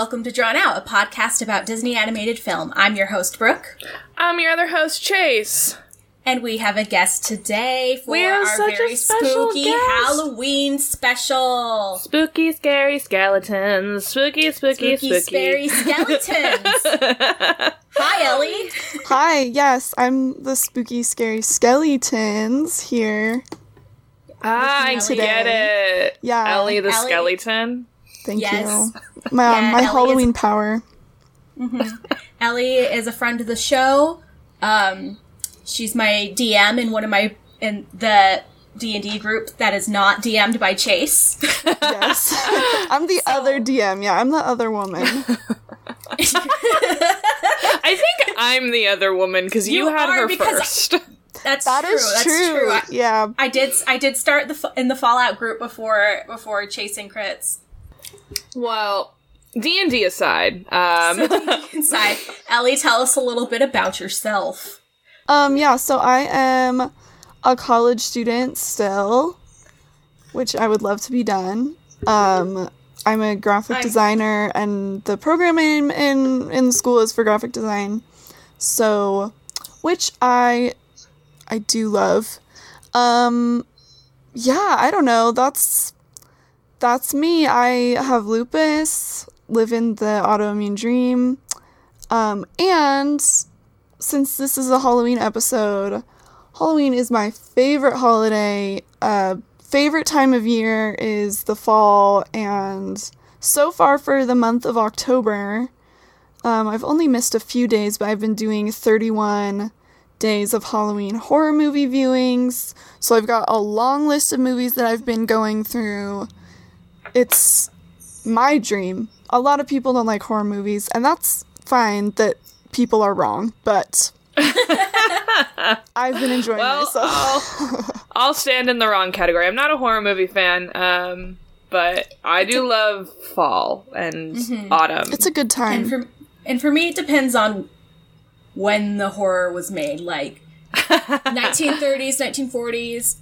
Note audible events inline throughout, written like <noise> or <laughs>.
welcome to Drawn Out, a podcast about Disney animated film. I'm your host, Brooke. I'm your other host, Chase. And we have a guest today for We have our such a very special spooky guest. Halloween special. Spooky, scary skeletons. Spooky, spooky, Spooky, spooky. scary skeletons. <laughs> Hi, Ellie. Hi, yes, I'm the spooky, scary skeletons here. ah, I Today. get it. Yeah. Ellie the Ellie. skeleton. Thank Yes. you. My, Yeah, my Ellie is- Halloween power. <laughs> Ellie is a friend of the show. Um, she's my DM in one of my in the D and D group that is not DM'd by Chase. <laughs> Yes. <laughs> I'm the other DM. Yeah, I'm the other woman. I think I'm the other woman because you, You had her because- first. That's That true. is That's true. true. I, Yeah. I did. I did start the in the Fallout group before before chasing crits. Well, D and D aside, um, Inside, <laughs> Ellie, tell us a little bit about yourself. Um, yeah, so I am a college student still, which I would love to be done. Um, I'm a graphic I'm- designer, and the program I'm in in school is for graphic design. So, which I I do love. Um, yeah, I don't know. That's that's me. I have lupus, live in the autoimmune dream, um, and since this is a Halloween episode, Halloween is my favorite holiday. Uh, favorite time of year is the fall, and so far for the month of October, um, I've only missed a few days, but I've been doing 31 days of Halloween horror movie viewings. So I've got a long list of movies that I've been going through. It's my dream. A lot of people don't like horror movies, and that's fine that people are wrong, but <laughs> I've been enjoying well, myself. I'll, I'll stand in the wrong category. I'm not a horror movie fan, um, but I do love fall and autumn. It's a good time. And for and for me, it depends on when the horror was made, like <laughs> 1930s, 1940s.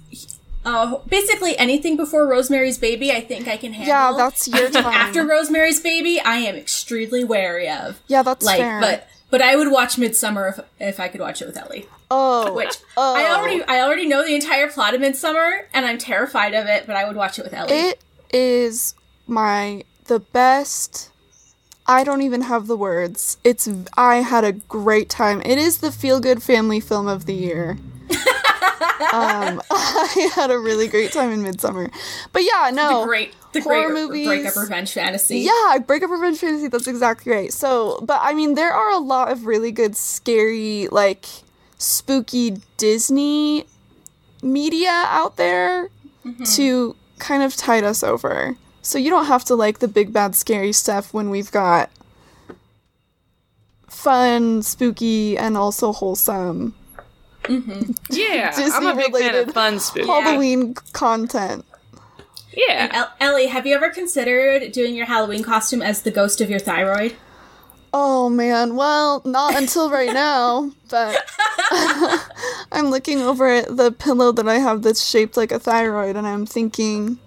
Uh, basically anything before Rosemary's Baby, I think I can handle. yeah, that's your <laughs> time. after Rosemary's Baby, I am extremely wary of. yeah, that's Like, fair. but but I would watch Midsommar if if I could watch it with Ellie. oh, Which oh. I already I already know the entire plot of Midsommar, and I'm terrified of it. But I would watch it with Ellie. It is my the best. I don't even have the words. It's I had a great time. It is the feel good family film of the year. <laughs> um, <laughs> I had a really great time in Midsommar. But yeah, no. the great, the horror great movies- breakup revenge fantasy. Yeah, breakup revenge fantasy. That's exactly right. So, but I mean, there are a lot of really good, scary, like spooky Disney media out there to kind of tide us over. So you don't have to like the big bad scary stuff when we've got fun, spooky, and also wholesome Mm-hmm. yeah, <laughs> I'm a big fan Disney-related of fun spooky. Halloween content. Yeah, El- Ellie, have you ever considered doing your Halloween costume as the ghost of your thyroid? Oh man, well, not until right now, but <laughs> I'm looking over at the pillow that I have that's shaped like a thyroid and I'm thinking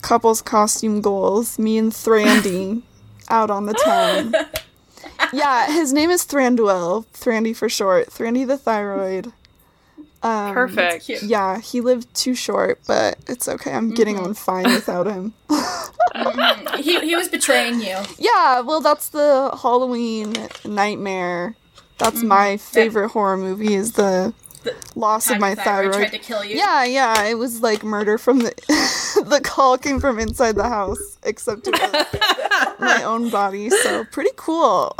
couples costume goals, me and Thrandy <laughs> out on the town. Yeah, his name is Thranduil, Thrandy for short, Thrandy the thyroid. Um, perfect. Yeah, he lived too short, but it's okay. I'm getting mm-hmm. on fine without him. <laughs> Mm-hmm. he, he was betraying you. Yeah, well, that's the Halloween nightmare. That's mm-hmm. my favorite horror movie. Is the, loss of my thyroid thyroid. tried to kill you. Yeah, yeah, it was like murder from the <laughs> the call came from inside the house, except it was <laughs> my own body. So pretty cool.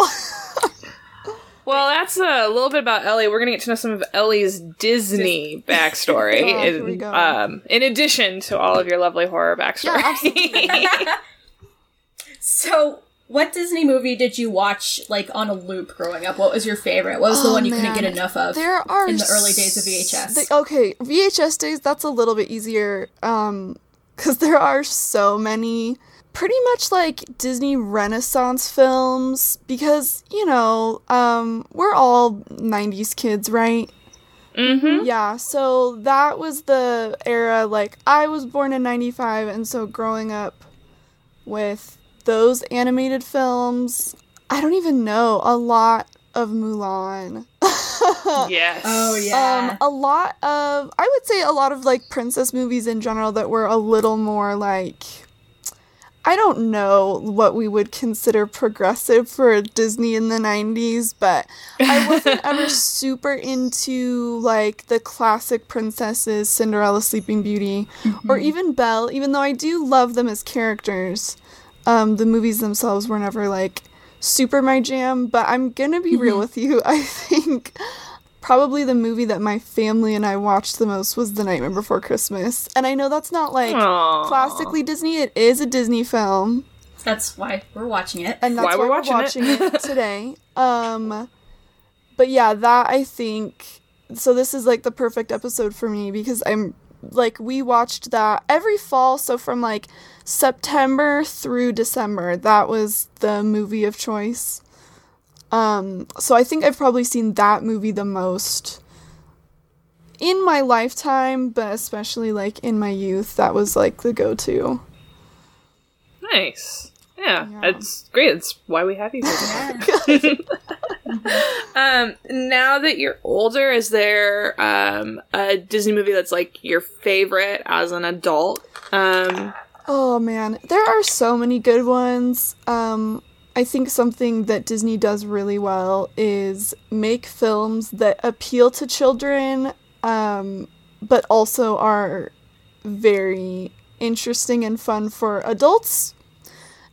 Well, that's a little bit about Ellie. We're gonna get to know some of Ellie's Disney backstory. <laughs> Oh, in, um, in addition to all of your lovely horror backstory. Yeah, <laughs> So, what Disney movie did you watch like on a loop growing up? What was your favorite? What was the one you couldn't get enough of? There are in the early days of VHS. the- okay, VHS days. That's a little bit easier, um, because there are so many. Pretty much like Disney Renaissance films, because you know, um, we're all '90s kids, right? mm-hmm. Yeah, so that was the era, like, I was born in 95, and so growing up with those animated films. I don't even know a lot of Mulan. <laughs> yes. Oh yeah. Um, a lot of, I would say, a lot of like princess movies in general that were a little more like, I don't know what we would consider progressive for Disney in the 90s, but I wasn't <laughs> ever super into like the classic princesses, Cinderella, Sleeping Beauty, or even Belle, even though I do love them as characters. Um, the movies themselves were never like super my jam, but I'm gonna be real with you. <laughs> I think probably the movie that my family and I watched the most was The Nightmare Before Christmas. And I know that's not like Aw. classically Disney, it is a Disney film. That's why we're watching it. And that's Why why, we're we're watching watching, it. it. <laughs> today. Um but yeah, that I think so this is like the perfect episode for me because I'm like we watched that every fall so from like September through December that was the movie of choice. Um so I think I've probably seen that movie the most in my lifetime, but especially like in my youth that was like the go-to. Nice. Yeah, Yeah. that's great. That's why we have you here. <laughs> <laughs> um, now that you're older, is there um a Disney movie that's like your favorite as an adult? Um, Oh man, there are so many good ones. Um, I think something that Disney does really well is make films that appeal to children, um, but also are very interesting and fun for adults.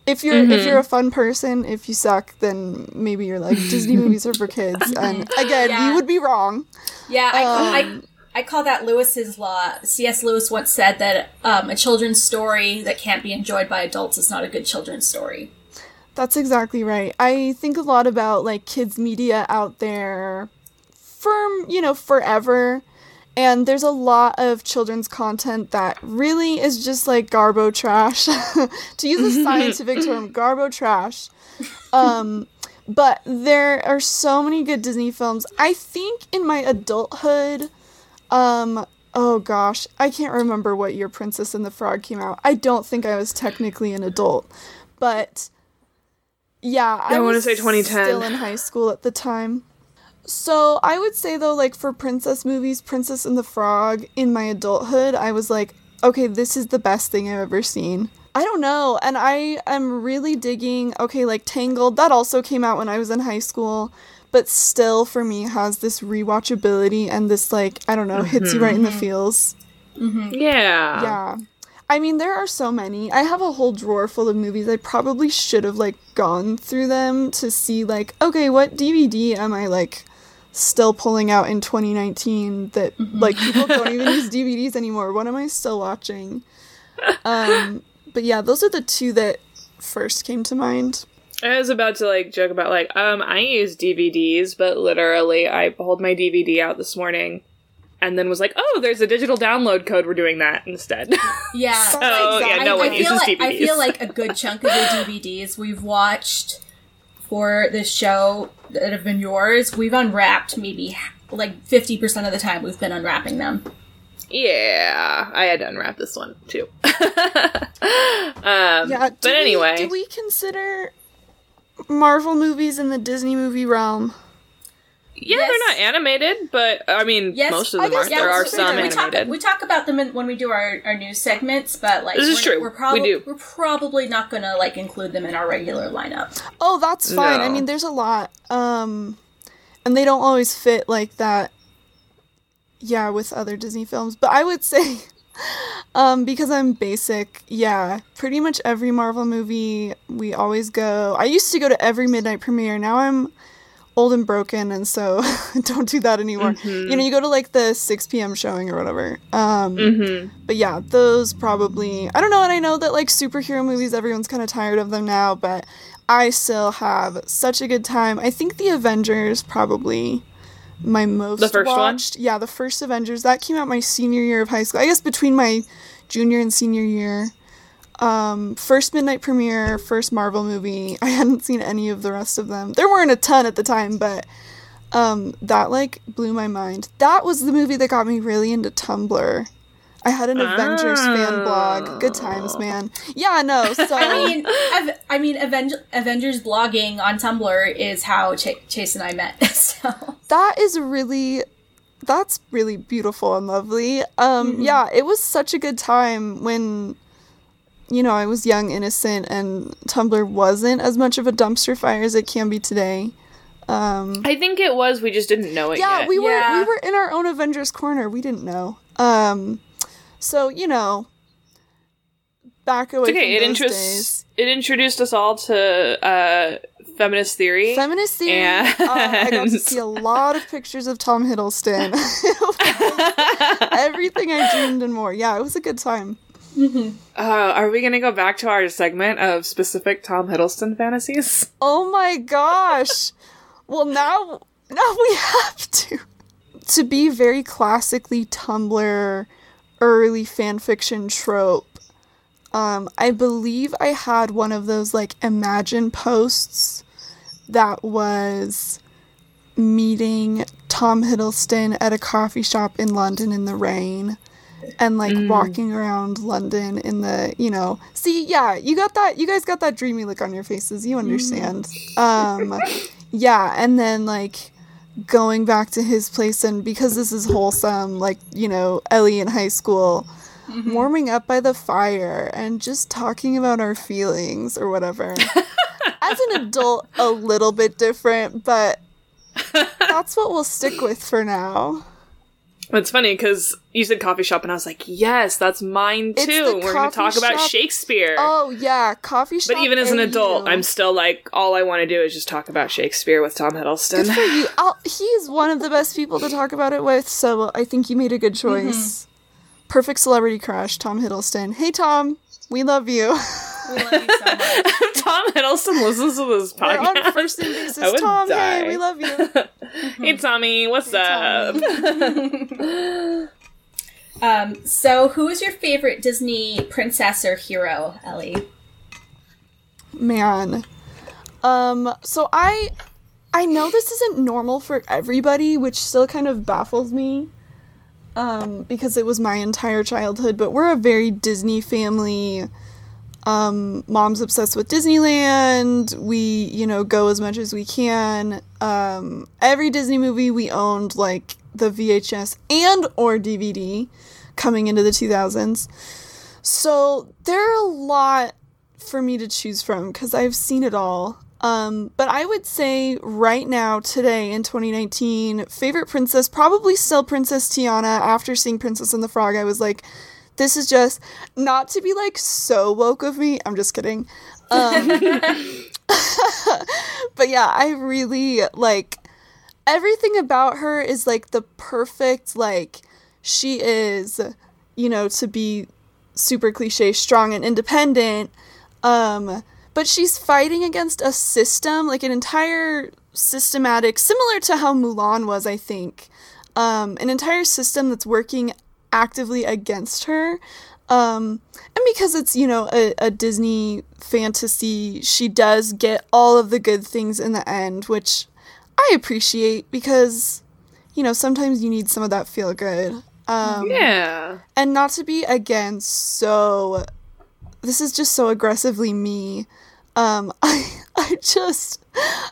If you're if you're a fun person, if you suck, then maybe you're like Disney <laughs> movies are for kids. And again, Yeah. you would be wrong. Yeah, I, call, Um, I I call that Lewis's law. C.S. Lewis once said that um, a children's story that can't be enjoyed by adults is not a good children's story. That's exactly right. I think a lot about like kids media out there for, you know, forever. And there's a lot of children's content that really is just like garbo trash. <laughs> to use a <laughs> scientific term, garbo trash. Um but there are so many good Disney films. I think in my adulthood, um, oh gosh, I can't remember what year Princess and the Frog came out. I don't think I was technically an adult, but yeah, I, I wanna say 2010. Still in high school at the time. So I would say though, like for princess movies, Princess and the Frog, in my adulthood, I was like, okay, this is the best thing I've ever seen. I don't know, and I am really digging. Okay, like Tangled, that also came out when I was in high school, but still for me has this rewatchability and this like I don't know hits you right in the mm-hmm. feels. Mm-hmm. yeah. Yeah. I mean, there are so many. I have a whole drawer full of movies. I probably should have like gone through them to see like, okay, what DVD am I like still pulling out in 2019 that like people don't even use <laughs> DVDs anymore. What am I still watching? Um, but yeah, those are the two that first came to mind. I was about to like joke about like um I use DVDs, but literally I pulled my DVD out this morning and then was like, "Oh, there's a digital download code. We're doing that instead." <laughs> Yeah. So, yeah, no I, one I feel uses like, I feel like a good chunk of the DVDs we've watched for this show that have been yours, we've unwrapped maybe like 50% of the time we've been unwrapping them. yeah, I had to unwrap this one too. <laughs> um, Yeah, but do we- anyway, do we consider Marvel movies in the Disney movie realm? Yeah, Yes. they're not animated, but I mean, Yes, most of I them are. guess There are some fair. we talk, animated. we talk about them in, when we do our, our news segments, but like This is we're, true. We're We probably do. we're probably not gonna like include them in our regular lineup. Oh, that's fine. I mean, there's a lot. Um and they don't always fit like that yeah, with other Disney films, but I would <laughs> say um because I'm basic, yeah, pretty much every Marvel movie we always go. I used to go to every midnight premiere. Now I'm old and broken and so <laughs> don't do that anymore. You know, you go to like the 6 p.m. showing or whatever. Um mm-hmm. but yeah, those probably. I don't know, and I know that like superhero movies, everyone's kind of tired of them now, but I still have such a good time. I think the Avengers probably my most The first one? watched. Yeah, the first Avengers that came out my senior year of high school. I guess between my junior and senior year. Um, first midnight premiere, first Marvel movie. <laughs> I hadn't seen any of the rest of them. There weren't a ton at the time, but um, that like blew my mind. That was the movie that got me really into Tumblr. I had an Avengers fan blog. Good times, man. Yeah, no. <laughs> So I mean, I mean, Aven- Avengers blogging on Tumblr is how Ch- Chase and I met. <laughs> so that is really that's really beautiful and lovely. Um yeah, it was such a good time when you know, I was young, innocent, and Tumblr wasn't as much of a dumpster fire as it can be today. Um I think it was. We just didn't know it yeah, yet. we were Yeah. we were in our own Avengers corner. We didn't know. Um so, you know, back away It's okay. It introduced it introduced us all to uh, feminist theory. Feminist theory. Uh, I got to see a lot of pictures of Tom Hiddleston. <laughs> <laughs> Everything I dreamed and more. Yeah, it was a good time. Uh, are we gonna go back to our segment of specific Tom Hiddleston fantasies? Oh my gosh. well, now now we have to. To be very classically Tumblr early fanfiction trope. Um, I believe I had one of those like imagine posts that was meeting Tom Hiddleston at a coffee shop in London in the rain and like mm. walking around London in the, you know, see, yeah, you got that, you guys got that dreamy look on your faces. You mm. understand. Um, yeah, and then like going back to his place, and because this is wholesome, like, you know, Ellie in high school, mm-hmm. warming up by the fire and just talking about our feelings or whatever. <laughs> As an adult, a little bit different, but <laughs> that's what we'll stick with for now. It's funny because you said coffee shop, and I was like, yes, that's mine too. We're gonna talk coffee about Shakespeare. Oh yeah, coffee shop. but even as an adult, I'm still like, all I want to do is just talk about Shakespeare with Tom Hiddleston. Good for you. <laughs> I'll, he's one of the best people to talk about it with, so I think you made a good mm-hmm. choice. Perfect celebrity crush, Tom Hiddleston. Hey Tom, we love you. <laughs> we love you so much. <laughs> Tom Hiddleston listens to this We're podcast. on first name I basis. would Tom, die. hey, we love you. <laughs> hey Tommy, what's up? <laughs> Um, so, who is your favorite Disney princess or hero, Ellie? Man. Um, so I I know this isn't normal for everybody, which still kind of baffles me. Um, because it was my entire childhood, but we're a very Disney family. Um, mom's obsessed with Disneyland. We, you know, go as much as we can. Um, every Disney movie we owned like the VHS and or DVD coming into the 2000s. So there are a lot for me to choose from because I've seen it all. Um, but I would say right now, today in 2019, favorite princess, probably still Princess Tiana. After seeing Princess and the Frog, I was like, this is just not to be like so woke of me. I'm just kidding. Um, <laughs> but yeah, I really like everything about her is like the perfect, like, she is, you know, to be super cliche, strong and independent. Um, but she's fighting against a system, like an entire systematic, similar to how Mulan was, I think. Um, an entire system that's working actively against her. Um, and because it's, you know, a, a Disney fantasy, she does get all of the good things in the end, which I appreciate because, you know, sometimes you need some of that feel good. Um, yeah. and not to be again so this is just so aggressively me um <laughs> i i just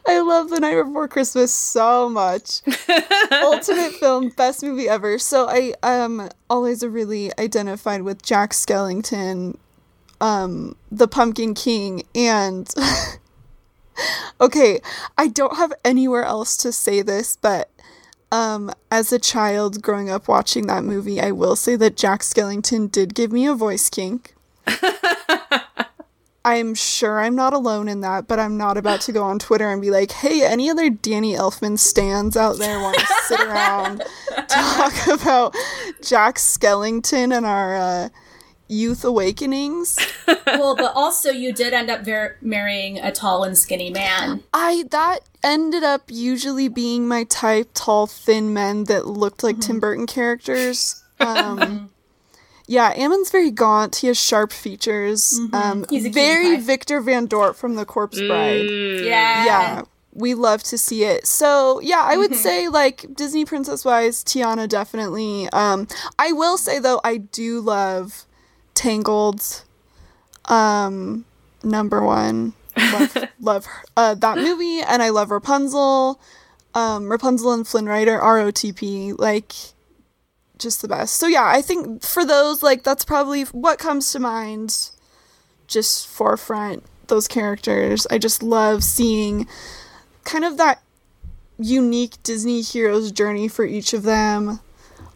i love the night before christmas so much ultimate <laughs> film best movie ever so i um always really identified with jack skellington um the pumpkin king and <laughs> okay i don't have anywhere else to say this but um, as a child growing up watching that movie, I will say that Jack Skellington did give me a voice kink. <laughs> I'm sure I'm not alone in that, but I'm not about to go on Twitter and be like, hey, any other Danny Elfman stands out there want to sit around, <laughs> talk about Jack Skellington and our uh, youth awakenings? well, but also you did end up ver- marrying a tall and skinny man. I that ended up usually being my type tall thin men that looked like Tim Burton characters. Um <laughs> Yeah, Ammon's very gaunt. He has sharp features. Um He's a cutie very pie. Victor Van Dort from The Corpse Bride. Mm. Yeah. Yeah. we love to see it. So yeah, I would say like Disney princess wise, Tiana definitely. Um, I will say though, I do love Tangled. Um, number one, love, <laughs> love her- uh, that movie, and I love Rapunzel. Um, Rapunzel and Flynn Rider, ROTP, like just the best. So yeah, I think for those like that's probably what comes to mind. Just forefront those characters. I just love seeing kind of that unique Disney hero's journey for each of them,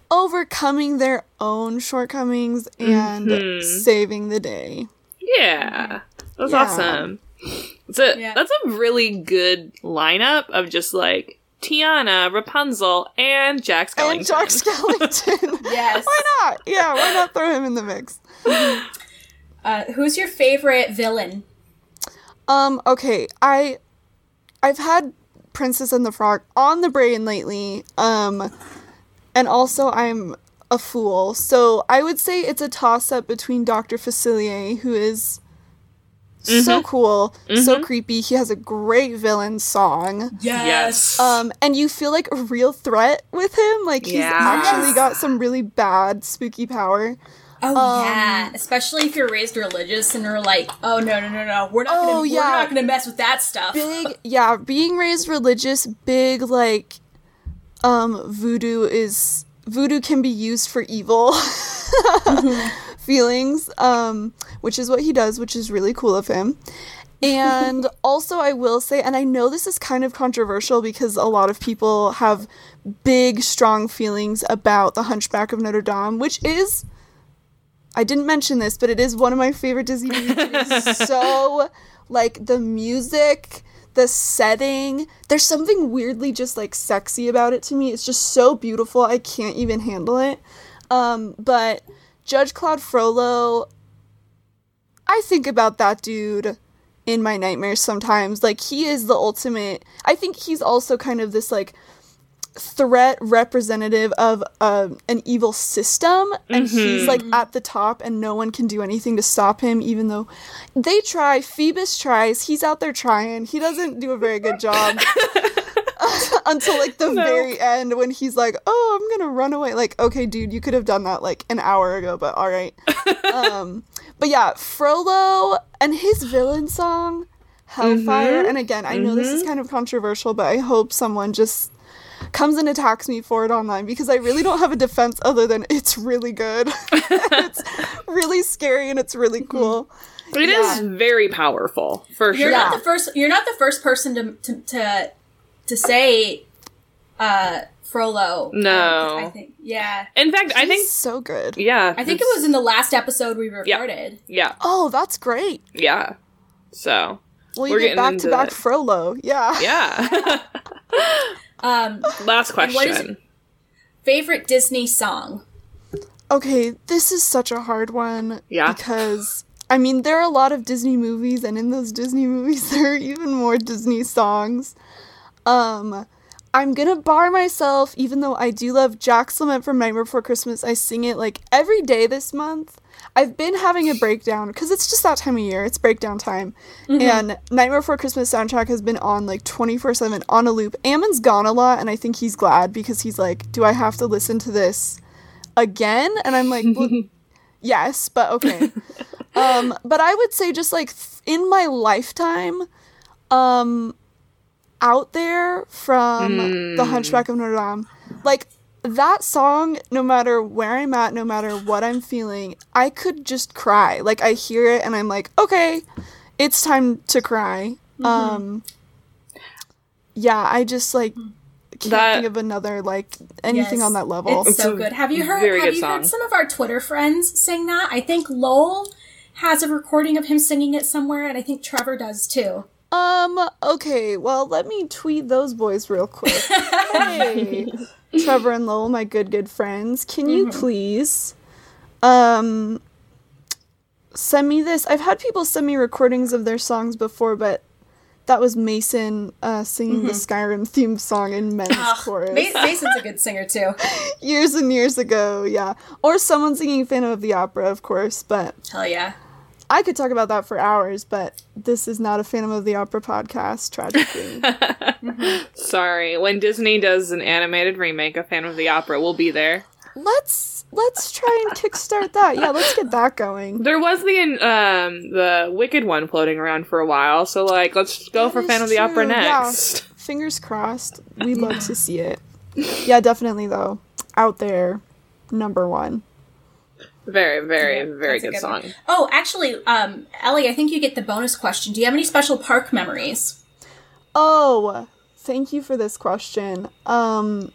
overcoming their own shortcomings and Mhm. saving the day. Yeah, that's Yeah. awesome. That's a Yeah. that's a really good lineup of just like Tiana, Rapunzel, and Jack Skellington. And Jack <laughs> Skellington. Yes. why not? Yeah, why not throw him in the mix? Uh, who's your favorite villain? Um, okay, I I've had Princess and the Frog on the brain lately. Um and also I'm a fool. So I would say it's a toss up between Dr. Facilier, who is so cool, so creepy. He has a great villain song. Yes. Um, and you feel like a real threat with him. Like he's Yeah. actually got some really bad spooky power. Oh Um, yeah, especially if you're raised religious and you're like, oh no no no no, we're not Oh, gonna yeah. we're not gonna mess with that stuff. big yeah being raised religious big like um voodoo is voodoo can be used for evil <laughs> feelings um which is what he does which is really cool of him and <laughs> also i will say and i know this is kind of controversial because a lot of people have big strong feelings about the hunchback of notre dame which is I didn't mention this, but it is one of my favorite Disney <laughs> movies. So like the music, the setting. There's something weirdly just like sexy about it to me. It's just so beautiful. I can't even handle it. Um, but Judge Claude Frollo, I think about that dude in my nightmares sometimes. Like he is the ultimate. I think he's also kind of this like threat representative of uh, an evil system. And he's like at the top and no one can do anything to stop him even though they try. Phoebus tries. He's out there trying. He doesn't do a very good job <laughs> until like the <laughs> very end when he's like oh i'm gonna run away like okay dude you could have done that like an hour ago but all right <laughs> um but yeah frollo and his villain song hellfire mm-hmm. and again i know this is mm-hmm. kind of controversial but i hope someone just comes and attacks me for it online because I really don't have a defense other than it's really good. <laughs> it's really scary and it's really mm-hmm. cool. It is Yeah. very powerful for You're sure. not the first. You're not the first person to to to, to say uh, Frollo. No. I think yeah. In fact, I think so good. yeah. I think it was in the last episode we recorded. yeah, Oh, that's great. yeah. So Well, you We're get getting back to back it. Frollo. Yeah. yeah. <laughs> Um, Last what is question. favorite Disney song? Okay, this is such a hard one. Yeah. Because I mean, there are a lot of Disney movies, and in those Disney movies, <laughs> there are even more Disney songs. Um, I'm gonna bar myself, even though I do love Jack's Lament from Nightmare Before Christmas. I sing it like every day this month. I've been having a breakdown because it's just that time of year. It's breakdown time, and Nightmare Before Christmas soundtrack has been on like 24 seven on a loop. Ammon's gone a lot, and I think he's glad because he's like, "Do I have to listen to this again?" And I'm like, well, <laughs> "Yes, but okay." <laughs> um, but I would say just like th- in my lifetime, um, out there from The hmm. Hunchback of Notre Dame, like that song, no matter where I'm at, no matter what I'm feeling, I could just cry. Like I hear it and I'm like, okay, it's time to cry. Mm-hmm. Um Yeah, I just like hmm. can't That- think of another like anything Yes. on that level. It's so good. Have you heard? very Have good you song. heard some of our Twitter friends sing that? I think Lowell has a recording of him singing it somewhere, and I think Trevor does too. Um, okay, well, let me tweet those boys real quick. <laughs> hey, Trevor and Lowell, my good, good friends, can you please, um, send me this? I've had people send me recordings of their songs before, but that was Mason, uh, singing the Skyrim theme song in men's chorus Ma- Mason's a good singer too. <laughs> years and years ago, yeah. Or someone singing Phantom of the Opera, of course, but Hell yeah. I could talk about that for hours, but this is not a Phantom of the Opera podcast, tragically. <laughs> Sorry. When Disney does an animated remake of Phantom of the Opera, we'll be there. let's let's try and kickstart that. Yeah, let's get that going. There was the um the Wicked one floating around for a while, so like let's go That for Phantom of the Opera true, yeah. next. <laughs> Fingers crossed. We'd love to see it. Yeah, definitely though. Out there, number one. Very, very, Yeah, very that's a good one. song. Oh, actually, um, Ellie, I think you get the bonus question. Do you have any special park memories? Oh, thank you for this question. Um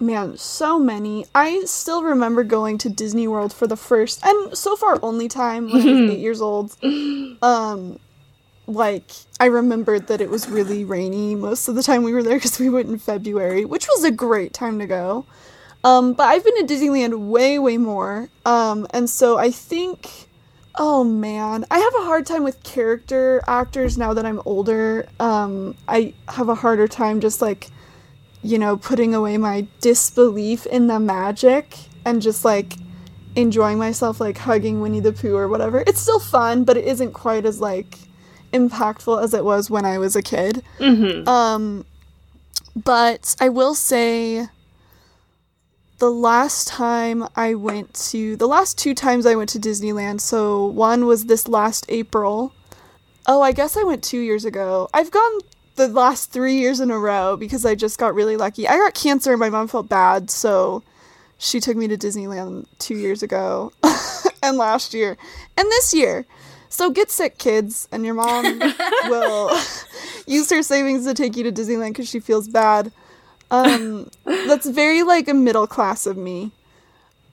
man, so many. I still remember going to Disney World for the first and so far only time when I was 8 <laughs> years old. Um like I remembered that it was really rainy most of the time we were there cuz we went in February, which was a great time to go. Um but I've been to Disneyland way way more. Um and so I think Oh man, I have a hard time with character actors now that I'm older. Um, I have a harder time just like, you know, putting away my disbelief in the magic and just like enjoying myself, like hugging Winnie the Pooh or whatever. It's still fun, but it isn't quite as like impactful as it was when I was a kid. Mm-hmm. Um, but I will say the last time I went to the last two times I went to Disneyland, so one was this last April. Oh, I guess I went 2 years ago. I've gone the last 3 years in a row because I just got really lucky. I got cancer and my mom felt bad, so she took me to Disneyland 2 years ago <laughs> and last year and this year. So get sick kids and your mom <laughs> will <laughs> use her savings to take you to Disneyland cuz she feels bad. Um, that's very like a middle class of me.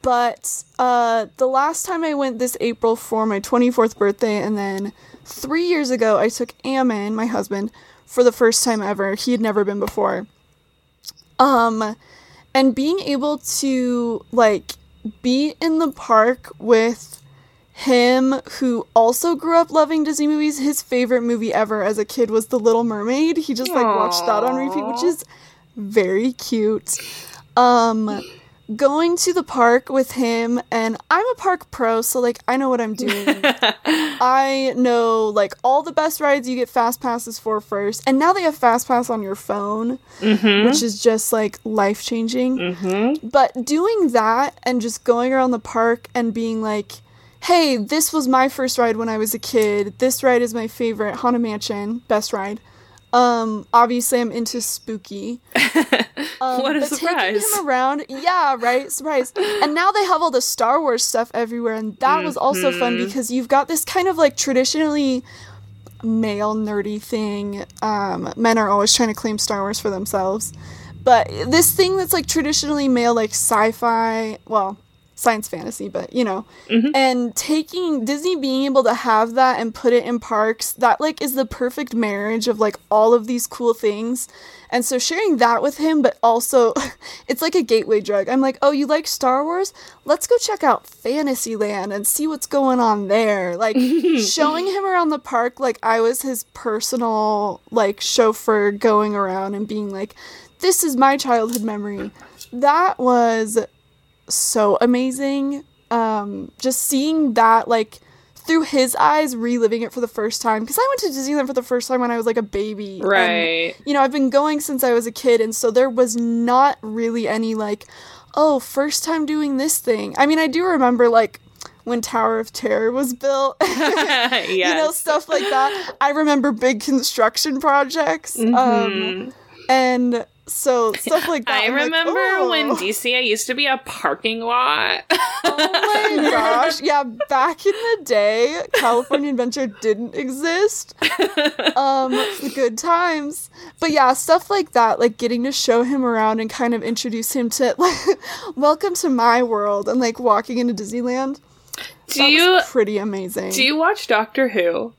But uh, the last time I went this April for my 24th birthday, and then three years ago, I took Ammon, my husband, for the first time ever. He had never been before. Um, and being able to like be in the park with him who also grew up loving Disney movies. His favorite movie ever as a kid was The Little Mermaid. He just like watched that on repeat, which is very cute. Um going to the park with him and I'm a park pro, so like I know what I'm doing. <laughs> I know like all the best rides you get fast passes for first. And now they have fast pass on your phone, which is just like life changing. Mm-hmm. But doing that and just going around the park and being like, hey, this was my first ride when I was a kid. This ride is my favorite. Haunted Mansion, best ride. Um, obviously I'm into spooky. <laughs> Um, What a surprise. Taking him around, yeah, right, surprise. And now they have all the Star Wars stuff everywhere, and that was also fun Mhm. because you've got this kind of like traditionally male nerdy thing. Um, men are always trying to claim Star Wars for themselves, but this thing that's like traditionally male, like sci-fi, well, science fantasy, but you know, Mhm. and taking Disney being able to have that and put it in parks, that like is the perfect marriage of like all of these cool things. And so sharing that with him, but also <laughs> it's like a gateway drug. I'm like, oh, you like Star Wars? Let's go check out Fantasyland and see what's going on there. Like <laughs> showing him around the park, like I was his personal like chauffeur going around and being like, this is my childhood memory. That was so amazing. Um, just seeing that like through his eyes, reliving it for the first time. Because I went to Disneyland for the first time when I was like a baby. and, Right. you know, I've been going since I was a kid, and so there was not really any like, oh, first time doing this thing. I mean, I do remember like when Tower of Terror was built. yes. <laughs> You know, stuff like that. I remember big construction projects. Um, Mhm. and so stuff like that. I I'm like, remember when "Oh." DCA used to be a parking lot. <laughs> Oh my gosh. Yeah, back in the day, California Adventure didn't exist. <laughs> Um, good times. But yeah, stuff like that, like getting to show him around and kind of introduce him to like <laughs> welcome to my world and like walking into Disneyland. do that you was pretty amazing. do you watch Doctor Who?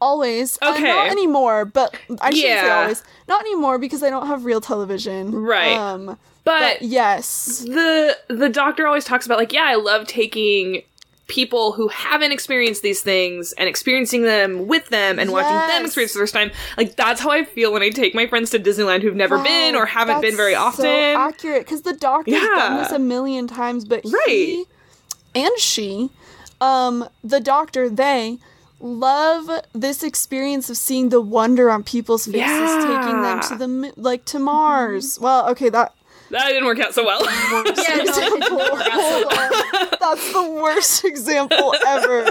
Always? Okay. not anymore, but I shouldn't say always. Not anymore because I don't have real television. Right. Um But, but yes. the the doctor always talks about like, yeah, I love taking people who haven't experienced these things and experiencing them with them and watching them experience the first time. Like that's how I feel when I take my friends to Disneyland who've never been or haven't been very So often. accurate because the doctor doctor's done this a million times, but Right. he and she, um, the doctor, they love this experience of seeing the wonder on people's faces taking them to the like to Mars. Mm-hmm. Well, okay, that That didn't work out so well. Yeah, no, it didn't example. work out so <laughs> That's the worst <laughs> example ever.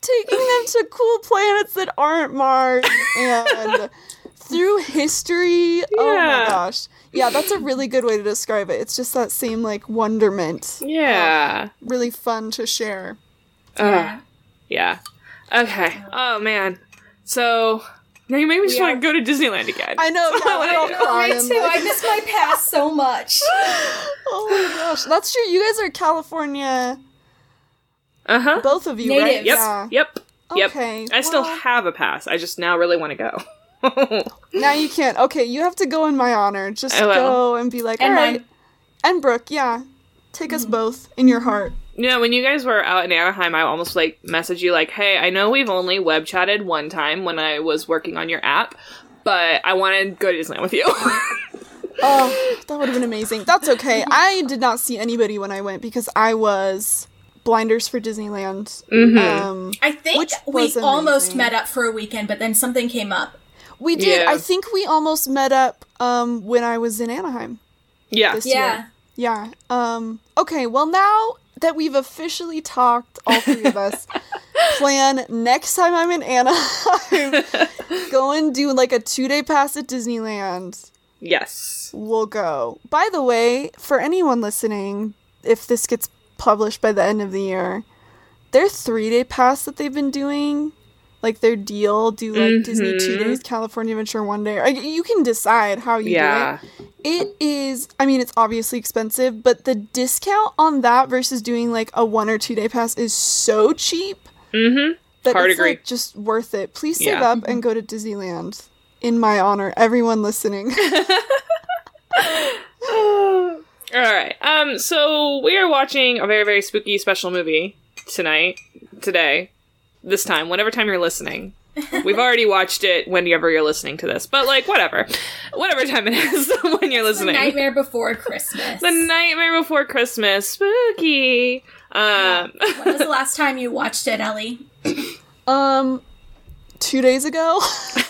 Taking them to cool planets that aren't Mars and through history. Oh my Yeah. gosh. Yeah, that's a really good way to describe it. It's just that same like wonderment. yeah. Really fun to share. Ugh. yeah. Okay. Oh man. So now you made me just We want to go to Disneyland again. I know, <laughs> yeah, we're all Me too. like- I miss my past so much. <laughs> oh my gosh. That's true. You guys are California, Uh huh. both of you, Natives. right? Yep. Yeah. Yep. Yep. Okay, I still well- have a pass. I just now really want to go. <laughs> Now you can't. Okay, you have to go in my honor. Just go and be like, And all right. mine. And Brooke, yeah. Take us both in your heart. You know, when you guys were out in Anaheim, I almost like messaged you like, "Hey, I know we've only web chatted one time when I was working on your app, but I want to go to Disneyland with you." <laughs> Oh, that would have been amazing. That's okay. <laughs> I did not see anybody when I went because I was blinders for Disneyland. Mm-hmm. Um, I think Which we was almost met up for a weekend, but then something came up. we did. Yeah. I think we almost met up um, when I was in Anaheim. yeah. This Yeah. year. Yeah. Um, okay, well, now that we've officially talked, all three of us, <laughs> plan next time I'm in Anaheim, <laughs> go and do like a two day pass at Disneyland. Yes. We'll go. By the way, for anyone listening, if this gets published by the end of the year, their three day pass that they've been doing, like their deal, do like Disney two Mhm. days, California Adventure one day. Like, you can decide how you Yeah. do it. It is, I mean, it's obviously expensive, but the discount on that versus doing like a one or two day pass is so cheap Mm-hmm. that Hard it's agree. like just worth it. Please save Yeah. up and go to Disneyland in my honor. Everyone listening. <laughs> All right. Um. So we are watching a very very spooky special movie tonight, today, this time, whatever time you're listening. We've already watched it whenever you're listening to this, but like whatever, whatever time it is <laughs> when you're The listening. Nightmare Before Christmas. The Nightmare Before Christmas, spooky. Um. when was the last time you watched it, Ellie? Um, two days ago,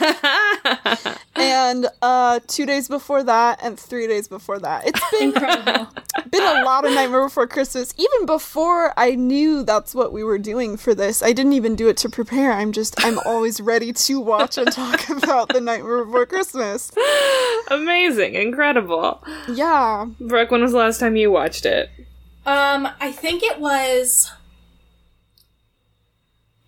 <laughs> and uh, two days before that, and three days before that. It's been Incredible. <laughs> been a lot of Nightmare Before Christmas. Even before I knew that's what we were doing for this, I didn't even do it to prepare. I'm just I'm always ready to watch and talk <laughs> about the Nightmare Before Christmas. Amazing, incredible. Yeah, Brooke, when was the last time you watched it? Um, I think it was.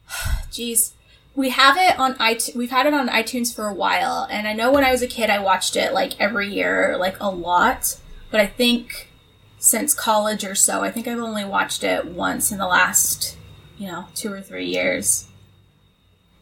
<sighs> Jeez, we have it on iTunes. We've had it on iTunes for a while, and I know when I was a kid, I watched it like every year, like a lot. But I think since college or so, I think I've only watched it once in the last, you know, two or three years.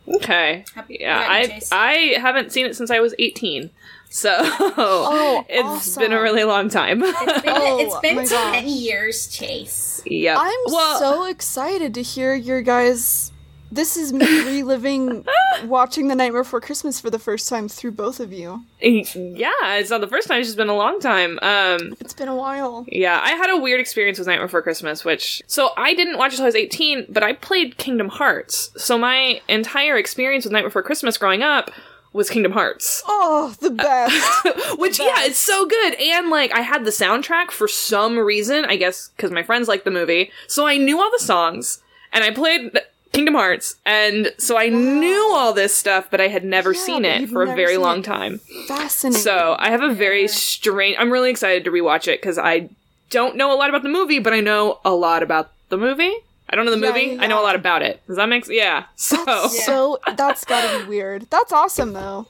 Okay. Happy- Yeah, yeah, I I haven't seen it since I was 18. So <laughs> Oh, <laughs> it's awesome. been a really long time. It's been, Oh, it's been ten gosh. years, Chase. Yeah, I'm well, so excited to hear your guys. This is me <laughs> reliving watching the Nightmare Before Christmas for the first time through both of you. yeah, it's not the first time, it's just been a long time. Um It's been a while. yeah, I had a weird experience with Nightmare Before Christmas, which so I didn't watch it until I was 18, but I played Kingdom Hearts. So my entire experience with Nightmare Before Christmas growing up was Kingdom Hearts. Oh, the best. <laughs> Which yeah, it's so good. And like I had the soundtrack for some reason, I guess cuz my friends liked the movie. So I knew all the songs and I played Kingdom Hearts and so I knew all this stuff but I had never Yeah, seen it for a very long it. time. Fascinating. So, I have a very strange I'm really excited to rewatch it cuz I don't know a lot about the movie, but I know a lot about the movie. I don't know the Yeah, movie. yeah, I know a lot about it. Does that make sense? Yeah. <laughs> So, So that's gotta be weird. That's awesome though.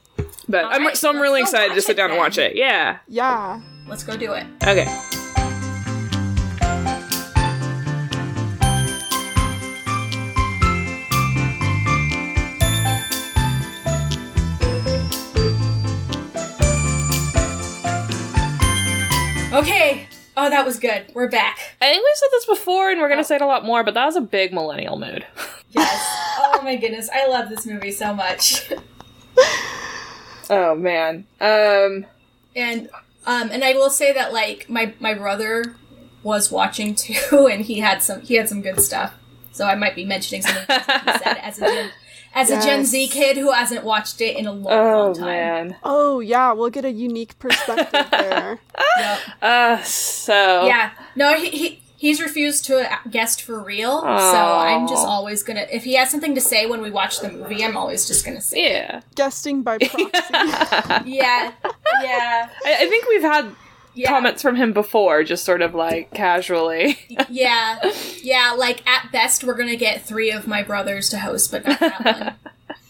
but I'm Alright, so I'm really excited to watch sit it down and watch it. Yeah. Yeah. Let's go do it. Okay. Okay. Oh, that was good. We're back. I think we've said this before, and we're gonna say it a lot more, but that was a big millennial mood. <laughs> Yes. oh my goodness, I love this movie so much. oh man. Um. And um and I will say that like my my brother was watching too <laughs> and he had some he had some good stuff. So I might be mentioning something he said as a <laughs> joke. As a Gen Z kid who hasn't watched it in a long, Oh long time. man. Oh yeah, we'll get a unique perspective <laughs> there. Yep. Uh so Yeah. No, he, he he's refused to guest for real. So I'm just always gonna if he has something to say when we watch the movie, I'm always just gonna say Yeah. Guesting by proxy. <laughs> Yeah. Yeah. I, I think we've had Yeah. comments from him before, just sort of like casually. <laughs> Yeah. <laughs> Yeah, like at best we're gonna get three of my brothers to host, but not that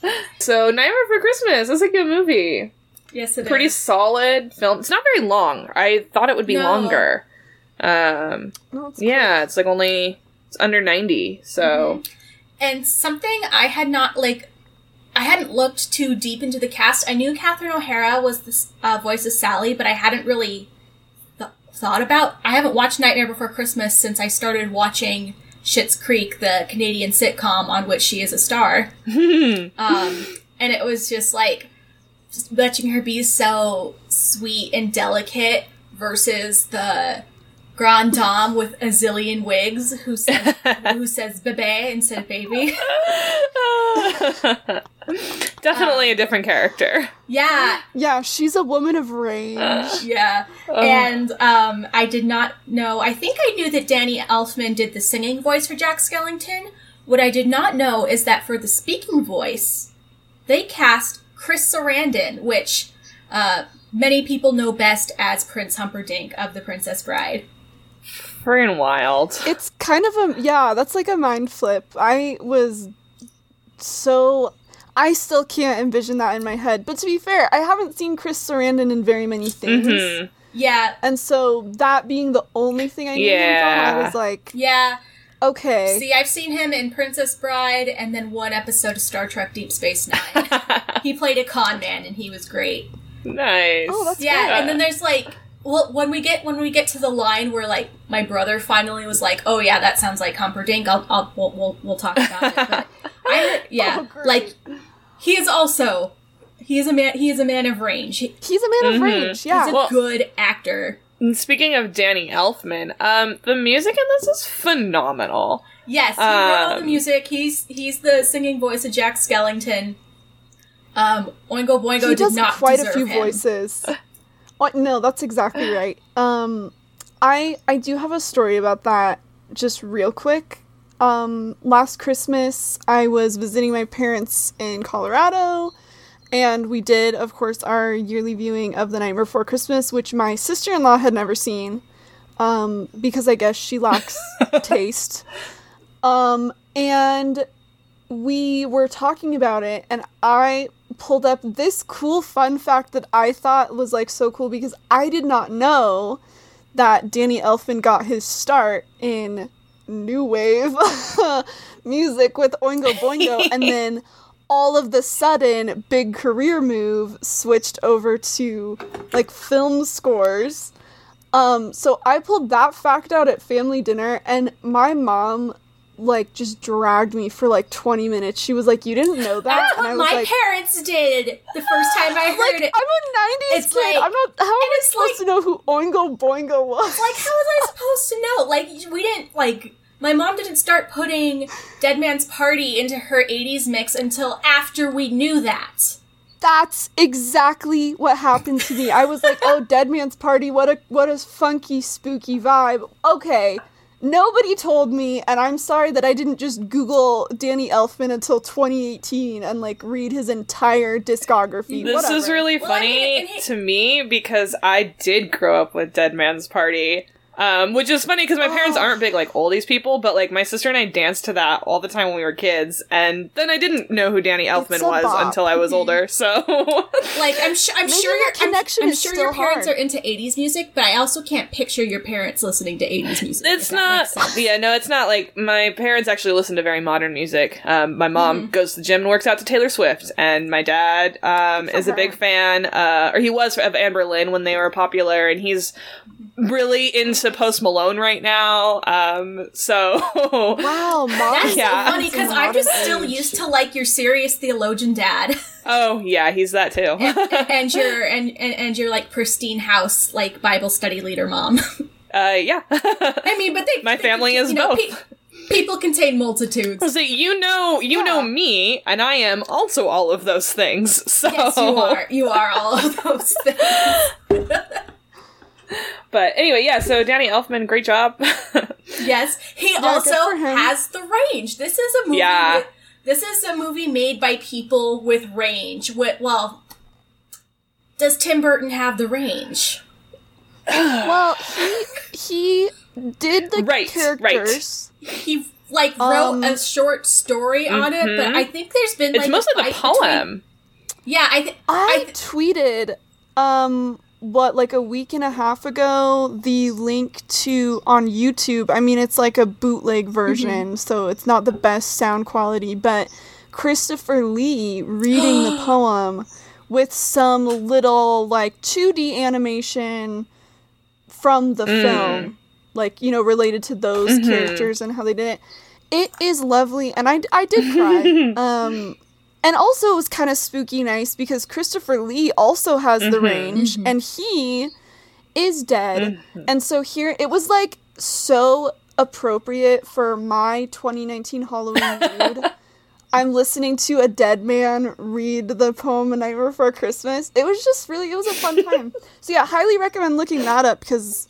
one. <laughs> So Nightmare for Christmas is a good movie. Yes, it is. Pretty solid film. It's not very long. I thought it would be No. longer. Um No, it's yeah, it's like only it's under 90. So And something I had not like I hadn't looked too deep into the cast. I knew Catherine O'Hara was the uh, voice of Sally, but I hadn't really th- thought about. I haven't watched Nightmare Before Christmas since I started watching Schitt's Creek, the Canadian sitcom on which she is a star. <laughs> um, and it was just like just watching her be so sweet and delicate versus the grand dame with a zillion wigs who says <laughs> who says bebe instead of baby. <laughs> definitely a different character. Yeah, Yeah, she's a woman of range. <sighs> yeah. And um, I did not know. I think I knew that Danny Elfman did the singing voice for Jack Skellington. What I did not know is that for the speaking voice, they cast Chris Sarandon, which uh, many people know best as Prince Humperdinck of The Princess Bride. Friggin' wild. <laughs> It's kind of a yeah, that's like a mind flip. I was so I still can't envision that in my head. But to be fair, I haven't seen Chris Sarandon in very many things. Mhm. Yeah, And so that being the only thing I knew him from, I was like, yeah. okay. See, I've seen him in Princess Bride and then one episode of Star Trek Deep Space Nine. <laughs> he played a con man and he was great. nice. Oh, that's Yeah, good. and then there's like well when we get when we get to the line where like my brother finally was like, "Oh yeah, that sounds like Humperdinck." I'll, I'll we'll, we'll we'll talk about it. But <laughs> I yeah, Oh, like he is also he is a man he is a man of range. He- He's a man of Mhm. range, yeah. He's a Well- good actor. Speaking of Danny Elfman, um, the music in this is phenomenal. Yes, he wrote all the Um, music. He's he's the singing voice of Jack Skellington. Um, Oingo Boingo he did does not quite a few him. voices. <laughs> Oh, no, that's exactly right. Um, I I do have a story about that. Just real quick. Um, last Christmas, I was visiting my parents in Colorado, and we did, of course, our yearly viewing of The Night Before Christmas, which my sister-in-law had never seen, um, because I guess she lacks <laughs> taste. Um, and we were talking about it and I pulled up this cool fun fact that I thought was like so cool because I did not know that Danny Elfman got his start in new wave <laughs> music with Oingo Boingo <laughs> and then all of the sudden big career move switched over to like film scores. Um so I pulled that fact out at family dinner and my mom like just dragged me for like 20 minutes. She was like, "You didn't know that?" That's and I what was my like, parents did the first time I <gasps> heard like, it. I'm a 90s It's kid. like- I'm not how am I supposed like- to know who Oingo Boingo was? like how was I supposed to know? Like we didn't like my mom didn't start putting Dead Man's Party into her 80s mix until after we knew that. That's exactly what happened to me. I was like, "Oh, <laughs> Dead Man's Party, what a what a funky spooky vibe." Okay. Nobody told me, and I'm sorry that I didn't just Google Danny Elfman until 2018 and like read his entire discography. This is Whatever. really Well, I funny mean, he- to me because I did grow up with Dead Man's Party. Um, which is funny because my parents Oh. aren't big like oldies people, but like my sister and I danced to that all the time when we were kids, and then I didn't know who Danny Elfman was bop. until I was older. So <laughs> Like I'm sure I'm Maybe sure the your I'm, I'm is sure still your parents hard. are into 80s music, but I also can't picture your parents listening to 80s music. it's not. Yeah, no, it's not like my parents actually listen to very modern music. Um, my mom Mm-hmm. goes to the gym and works out to Taylor Swift, and my dad um, is a big fan, uh, or he was of Amber Lynn when they were popular, and he's really into Post Malone right now. Um, so Wow, <laughs> mom. That's Yeah. so funny because I'm just still used to like your serious theologian dad oh yeah, he's that too. <laughs> <laughs> and your and, and and your like pristine house like Bible study leader mom. uh, yeah, I mean, but they My they- family is you know, both. pe- People contain multitudes. So you know, you know me, and I am also all of those things. So, Yes, you are. You are all of those things. <laughs> but anyway, yeah. So Danny Elfman, great job. <laughs> Yes, he good also has the range. This is a movie. Yeah. with- this is a movie made by people with range. With, well, does Tim Burton have the range? <sighs> Well, he he did the Right, right. characters. He like wrote Um, a short story on it, but Mhm. I think there's been it's like, a mostly the fight between- poem. yeah, I think I, th- tweeted um what like a week and a half ago the link to on YouTube. I mean it's like a bootleg version, so it's not the best sound quality, but Christopher Lee reading the <gasps> poem with some little like 2D animation from the Mm. film, like you know related to those Mhm. characters and how they did it. It is lovely, and I, I did cry. <laughs> um, and also it was kind of spooky nice because Christopher Lee also has the Mhm. range, and he is dead. And so here it was like so appropriate for my 2019 Halloween <laughs> mood. I'm listening to a dead man read the poem A Night Before Christmas. It was just really, it was a fun time. <laughs> so yeah, highly recommend looking that up because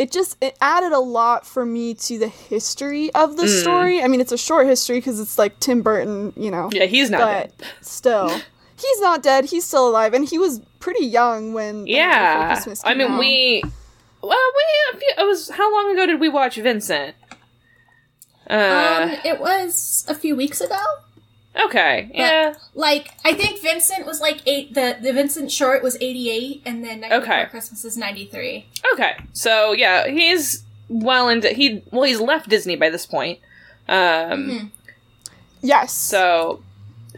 it just it added a lot for me to the history of the Mm. story. I mean, it's a short history because it's like Tim Burton, you know. Yeah, he's not but dead. <laughs> still, he's not dead. He's still alive, and he was pretty young when. The Night Before Yeah, Christmas I mean out. we. Well, we. It was how long ago did we watch Vincent? Uh, um, it was a few weeks ago. Okay, yeah, Like I think Vincent was like eight. The the Vincent short was eighty eight, and then Night Okay. Before Christmas is ninety three. okay. So yeah, he's well into he. Well, he's left Disney by this point. Um, Mm-hmm. Yes. so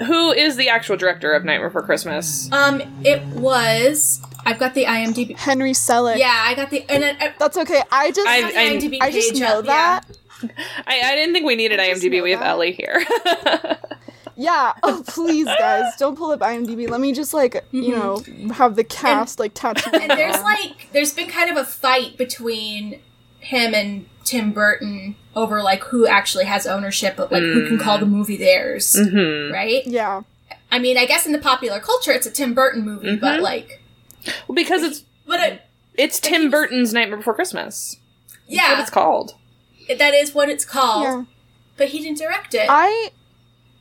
who is the actual director of Night Before Christmas? Um, it was. I've got the IMDb. Henry Selick. Yeah, I got the and then, uh, That's okay. I just I- I, got the I- IMDb just know up, that. I, I didn't think we needed I IMDb. know We have that. Ellie here. <laughs> Yeah. <laughs> Oh, please, guys, don't pull up IMDb. Let me just like you know have the cast like tattooed. Mm-hmm. And there's like there's been kind of a fight between him and Tim Burton over like who actually has ownership of like who can call the movie theirs, hmm right? yeah. I mean, I guess in the popular culture it's a Tim Burton movie, but Mhm. like, Well, because it's but it, it's But Tim he's- Burton's Nightmare Before Christmas. That's what yeah, it's called. that is what it's called. Yeah. But he didn't direct it. I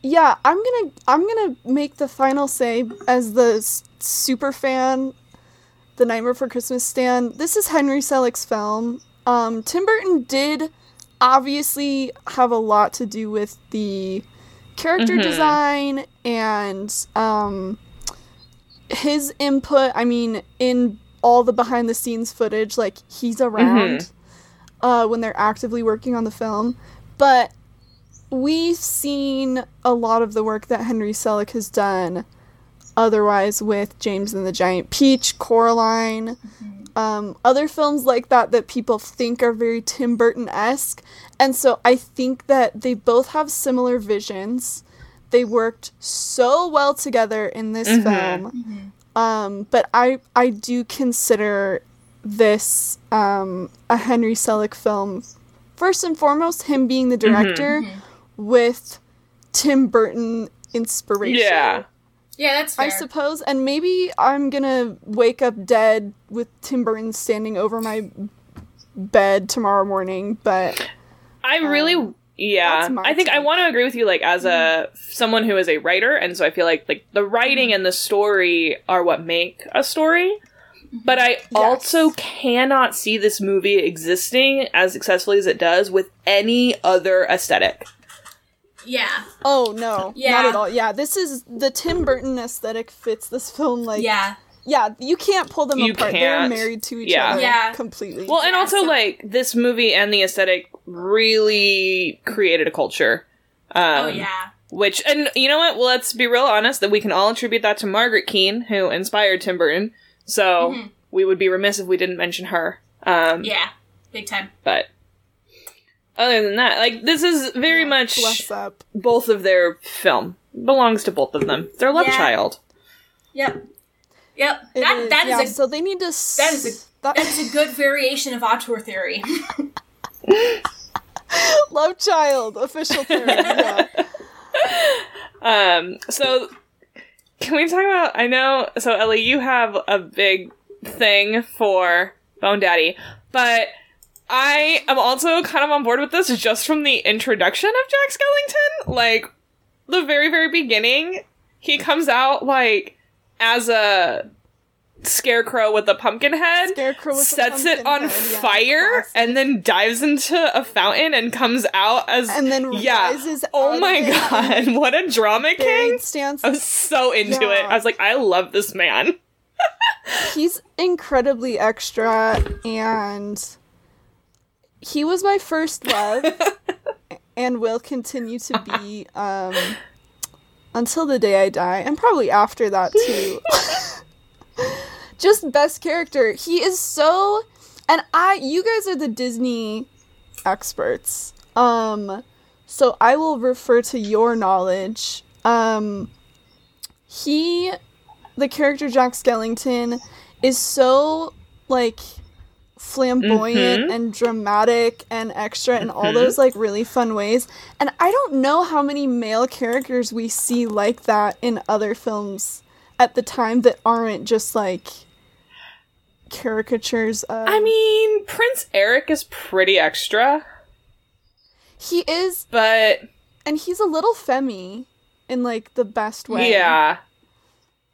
yeah, I'm gonna I'm gonna make the final say as the s- super fan, the Nightmare for Christmas stand. This is Henry Selick's film. Um, Tim Burton did obviously have a lot to do with the character Mhm. design and um, his input. I mean, in all the behind the scenes footage, like he's around uh, when they're actively working on the film, but we've seen a lot of the work that Henry Selick has done otherwise with James and the Giant Peach, Coraline, um, other films like that that people think are very Tim Burton esque. And so I think that they both have similar visions. They worked so well together in this Mhm. film. Um, but I I do consider this um, a Henry Selick film. First and foremost, him being the director with Tim Burton inspiration. Yeah. yeah, that's fair. I suppose, and maybe I'm gonna wake up dead with Tim Burton standing over my bed tomorrow morning. But I really um, yeah. Um, that's my I think I want to agree with you like as a mm-hmm. someone who is a writer and so I feel like like the writing mm-hmm. and the story are what make a story. Mm-hmm. But I also cannot see this movie existing as successfully as it does with any other aesthetic. Yeah, oh no, Yeah. not at all. Yeah, this is the Tim Burton aesthetic fits this film like yeah, yeah. You can't pull them You apart. They're can't. married to each Yeah. other Yeah. completely. Well, and Yeah, also so- like this movie and the aesthetic really created a culture. Um, oh yeah, Which, and you know what? Well, let's be real honest that we can all attribute that to Margaret Keane, who inspired Tim Burton. So Mhm. we would be remiss if we didn't mention her. Um, yeah, big time. But other than that, like this is very much bless up. both of their film belongs to both of them. Their love Yeah. child. Yep, yep. It that is, that is yeah, a so they need to. s- that is a- that- that is a good variation of auteur theory. <laughs> Love child, official term. Yeah. <laughs> Um, so can we talk about? I know. So Ellie, you have a big thing for Bone Daddy, but I am also kind of on board with this just from the introduction of Jack Skellington. Like the very, very beginning, he comes out like as a scarecrow with a pumpkin head, Scarecrow sets it on head, fire, classic. and then dives into a fountain and comes out as And then yeah. rises oh my god, <laughs> what a drama king! Stance. I was so into it. I was like, I love this man. <laughs> He's incredibly extra, and he was my first love, <laughs> and will continue to be um, until the day I die, and probably after that too. <laughs> Just best character. He is so, and I. You guys are the Disney experts. Um, so I will refer to your knowledge. Um, he the character Jack Skellington is so like flamboyant mm-hmm. and dramatic and extra in all mm-hmm. those like really fun ways. And I don't know how many male characters we see like that in other films at the time that aren't just like caricatures of I mean, Prince Eric is pretty extra, he is but and he's a little femmy in like the best way. yeah,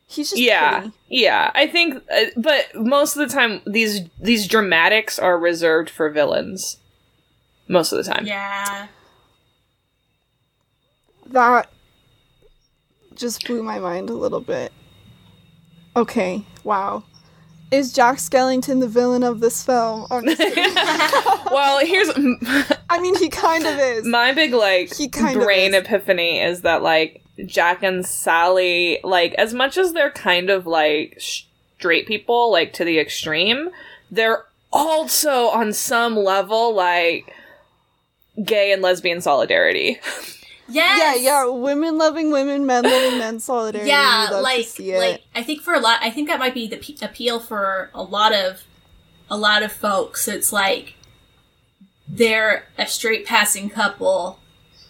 He's just yeah, pretty. yeah. I think, uh, but most of the time, these these dramatics are reserved for villains. Most of the time, Yeah. That just blew my mind a little bit. Okay, wow. Is Jack Skellington the villain of this film? I'm just kidding. well, here's <laughs> I mean, he kind of is. my big like He kind of brain is. epiphany is that like Jack and Sally, like as much as they're kind of like straight people, like to the extreme, they're also on some level like gay and lesbian solidarity. <laughs> Yes. Yeah, yeah. Women loving women, men loving men. <laughs> Solidarity. Yeah, love like to see it. like I think for a lot, I think that might be the pe- appeal for a lot of a lot of folks. It's like they're a straight passing couple,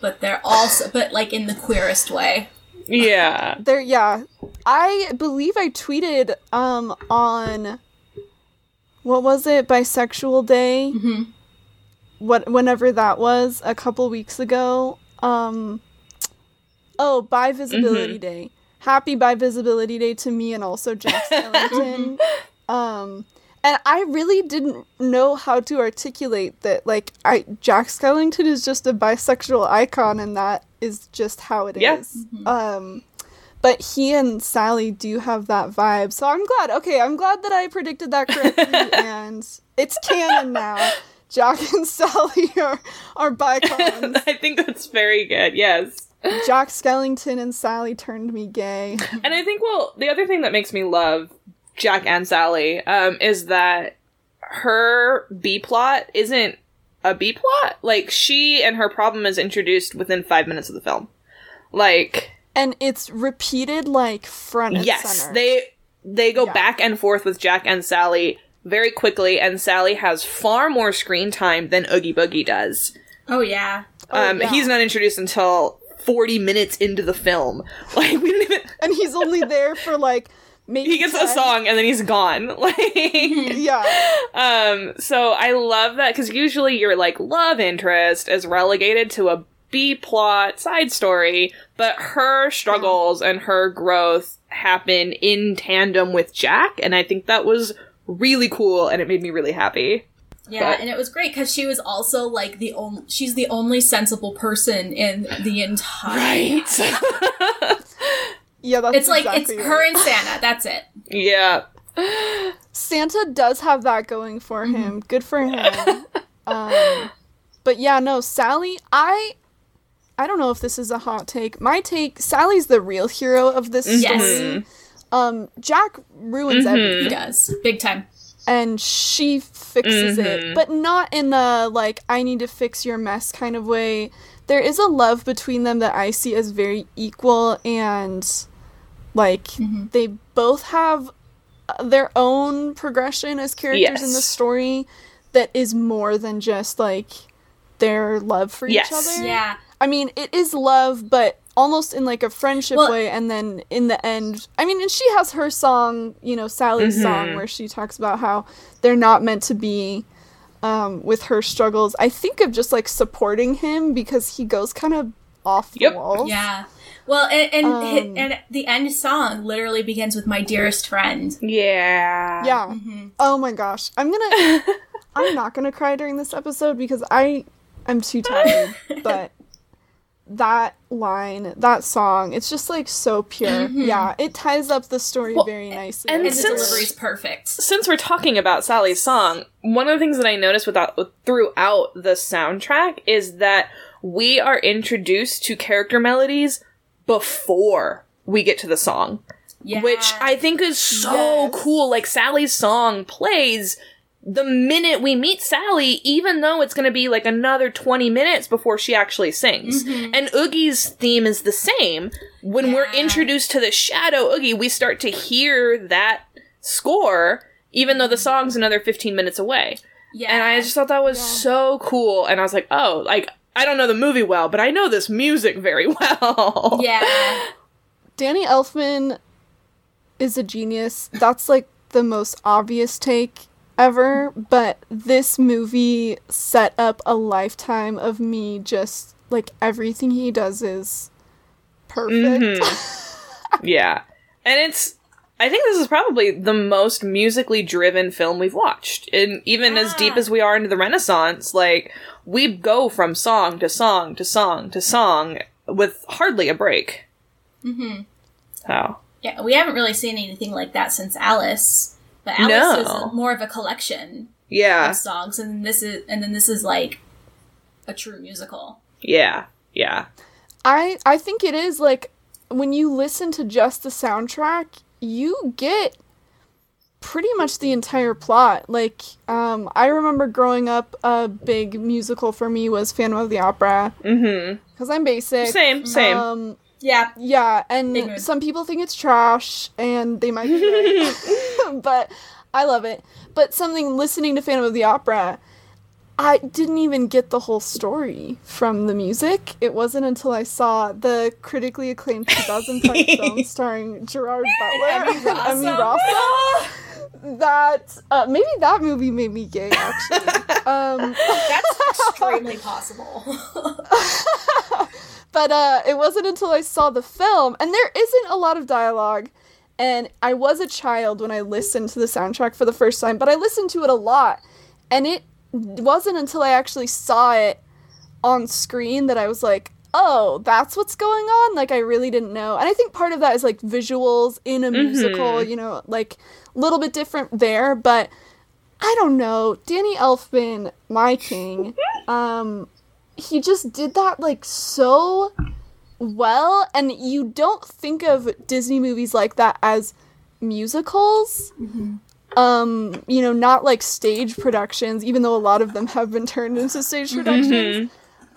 but they're also but like in the queerest way. yeah. <laughs> there yeah i believe i tweeted um on what was it bisexual day Mm-hmm. what whenever that was a couple weeks ago um oh bi visibility day happy bi visibility day to me and also jack <laughs> skellington um and i really didn't know how to articulate that like i jack skellington is just a bisexual icon and that is just how it is. Yeah. um but he and Sally do have that vibe. So I'm glad. Okay, I'm glad that I predicted that correctly <laughs> and it's canon now. Jack and <laughs> Sally are are bicons. <laughs> I think that's very good. Yes. Jack Skellington and Sally turned me gay. <laughs> And I think, well, the other thing that makes me love Jack and Sally um, is that her B plot isn't a B plot. Like, she and her problem is introduced within five minutes of the film. Like, And it's repeated like front and yes, center. they they go Yeah. back and forth with Jack and Sally very quickly, and Sally has far more screen time than Oogie Boogie does. Oh yeah. um, yeah. He's not introduced until forty minutes into the film. <laughs> Like, we don't even. <laughs> and he's only there for like maybe He gets a song and then he's gone. <laughs> Like, Yeah. Um, so I love that because usually your like love interest is relegated to a B plot side story, but her struggles and her growth happen in tandem with Jack, and I think that was really cool and it made me really happy. Yeah, But- and it was great because she was also like the only. She's the only sensible person in the entire. Right. <laughs> Yeah, that's It's like exactly it's right. her and Santa. That's it. yeah. Santa does have that going for him. Good for him. <laughs> um, but yeah, no, Sally, I I don't know if this is a hot take. My take, Sally's the real hero of this Yes. story. Um, Jack ruins Mm-hmm. He everything does big time. and she fixes Mm-hmm. it, but not in the like I need to fix your mess kind of way. There is a love between them that I see as very equal and like Mm-hmm. they both have their own progression as characters in the story that is more than just like their love for Yes. each other. Yeah. I mean, it is love, but almost in like a friendship Well- way. And then in the end, I mean, and she has her song, you know, Sally's Mm-hmm. song, where she talks about how they're not meant to be um, with her struggles. I think of just like supporting him because he goes kind of off the Yep. walls. Yeah. Well, and and, hi- Um, and the end song literally begins with "My dearest friend." Yeah. Yeah. Oh my gosh. I'm gonna. <laughs> I'm not gonna cry during this episode because I am too tired. <laughs> but that line, that song, it's just like so pure. Mm-hmm. Yeah, it ties up the story very nicely. and And the Since- delivery's perfect. Since we're talking about Sally's song, one of the things that I noticed without throughout the soundtrack is that we are introduced to character melodies before we get to the song. Yeah. which I think is so Yes. cool. Like Sally's song plays the minute we meet Sally, even though it's going to be like another 20 minutes before she actually sings. Mm-hmm. And Oogie's theme is the same. When we're introduced to the shadow Oogie, we start to hear that score, even though the song's another 15 minutes away. yeah. And I just thought that was so cool. And I was like, oh, like, I don't know the movie well, but I know this music very <laughs> well. yeah. <laughs> Danny Elfman is a genius. That's like the most obvious take ever, but this movie set up a lifetime of me just like everything he does is perfect. <laughs> Yeah. And it's I think this is probably the most musically driven film we've watched. And even as deep as we are into the Renaissance, like we go from song to song to song to song with hardly a break. Mm-hmm. So Yeah, we haven't really seen anything like that since Alice. But Alice No. is more of a collection yeah. of songs, and this is and then this is like a true musical. Yeah. Yeah. I I think it is like when you listen to just the soundtrack, you get pretty much the entire plot. Like um I remember growing up a big musical for me was Phantom of the Opera Mm-hmm. cuz I'm basic. Same, same. Um Yeah, yeah, and Ignorant. some people think it's trash and they might be right. <laughs> <laughs> but I love it. But something listening to Phantom of the Opera I didn't even get the whole story from the music. It wasn't until I saw the critically acclaimed <laughs> 2005 film starring Gerard Butler and Emmy Rossum. That uh, maybe that movie made me gay actually. um, that's extremely possible. But uh, it wasn't until I saw the film, and there isn't a lot of dialogue. And I was a child when I listened to the soundtrack for the first time, but I listened to it a lot, and it wasn't until I actually saw it on screen that I was like, "Oh, that's what's going on." Like I really didn't know, and I think part of that is like visuals in a musical, you know, like a little bit different there, but. I don't know. Danny Elfman, my king. <laughs> Um, he just did that like so well and you don't think of disney movies like that as musicals. Um you know not like stage productions even though a lot of them have been turned into stage productions.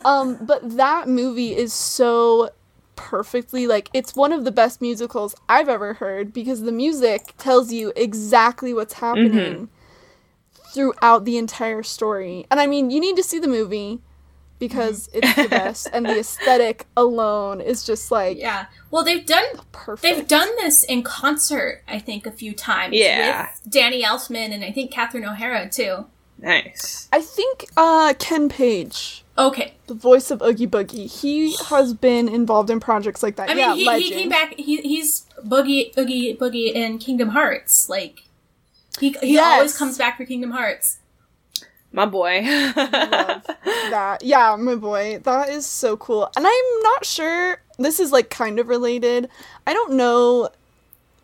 Um but that movie is so perfectly like it's one of the best musicals i've ever heard because the music tells you exactly what's happening throughout the entire story. And i mean you need to see the movie because it's the best and the aesthetic alone is just like yeah. Well, they've done perfect. they've done this in concert. I think a few times. Yeah. With Danny Elfman and I think Catherine O'Hara too. Nice. I think uh Ken Page, Okay. the voice of Oogie Boogie, he has been involved in projects like that. I mean, yeah, he, legend. he came back. He, he's boogie oogie boogie in Kingdom Hearts. Like he he Yes. always comes back for Kingdom Hearts. My boy. <laughs> Love that. Yeah, my boy. That is so cool. And I'm not sure this is like kind of related. I don't know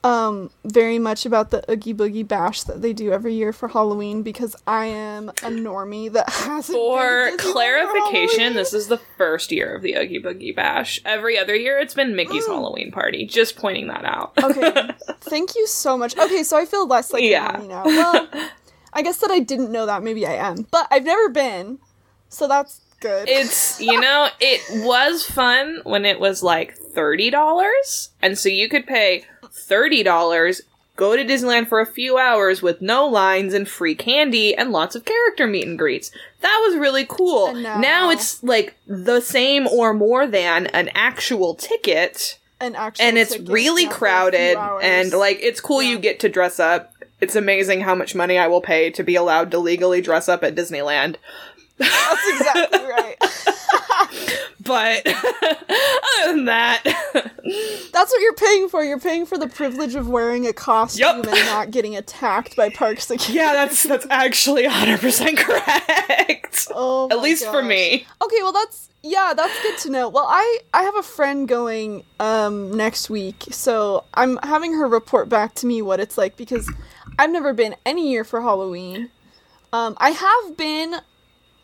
um very much about the Oogie Boogie Bash that they do every year for Halloween because I am a normie that <laughs> hasn't For been clarification, Halloween. this is the first year of the Oogie Boogie Bash. Every other year, it's been Mickey's <gasps> Halloween party. Just pointing that out. Okay. <laughs> Thank you so much. Okay, so I feel less like Yeah. a now. Well, I guess that I didn't know that. Maybe I am, but I've never been, so that's good. It's you know, <laughs> it was fun when it was like thirty dollars, and so you could pay thirty dollars go to Disneyland for a few hours with no lines and free candy and lots of character meet and greets. That was really cool. Now- now it's like the same or more than an actual ticket An actual and it's really yeah, for a few crowded and like it's cool you get to dress up it's amazing how much money i will pay to be allowed to legally dress up at disneyland that's exactly <laughs> right. but <laughs> other than that That's what you're paying for. You're paying for the privilege of wearing a costume Yup. and not getting attacked by park security. <laughs> yeah that's that's actually 100% correct Oh, at least for me Okay, well that's yeah, that's good to know. Well, I I have a friend going um next week, so I'm having her report back to me what it's like because I've never been any year for Halloween. Um, I have been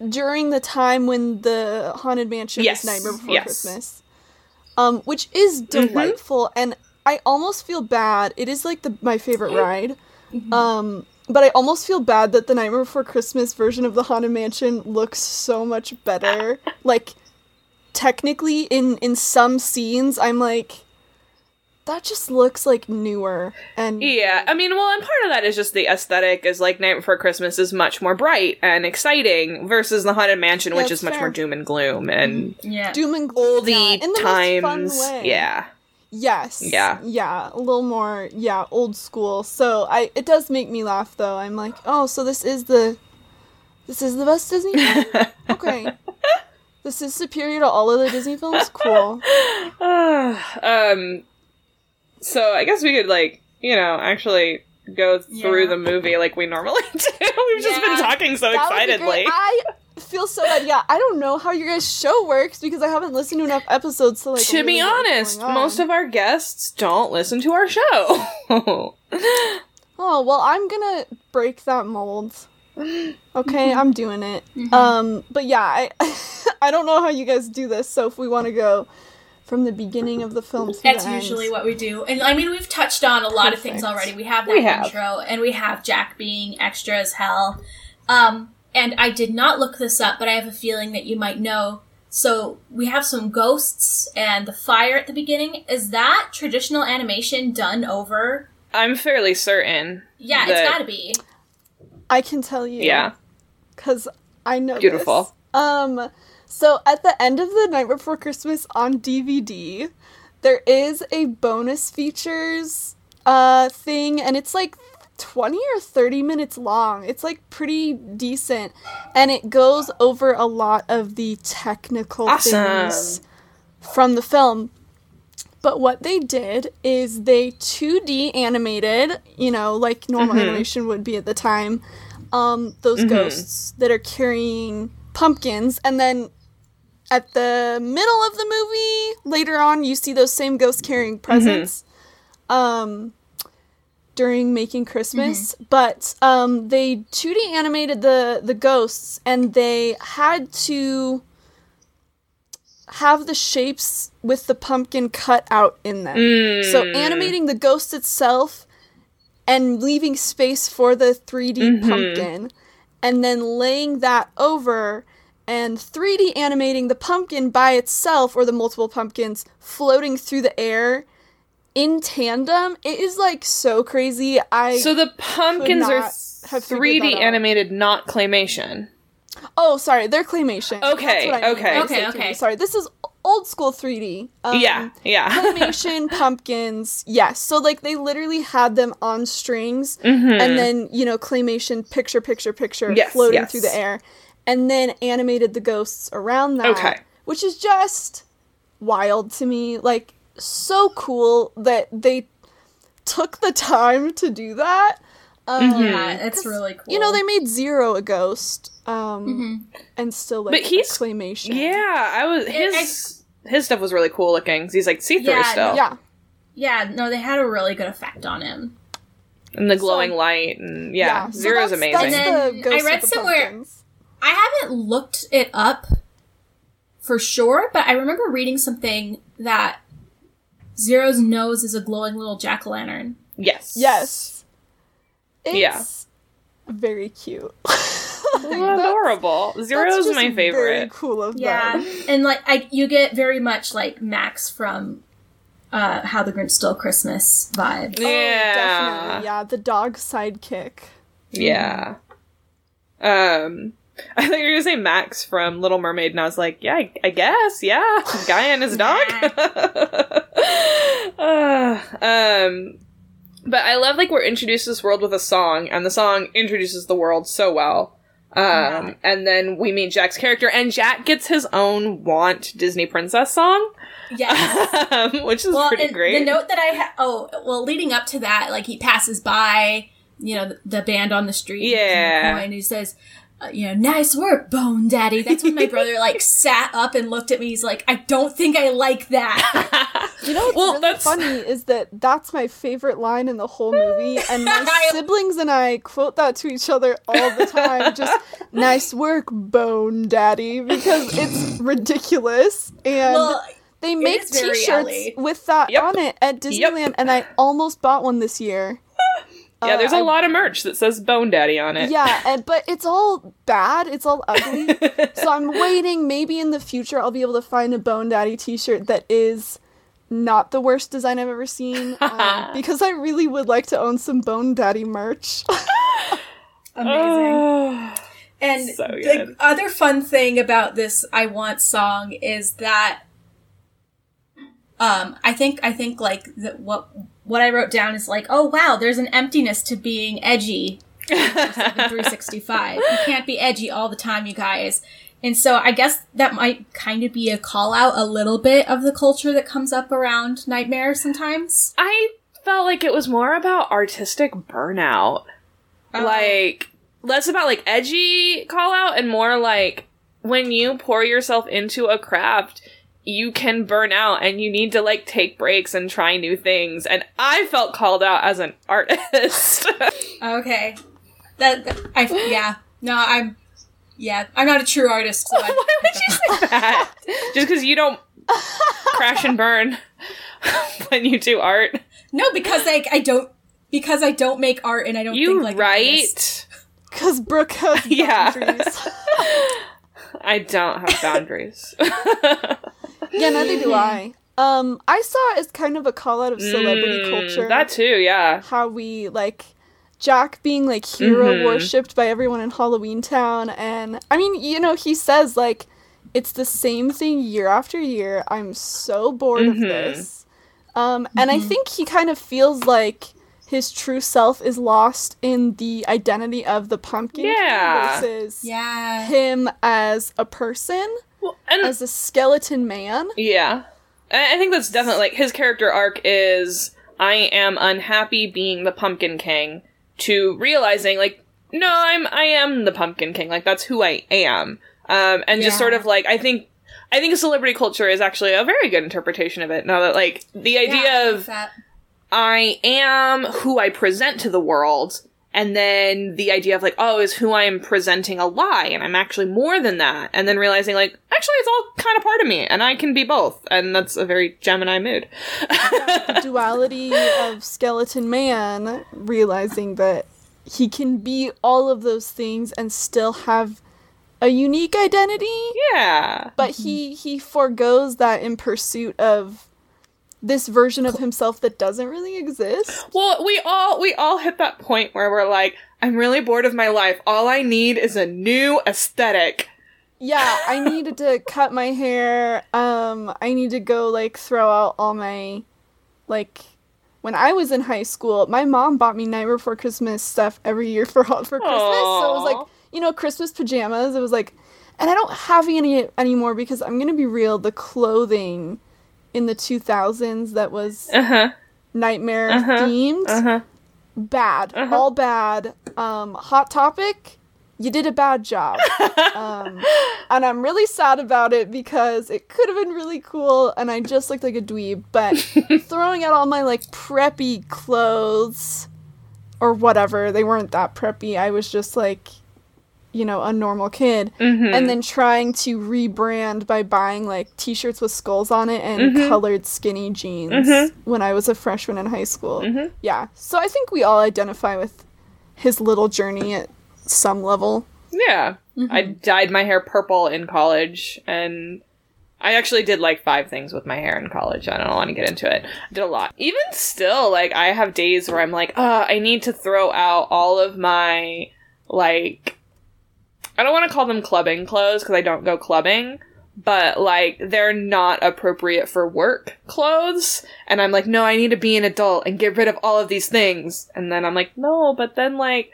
during the time when the haunted mansion Yes, was Nightmare Before yes. Christmas, um, which is delightful, and I almost feel bad. It is like the my favorite ride. Um, but I almost feel bad that the Nightmare Before Christmas version of the Haunted Mansion looks so much better. <laughs> like technically in in some scenes I'm like that just looks like newer and yeah i mean well and part of that is just the aesthetic is like night before christmas is much more bright and exciting versus the haunted mansion which That's is much fair. more doom and gloom and Yeah. doom and gloom yeah, oldie in the most times fun way. yeah Yes. Yeah. Yeah, a little more yeah, old school. So I it does make me laugh though. I'm like, "Oh, so this is the this is the best Disney film? <laughs> okay. This is superior to all of the Disney films? Cool. <sighs> um so i guess we could like you know actually go through Yeah. the movie like we normally <laughs> do we've just been talking so That excitedly. I feel so bad. Yeah, I don't know how your guys' show works because I haven't listened to enough episodes to like. to be honest most of our guests don't listen to our show Oh well, I'm gonna break that mold. Okay, I'm doing it. Um, but yeah, I <laughs> I don't know how you guys do this. So if we want to go from the beginning of the film to That's the end. usually what we do. And I mean, we've touched on a lot of things already. We have that We have. intro, and we have Jack being extra as hell. Um, and I did not look this up, but I have a feeling that you might know. So we have some ghosts and the fire at the beginning. Is that traditional animation done over? i'm fairly certain Yeah, that- it's got to be. I can tell you. yeah because I know. Beautiful. this. Um, so at the end of the Night Before Christmas on DVD, there is a bonus features uh thing, and it's like twenty or thirty minutes long. It's like pretty decent, and it goes over a lot of the technical Awesome. things from the film. But what they did is they 2D animated, you know, like normal animation would be at the time, um, those ghosts that are carrying pumpkins. And then at the middle of the movie, later on, you see those same ghosts carrying presents um, during making Christmas. But um, they 2D animated the, the ghosts and they had to have the shapes with the pumpkin cut out in them. So animating the ghost itself and leaving space for the 3D pumpkin and then laying that over and 3D animating the pumpkin by itself or the multiple pumpkins floating through the air in tandem. It is like so crazy. I so the pumpkins are have 3d that out. animated not claymation Oh, sorry, they're claymation. Okay, what I meant okay. when I Okay, okay. Sorry, this is old school 3D. Um, yeah yeah <laughs> claymation pumpkins yes so like they literally had them on strings Mhm. and then you know claymation picture picture picture Yes, floating yes. through the air and then animated the ghosts around that Okay. which is just wild to me like so cool that they took the time to do that um, Yeah, it's really cool. you know they made zero a ghost um and still like But he's- claymation yeah i was his his stuff was really cool looking. he's like see-through Yeah, still yeah yeah, no, they had a really good effect on him. and the glowing So- light and yeah, so zero's that's- amazing that's And then the ghost I of read the somewhere- pumpkins. I haven't looked it up for sure, but I remember reading something that Zero's nose is a glowing little jack o' lantern. yes Yes. It's Yeah. very cute. <laughs> Oh, adorable zero's my Very favorite cool of Yeah, them. and like I, you get very much like Max from uh, How the Grinch Stole Christmas vibe. Yeah. Oh, definitely. Yeah, the dog sidekick. Yeah. Um, <laughs> I thought you were gonna say Max from Little Mermaid, and I was like, yeah, I, I guess, yeah, <laughs> guy and his dog. <laughs> Uh, um, but I love like we're introduced to this world with a song, and the song introduces the world so well. Um, Yeah. and then we meet Jack's character, and Jack gets his own want Disney princess song, Yes. um, which is well, pretty great. the note that I ha- oh well, leading up to that, like he passes by, you know, the, the band on the street, Yeah. and he says. Uh, you know, nice work, Bone Daddy. That's when my brother like <laughs> sat up and looked at me. He's like, I don't think I like that. <laughs> You know what's Well, really that's- funny is that that's my favorite line in the whole movie, <laughs> and my I- siblings and I quote that to each other all the time. Just nice work, Bone Daddy, because it's ridiculous, and well, they make T-shirts with that Yep. on it at Disneyland, and I almost bought one this year. Yeah, Uh, there's a I- lot of merch that says Bone Daddy on it. Yeah, and, but it's all bad. It's all ugly. <laughs> so I'm waiting. Maybe in the future I'll be able to find a Bone Daddy T-shirt that is not the worst design I've ever seen. <laughs> Um, because I really would like to own some Bone Daddy merch. <laughs> amazing. <sighs> And So the other fun thing about this I Want song is that um I think I think like that what what I wrote down is like, oh wow, there's an emptiness to being edgy. <laughs> 365. You can't be edgy all the time, you guys. And so I guess that might kind of be a call out a little bit of the culture that comes up around Nightmare sometimes. I felt like it was more about artistic burnout. Oh. Like less about like edgy call out and more like when you pour yourself into a craft, you can burn out and you need to like take breaks and try new things. And I felt called out as an artist. <laughs> Okay. That, that- I yeah. No, I'm yeah, I'm not a true artist. So <laughs> Why would you say that? Just because you don't crash and burn <laughs> when you do art. No, because like I don't because I don't make art and I don't You think like right? Because Brooke has Yeah. boundaries. I don't have boundaries. Yeah, neither do <laughs> I. Um, I saw it as kind of a call out of celebrity Mm, culture. That too, yeah. how we like Jack being like hero Mhm. worshipped by everyone in Halloween Town and I mean, you know, he says like it's the same thing year after year. I'm so bored of Mhm. this. Um and I think he kind of feels like his true self is lost in the identity of the pumpkin King Yeah. versus Yeah. him as a person, Well, as a skeleton man. yeah, I think that's definitely like his character arc is I am unhappy being the Pumpkin King to realizing like no, I'm I am the Pumpkin King. Like that's who I am. Um, and just sort of like I think I think celebrity culture is actually a very good interpretation of it. Now that like the idea Yeah, of. I am who I present to the world, and then the idea of like, oh, is who I am presenting a lie, and I'm actually more than that, and then realizing like, actually, it's all kind of part of me, and I can be both, and that's a very Gemini mood. the <laughs> duality of skeleton man realizing that he can be all of those things and still have a unique identity. Yeah, but he he forgoes that in pursuit of this version of himself that doesn't really exist? Well, we all we all hit that point where we're like, I'm really bored of my life. All I need is a new aesthetic. yeah <laughs> i needed to cut my hair. Um i need to go like throw out all my like when i was in high school my mom bought me night before christmas stuff every year for for christmas. So it was like you know christmas pajamas. It was like and i don't have any anymore because i'm gonna be real the clothing in the 2000s that was Uh huh. nightmare Uh-huh. themed Uh huh. bad Uh-huh. all bad um hot topic you did a bad job <laughs> um and i'm really sad about it because it could have been really cool and i just looked like a dweeb but <laughs> throwing out all my like preppy clothes or whatever they weren't that preppy i was just like you know a normal kid Mhm. and then trying to rebrand by buying like t-shirts with skulls on it and Mm-hmm. colored skinny jeans Mhm. when i was a freshman in high school Mhm. yeah so i think we all identify with his little journey at some level Yeah. I dyed my hair purple in college and I actually did like five things with my hair in college. I don't want to get into it. I did a lot. Even still, like I have days where I'm like, uh, I need to throw out all of my like I don't want to call them clubbing clothes because I don't go clubbing, but like they're not appropriate for work clothes. And I'm like, no, I need to be an adult and get rid of all of these things. And then I'm like, no, but then like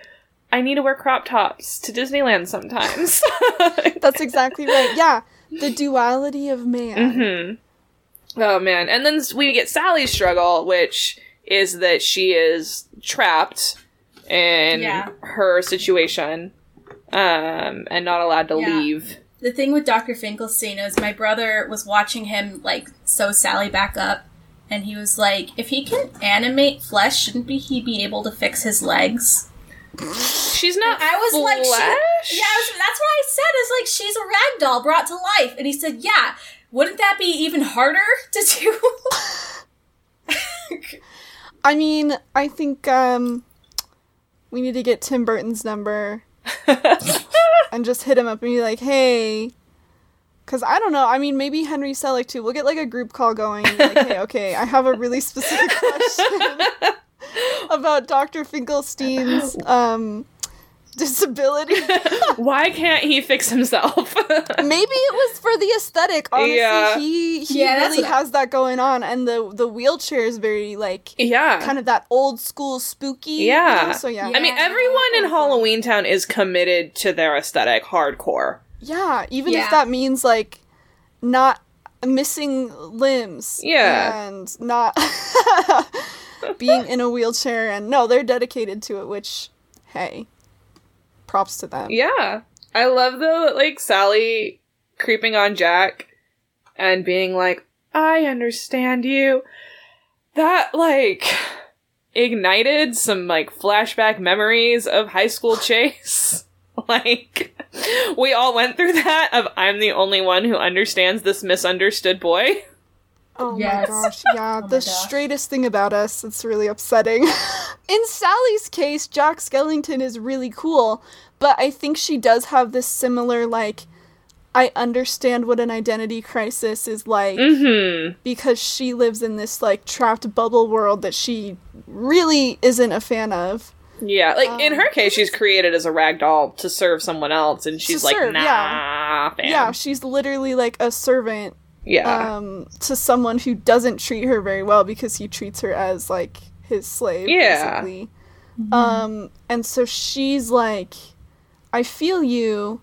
I need to wear crop tops to Disneyland sometimes. <laughs> That's exactly right. Yeah, the duality of man. hmm Oh man, and then we get Sally's struggle, which is that she is trapped in Yeah. her situation, um, and not allowed to Yeah. leave. The thing with Dr. Finkelstein is my brother was watching him like sew Sally back up, and he was like, if he can animate flesh, shouldn't be he be able to fix his legs? She's not. I was like, she, yeah, was, that's what I said. Is like she's a rag doll brought to life, and he said, yeah. Wouldn't that be even harder to do? <laughs> I mean, I think um, we need to get Tim Burton's number <laughs> and just hit him up and be like, hey. Because I don't know. I mean, maybe Henry Selick too. We'll get like a group call going. Like, hey, <laughs> okay, I have a really specific question <laughs> about Dr. Finkelstein's um, <laughs> disability. <laughs> Why can't he fix himself? <laughs> maybe it was for the aesthetic. Honestly, Yeah. he he Yeah, really has that going on, and the the wheelchair is very like yeah. kind of that old school spooky. you Yeah. know? So yeah. I mean, everyone in Halloween Town is committed to their aesthetic hardcore. Yeah, even Yeah. if that means like not missing limbs. Yeah. And not being in a wheelchair and no, they're dedicated to it, which hey, props to them. Yeah. I love the like Sally creeping on Jack and being like, I understand you. That like ignited some like flashback memories of high school <laughs> chase. <laughs> like we all went through that of I'm the only one who understands this misunderstood boy. <laughs> Oh Yes. my gosh, yeah, my the gosh. straightest thing about us, it's really upsetting. <laughs> in Sally's case, Jack Skellington is really cool, but I think she does have this similar like I understand what an identity crisis is like. Mhm. because she lives in this like trapped bubble world that she really isn't a fan of. Yeah, like in Um, her case, she's created as a rag doll to serve someone else, and she's like, serve, "Nah, yeah. fam." Yeah, she's literally like a servant yeah, um to someone who doesn't treat her very well because he treats her as like his slave Yeah. basically. Um and so she's like I feel you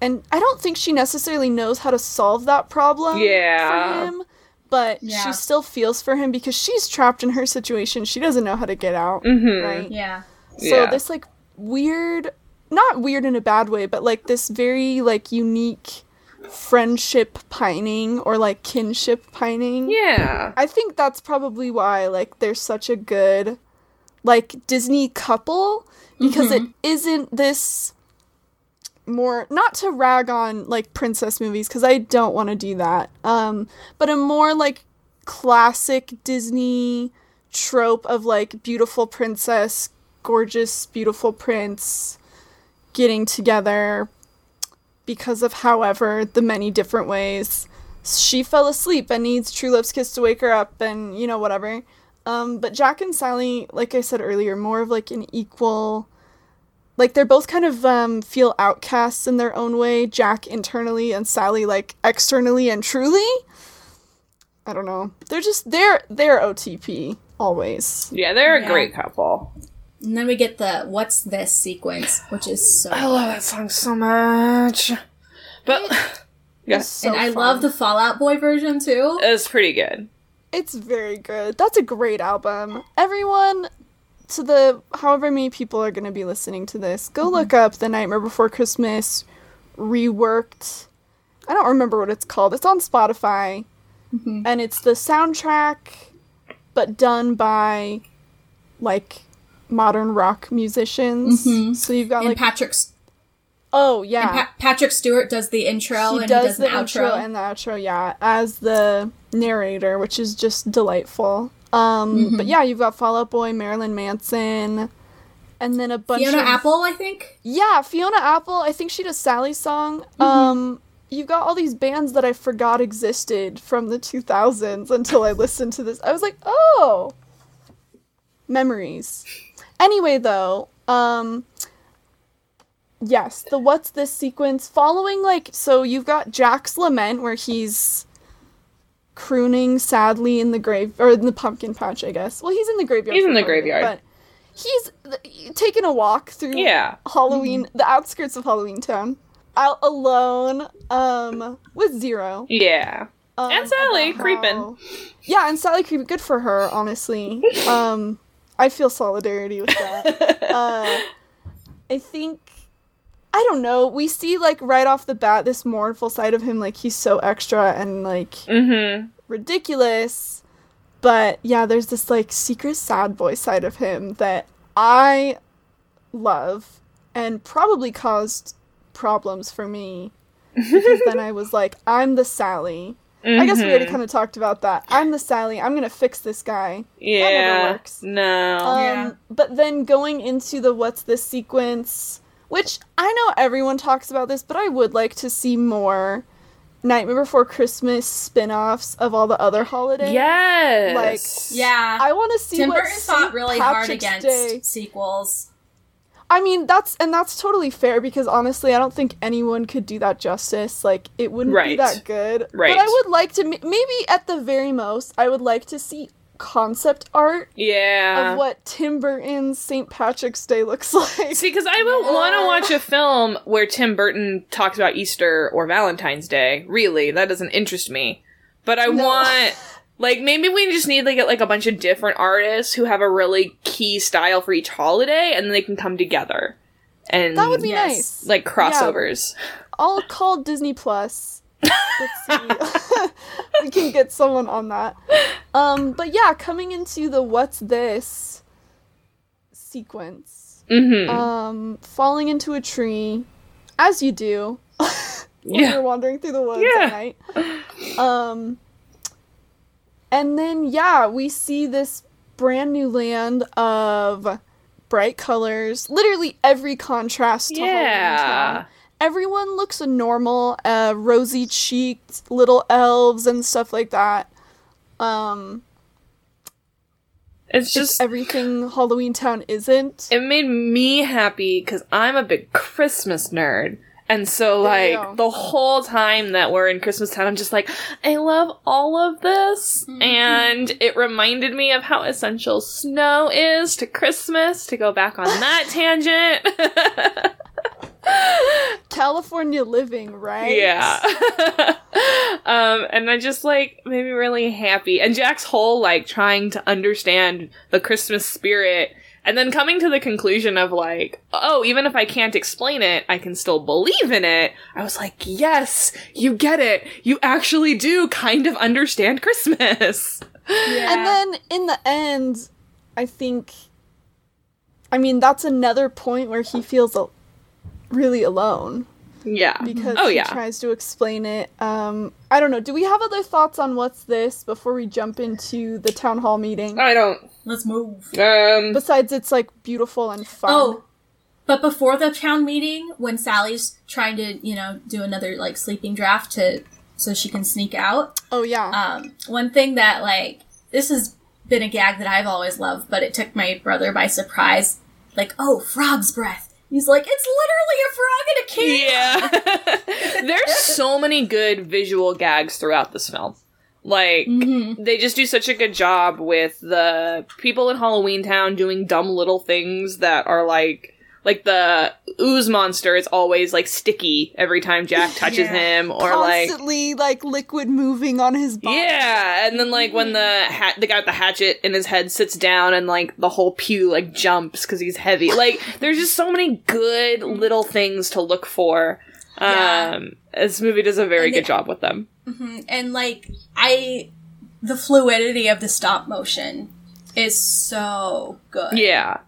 and I don't think she necessarily knows how to solve that problem Yeah. for him. But Yeah. she still feels for him because she's trapped in her situation. She doesn't know how to get out. Mhm. Right? yeah. So Yeah. this like weird, not weird in a bad way, but like this very like unique friendship pining or like kinship pining. yeah, I think that's probably why like there's such a good like Disney couple because it isn't this more not to rag on like princess movies because I don't want to do that. Um but a more like classic Disney trope of like beautiful princess, gorgeous beautiful prince getting together because of however the many different ways she fell asleep and needs true love's kiss to wake her up and you know whatever um but jack and sally like i said earlier more of like an equal like they're both kind of um feel outcasts in their own way jack internally and sally like externally and truly i don't know they're just they're they're otp always yeah. They're a Yeah. great couple. And then we get the "What's this?" sequence, which is so. I love that song so much, but yeah, It's <laughs> so and I fun. love the Fall Out Boy version too. it's pretty good. It's very good. That's a great album. Everyone, to the however many people are going to be listening to this, go mm-hmm. look up The Nightmare Before Christmas reworked. I don't remember what it's called. It's on Spotify. Mm-hmm. And it's the soundtrack, but done by like modern rock musicians. So you've got and like, Patrick's oh, yeah. Pa- Patrick Stewart does the intro he and does, he does the intro outro. and the outro, yeah, as the narrator, which is just delightful. Um, Mm-hmm. but yeah, you've got Fall Out Boy, Marilyn Manson, and then a bunch Fiona of Apple, I think. yeah, Fiona Apple. I think she does Sally's song. Mm-hmm. Um, you've got all these bands that I forgot existed from the 2000s until I listened to this. I was like, oh, memories. Anyway, though, um, yes, the what's this sequence following like so you've got Jack's lament where he's crooning sadly in the grave or in the pumpkin patch, I guess. Well, he's in the graveyard. He's in the graveyard. but he's th- taking a walk through Yeah. Halloween, the outskirts of Halloween Town, out alone, um, with Zero. Yeah. Um, And Sally creeping. how- Yeah, and Sally creeping. Good for her, honestly. <laughs> Um, I feel solidarity with that. <laughs> uh, I think. I don't know. We see like right off the bat this mournful side of him, like he's so extra and like Mm-hmm. ridiculous. But yeah, there's this like secret sad boy side of him that I love and probably caused problems for me. Because then I was like, I'm the Sally. I guess we already Mhm. kind of talked about that. I'm the Sally. I'm gonna fix this guy. Yeah. works. No. Um, Yeah. But then going into the what's this sequence, which I know everyone talks about this, but I would like to see more Nightmare Before Christmas spin offs of all the other holidays. yes. like, Yeah. I want to see Tim what Burton fought St. really hard against Day- sequels. I mean, that's and that's totally fair because honestly, I don't think anyone could do that justice. Like, it wouldn't be that good. Right. But I would like to, maybe at the very most, I would like to see concept art yeah. of what Tim Burton's St. Patrick's Day looks <laughs> like. See, because I would want to watch a film where Tim Burton talks about Easter or Valentine's Day. Really, that doesn't interest me. But I No. want, <laughs> like, maybe we just need to get like a bunch of different artists who have a really key style for each holiday, and then they can come together and That would be Yes. nice. like crossovers. I'll call Disney Plus. Let's see. <laughs> we can get someone on that. Um, but yeah, coming into the what's this sequence. Mm-hmm. Um, falling into a tree, as you do <laughs> when Yeah. you're wandering through the woods Yeah. at night. Um, and then yeah, we see this brand new land of bright colors. Literally every contrast to Halloween yeah. Town. Everyone looks normal, uh, rosy cheeked, little elves and stuff like that. Um, It's it's just everything Halloween Town isn't. it made me happy because I'm a big Christmas nerd. And so, There like, the whole time that we're in Christmas town, I'm just like, I love all of this. And it reminded me of how essential snow is to Christmas, to go back on that <laughs> tangent. <laughs> California living, right? Yeah. <laughs> um, and I just like made me really happy. And Jack's whole like trying to understand the Christmas spirit and then coming to the conclusion of like, oh, even if I can't explain it, I can still believe in it. I was like, yes, you get it. You actually do kind of understand Christmas. Yeah. And then in the end, I think, I mean, that's another point where he feels really alone Yeah. because oh he yeah. tries to explain it. Um, I don't know. Do we have other thoughts on what's this before we jump into the town hall meeting? I don't. Let's move. Um. Besides, it's like beautiful and fun. Oh, but before the town meeting, when Sally's trying to, you know, do another like sleeping draft to so she can sneak out. oh yeah. Um, one thing that like this has been a gag that I've always loved, but it took my brother by surprise. Like, oh, frog's breath. He's like, it's literally a frog in a can. Yeah. <laughs> There's so many good visual gags throughout this film. Like, mm-hmm. they just do such a good job with the people in Halloween Town doing dumb little things that are like, like the ooze monster is always like sticky every time Jack touches Yeah. him, or like, Constantly like liquid moving on his body. yeah, and then like when the ha- the guy with the hatchet in his head sits down and like the whole pew like jumps because he's heavy. Like there's just so many good little things to look for. Yeah. Um, this movie does a very And good it- job with them. and like I, the fluidity of the stop motion is so good. Yeah,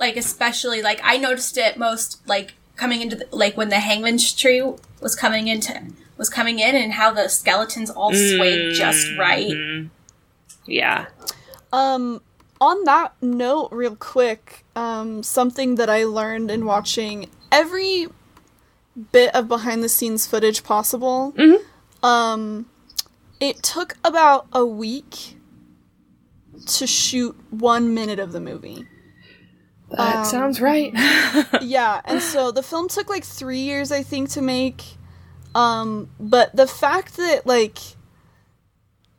like especially like I noticed it most like coming into the, like when the hangman's tree was coming into was coming in and how the skeletons all swayed just right. yeah, Um, on that note, real quick, um, something that I learned in watching every bit of behind the scenes footage possible. Mhm. Um, it took about a week to shoot one minute of the movie. That Um, sounds right. <laughs> yeah, and so the film took like three years, I think, to make. Um, but the fact that like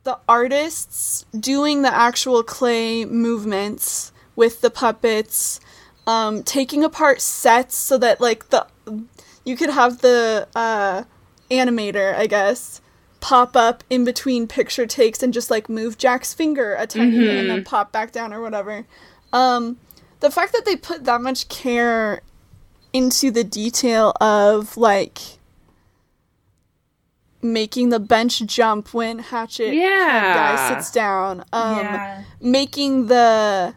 the artists doing the actual clay movements with the puppets, um, taking apart sets so that like the you could have the uh, animator, I guess, pop up in between picture takes and just like move Jack's finger a tiny bit and then pop back down or whatever. Um, the fact that they put that much care into the detail of like making the bench jump when Hatchet Yeah. guy sits down. Um, yeah. making the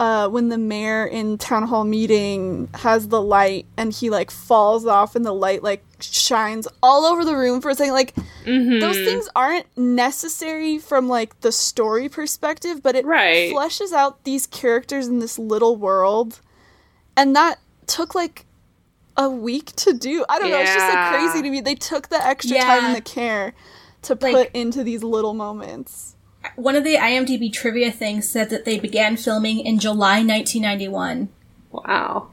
uh when the mayor in town hall meeting has the light and he like falls off and the light like shines all over the room for a second like Mhm. those things aren't necessary from like the story perspective but it Right. fleshes out these characters in this little world. And that took like a week to do. I don't know. It's just like crazy to me. They took the extra time and the care to Like- put into these little moments One of the IMDb trivia things said that they began filming in July 1991. Wow.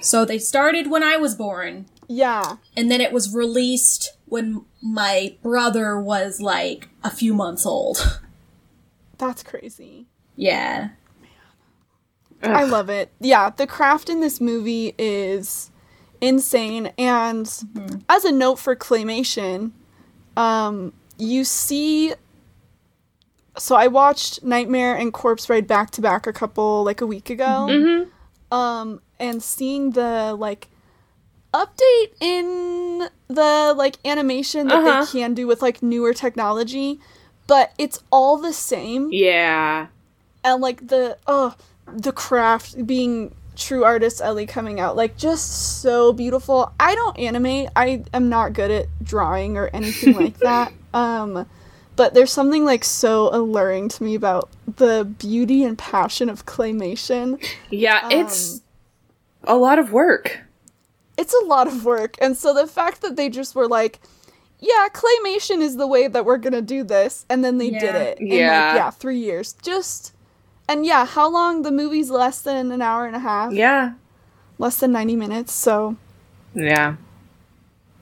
So they started when I was born, yeah and then it was released when my brother was like a few months old. <laughs> that's crazy yeah. I love it. Yeah, the craft in this movie is insane. And as a note for claymation, um, you see. So I watched Nightmare and Corpse Bride back to back a couple like a week ago. Mm-hmm. Um, and seeing the like update in the like animation that Uh-huh. they can do with like newer technology, but it's all the same Yeah. and like the oh the craft being true artist Ellie coming out like just so beautiful. I don't animate. I am not good at drawing or anything like <laughs> that. Um but there's something like so alluring to me about the beauty and passion of claymation. Yeah, Um, it's a lot of work. It's a lot of work. And so the fact that they just were like yeah, claymation is the way that we're gonna do this, and then they did it. In Yeah. like, yeah, three years. Just and yeah, how long? The movie's less than an hour and a half. Yeah. less than 90 minutes, so Yeah.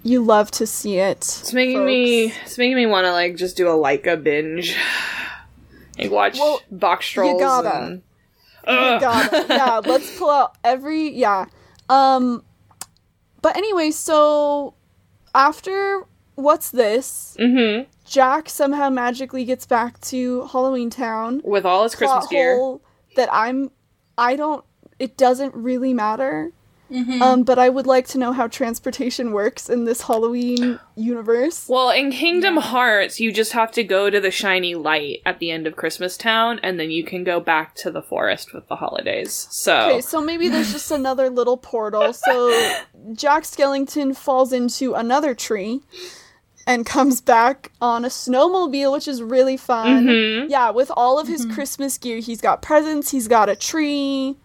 You love to see it. It's making me it's making me want to like just do a Laika binge. <sighs> and watch Well, Boxtrolls gotta. and Oh God, <laughs> yeah, let's pull out every yeah. Um but anyway, so after what's this? Mhm. Jack somehow magically gets back to Halloween Town. with all his Christmas gear. that I'm I don't it doesn't really matter. Um, but I would like to know how transportation works in this Halloween universe. Well, in Kingdom Hearts, you just have to go to the shiny light at the end of Christmas Town, and then you can go back to the forest with the holidays. So, Okay, so maybe there's just another little portal. So <laughs> Jack Skellington falls into another tree and comes back on a snowmobile, which is really fun. Mhm. Yeah, with all of his Christmas gear, he's got presents, he's got a tree,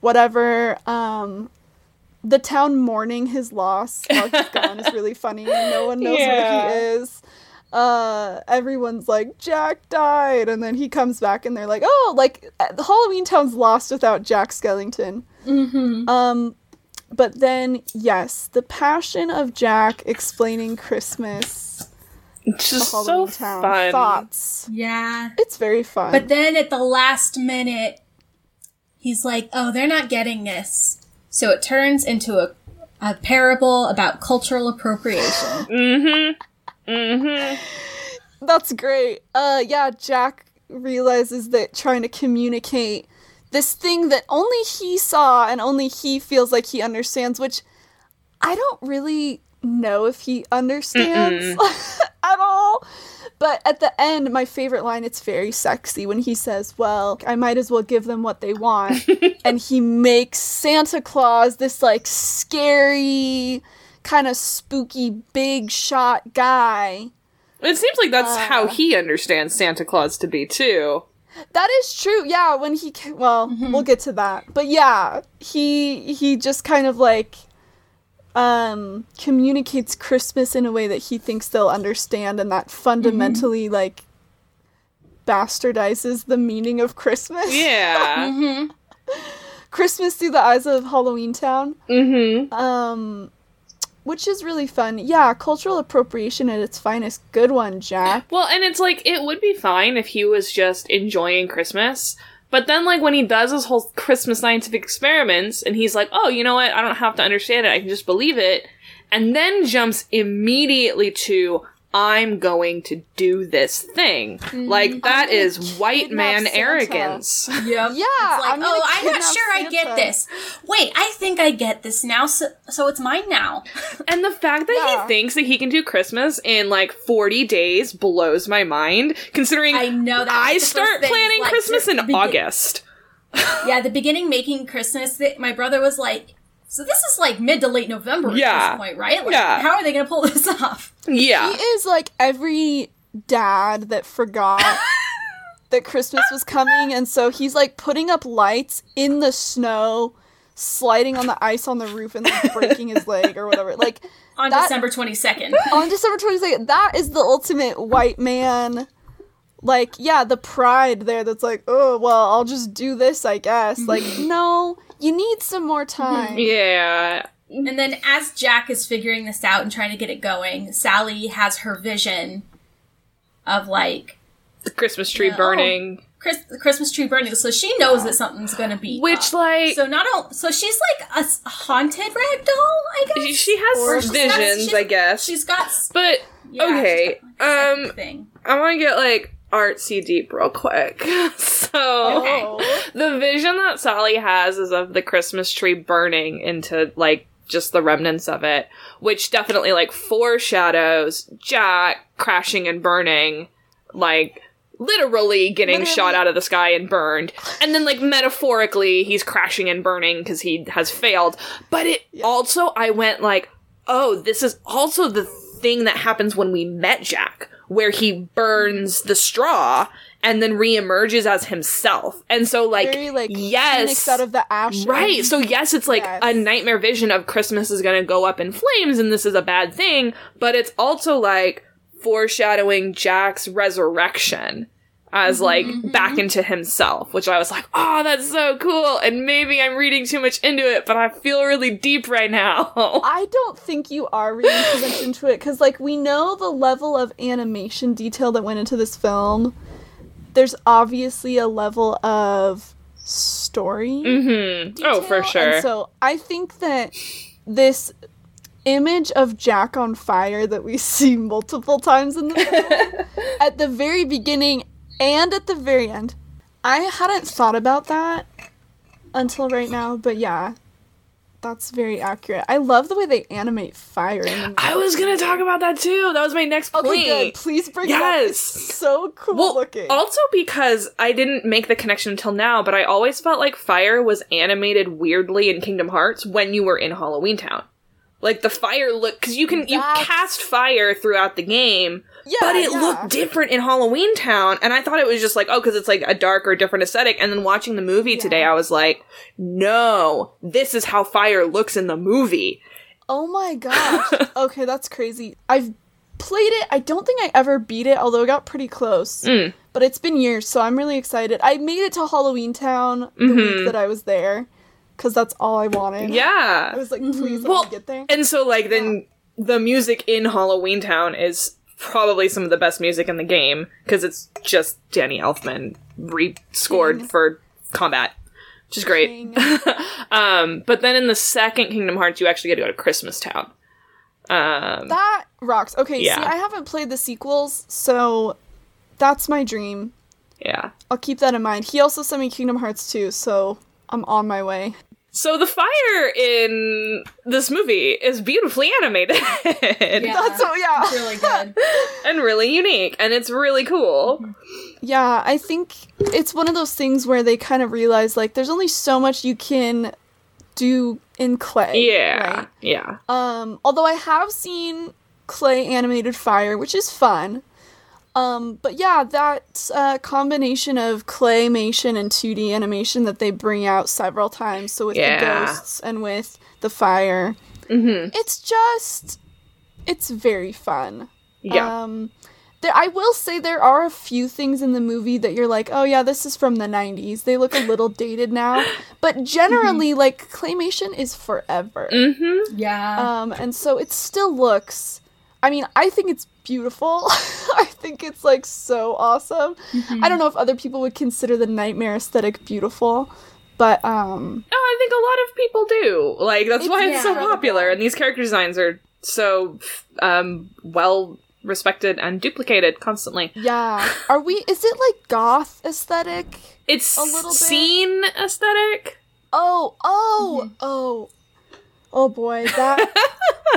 whatever. Um the town mourning his loss while he's <laughs> gone is really funny. No one knows where he is. Uh, everyone's like Jack died, and then he comes back, and they're like, "Oh, like uh, Halloween Town's lost without Jack Skellington." Mm-hmm. Um, but then yes, the passion of Jack explaining Christmas, it's to just Halloween so Town fun. thoughts. Yeah. It's very fun. But then at the last minute, he's like, oh, they're not getting this. So it turns into a, a parable about cultural appropriation. Mm-hmm. Mm-hmm. That's great. Uh yeah, Jack realizes that trying to communicate this thing that only he saw and only he feels like he understands, which I don't really know if he understands <laughs> at all. But at the end, my favorite line, it's very sexy when he says, Well, I might as well give them what they want. <laughs> and he makes Santa Claus this like scary, kind of spooky, big shot guy. It seems like that's Uh. how he understands Santa Claus to be too. That is true. Yeah, when he well, Mm-hmm. we'll get to that. But yeah, he he just kind of like um communicates Christmas in a way that he thinks they'll understand and that fundamentally Mm-hmm. like bastardizes the meaning of Christmas. Yeah. <laughs> mhm Christmas through the eyes of Halloween Town. mm-hmm. Um which is really fun. Yeah, cultural appropriation at its finest. Good one, Jack. Well, and it's like it would be fine if he was just enjoying Christmas. But then, like, when he does his whole Christmas scientific experiments, and he's like, oh, you know what? I don't have to understand it. I can just believe it. And then jumps immediately to, I'm going to do this thing. Mm-hmm. Like, that gonna is white man Santa. arrogance. <laughs> Yep. Yeah, It's like, I'm oh, I'm not kidnap sure I get this. Wait, I think I get this now, so, so it's mine now. <laughs> And the fact that Yeah. he thinks that he can do Christmas in like 40 days blows my mind, considering I know that. I was the first start planning like, Christmas in begin- August. Yeah, the beginning making Christmas, th- my brother was like, so this is like mid to late November at Yeah. this point, right? Like, Yeah. how are they going to pull <laughs> this off? Yeah. He is like every dad that forgot <laughs> that Christmas was coming, and so he's like putting up lights in the snow, sliding on the ice on the roof, and like breaking his leg or whatever. Like <laughs> On That- December 22nd. on December 22nd, that is the ultimate white man. Like, yeah, the pride there that's like, oh, well, I'll just do this, I guess. Like, mm-hmm. no, you need some more time. <laughs> Yeah. And then as Jack is figuring this out and trying to get it going, Sally has her vision of like The Christmas tree Yeah. burning. Chris- the Christmas tree burning. So she knows that something's going to be Which, up. like, So not all, so she's like a haunted rag doll, I guess. she has Or she's got- visions, she's- I guess. She's got but, yeah, okay. got, like, Um, thing. I want to get, like, artsy deep real quick. <laughs> so, Oh. the vision that Sally has is of the Christmas tree burning into, like, just the remnants of it, which definitely, like, foreshadows Jack crashing and burning, like, literally getting Literally. shot out of the sky and burned. And then, like, metaphorically, he's crashing and burning because he has failed. But it also, I went, like, oh, this is also the thing that happens when we met Jack, where he burns the straw and then reemerges as himself. And so, like, Very, like, yes. out of the ashes. Right. So yes, it's like Yes. a nightmare vision of Christmas is going to go up in flames and this is a bad thing, but it's also like foreshadowing Jack's resurrection as mm-hmm, like mm-hmm, back mm-hmm. into himself, which I was like, "Oh, that's so cool." And maybe I'm reading too much into it, but I feel really deep right now. <laughs> I don't think you are reading too much into it because, like, we know the level of animation detail that went into this film. There's obviously a level of story. mhm. Oh, for sure. And so I think that this image of Jack on fire that we <laughs> see multiple times in the film, <laughs> at the very beginning and at the very end, I hadn't thought about that until right now, but yeah. That's very accurate. I love the way they animate fire. In the <gasps> I was to talk about that too. That was my next point. Okay, good. Please bring it up. It's Yes. so cool Well, looking. also because I didn't make the connection until now, but I always felt like fire was animated weirdly in Kingdom Hearts when you were in Halloween Town. Like the fire look, because you can you cast fire throughout the game, yeah, but it yeah. looked different in Halloween Town, and I thought it was just like oh, because it's like a darker, different aesthetic. And then watching the movie today, I was like, no, this is how fire looks in the movie. Oh my <laughs> gosh. okay, that's crazy. I've played it. I don't think I ever beat it, although I got pretty close. Mm. But it's been years, so I'm really excited. I made it to Halloween Town the Mhm. week that I was there because that's all I wanted. Yeah, I was like, please let Well, me get there. And so, like, then the music in Halloween Town is probably some of the best music in the game because it's just Danny Elfman re-scored King. for combat, which is great. <laughs> Um, but then in the second Kingdom Hearts, you actually get to go to Christmas Town. Um, That rocks. Okay, Yeah. see, I haven't played the sequels, so that's my dream. yeah. I'll keep that in mind. He also sent me Kingdom Hearts 2, so I'm on my way. So the fire in this movie is beautifully animated <laughs> Yeah. That's so yeah. It's really good. <laughs> and really unique, and it's really cool. Yeah, I think it's one of those things where they kind of realize like there's only so much you can do in clay. Yeah, right? yeah. Um, although I have seen clay animated fire, which is fun. Um, but yeah, that uh, combination of claymation and 2D animation that they bring out several times. So with Yeah. the ghosts and with the fire, Mm-hmm. it's just it's very fun. Yeah. Um, there, I will say there are a few things in the movie that you're like, oh yeah, this is from the 90s. They look a little <laughs> dated now, but generally, like claymation is forever. mm-hmm. Yeah. Um, and so it still looks. I mean, I think it's beautiful. <laughs> I think it's like so awesome. I don't know if other people would consider the nightmare aesthetic beautiful, but um, Oh, I think a lot of people do. Like that's why it's so yeah. popular, and these character designs are so um, well respected and duplicated constantly. yeah. <laughs> Are we? Is it like goth aesthetic? It's A little bit. scene aesthetic. Oh, oh, oh, oh boy, that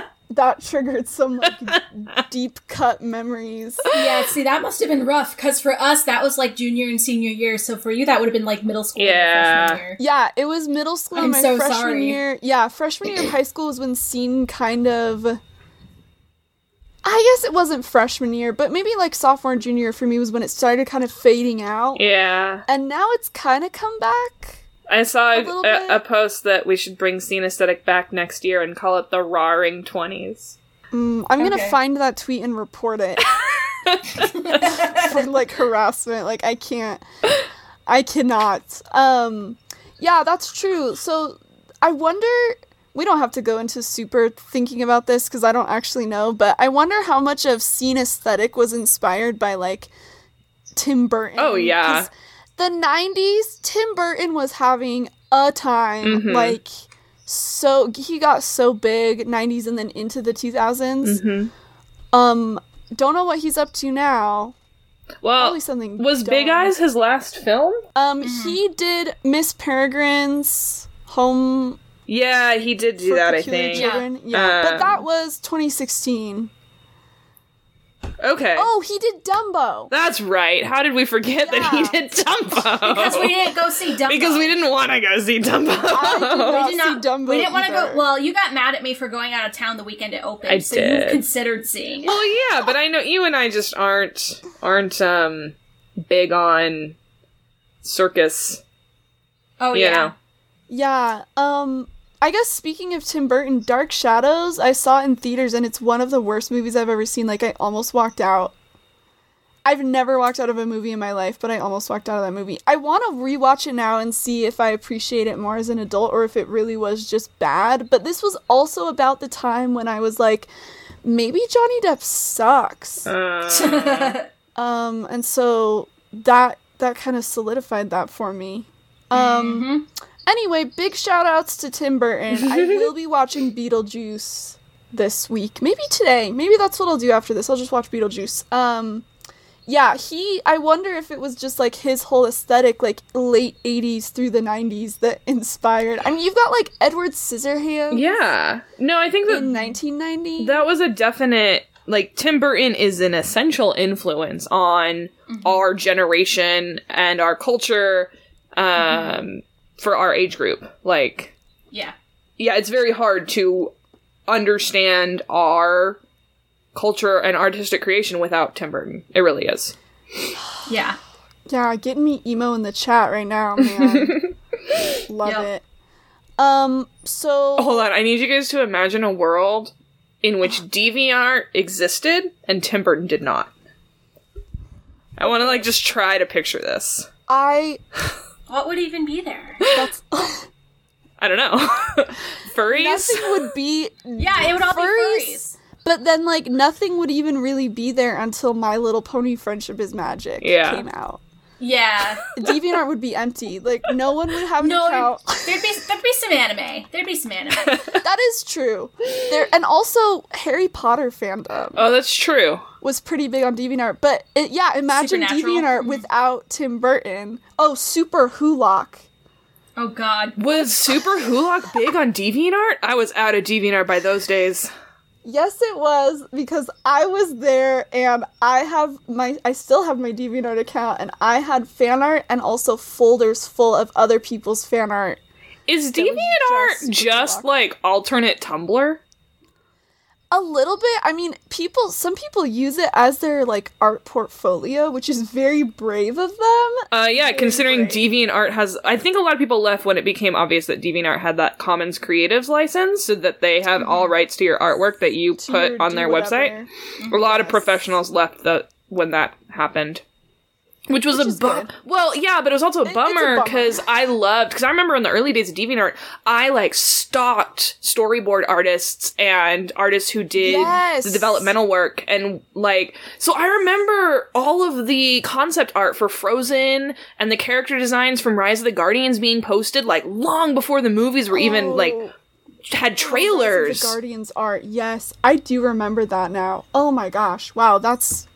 <laughs> that triggered some like <laughs> deep cut memories. yeah, see, that must have been rough because for us, that was like junior and senior year. So for you, that would have been like middle school Yeah. and freshman year. Yeah, it was middle school. I'm and my so freshman sorry. year. Yeah, freshman year of high school was when scene kind of. I guess it wasn't freshman year, but maybe like sophomore and junior for me was when it started kind of fading out. Yeah, And now it's kind of come back. I saw a, a, a post that we should bring scene aesthetic back next year and call it the Roaring Twenties. Mm, I'm gonna Okay. find that tweet and report it <laughs> <laughs> for like harassment. Like I can't, I cannot. Um, yeah, that's true. So I wonder. We don't have to go into super thinking about this because I don't actually know, but I wonder how much of scene aesthetic was inspired by like Tim Burton. Oh, yeah. 'Cause The 90s, Tim Burton was having a time. Mhm. Like, so he got so big 90s and then into the 2000s. Mm-hmm. Um, don't know what he's up to now. Well, Probably something. was Big. Eyes his last film? Um, he did Miss Peregrine's Home Yeah, he did do that. I think. Children. Yeah, but Um, that was 2016. Okay. Oh, he did Dumbo. That's right. How did we forget that he did Dumbo? Because we didn't go see Dumbo. Because we didn't want to go see Dumbo. I did <laughs> not We did not. see Dumbo we didn't want to go. Well, you got mad at me for going out of town the weekend it opened. I so did. you've considered seeing it. well, yeah, but I know you and I just aren't aren't um big on circus. Oh you yeah. know. Yeah. Um I guess speaking of Tim Burton, Dark Shadows, I saw it in theaters and it's one of the worst movies I've ever seen. Like I almost walked out. I've never walked out of a movie in my life, but I almost walked out of that movie. I want to rewatch it now and see if I appreciate it more as an adult or if it really was just bad. But this was also about the time when I was like, maybe Johnny Depp sucks. Uh, <laughs> Um, and so that that kind of solidified that for me. Um, anyway, big shout outs to Tim Burton. I will be <laughs> watching Beetlejuice this week. Maybe today. Maybe that's what I'll do after this. I'll just watch Beetlejuice. Um, yeah, he. I wonder if it was just like his whole aesthetic, like late '80s through the '90s, that inspired. I mean, you've got like Edward Scissorhands yeah. No, I think that in 1990. that was a definite like Tim Burton is an essential influence on our generation and our culture um for our age group. Like Yeah. yeah, it's very hard to understand our culture and artistic creation without Tim Burton. It really is. Yeah. Yeah, getting me emo in the chat right now, man. <laughs> Love Yep. it. Um, so Hold on, I need you guys to imagine a world in which DeviantArt existed and Tim Burton did not. I want to like just try to picture this. I <laughs> What would even be there? that's <laughs> I don't know. <laughs> Furries? nothing would be Yeah, it would all Furries? be furries. but then like nothing would even really be there until My Little Pony Friendship is Magic Yeah. came out. Yeah. DeviantArt would be empty. Like no one would have an No, account. there'd be there'd be some anime. There'd be some anime. <laughs> that is true. There and also Harry Potter fandom Oh, that's true. was pretty big on DeviantArt. But it, yeah, imagine Supernatural? DeviantArt mm-hmm. without Tim Burton. Oh, Superwholock. Oh God. Was Superwholock big on DeviantArt? I was out of DeviantArt by those days. Yes, it was because I was there and I have my I still have my DeviantArt account and I had fan art and also folders full of other people's fan art. Is DeviantArt just just, like alternate Tumblr? A little bit. I mean, people. Some people use it as their like art portfolio, which is very brave of them. Uh, yeah, considering Deviant Art has, I think a lot of people left when it became obvious that Deviant Art had that Commons Creatives license, so that they have all rights to your artwork that you To put on their whatever. website. A lot of professionals left the when that happened. Which was Which a is bum. Well, yeah, but it was also a it's a bummer bummer. because I loved because I remember in the early days of DeviantArt, I like stalked storyboard artists and artists who did Yes. the developmental work and like so I remember all of the concept art for Frozen and the character designs from Rise of the Guardians being posted like long before the movies were even oh, like Oh. had Rise of trailers. The Guardians art. Yes, I do remember that now. Oh my gosh! Wow, that's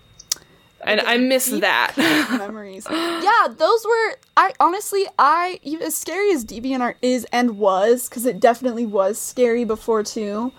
and I miss that. <laughs> <laughs> memories. yeah, those were. I honestly, I as scary as DeviantArt is and was, because it definitely was scary before too.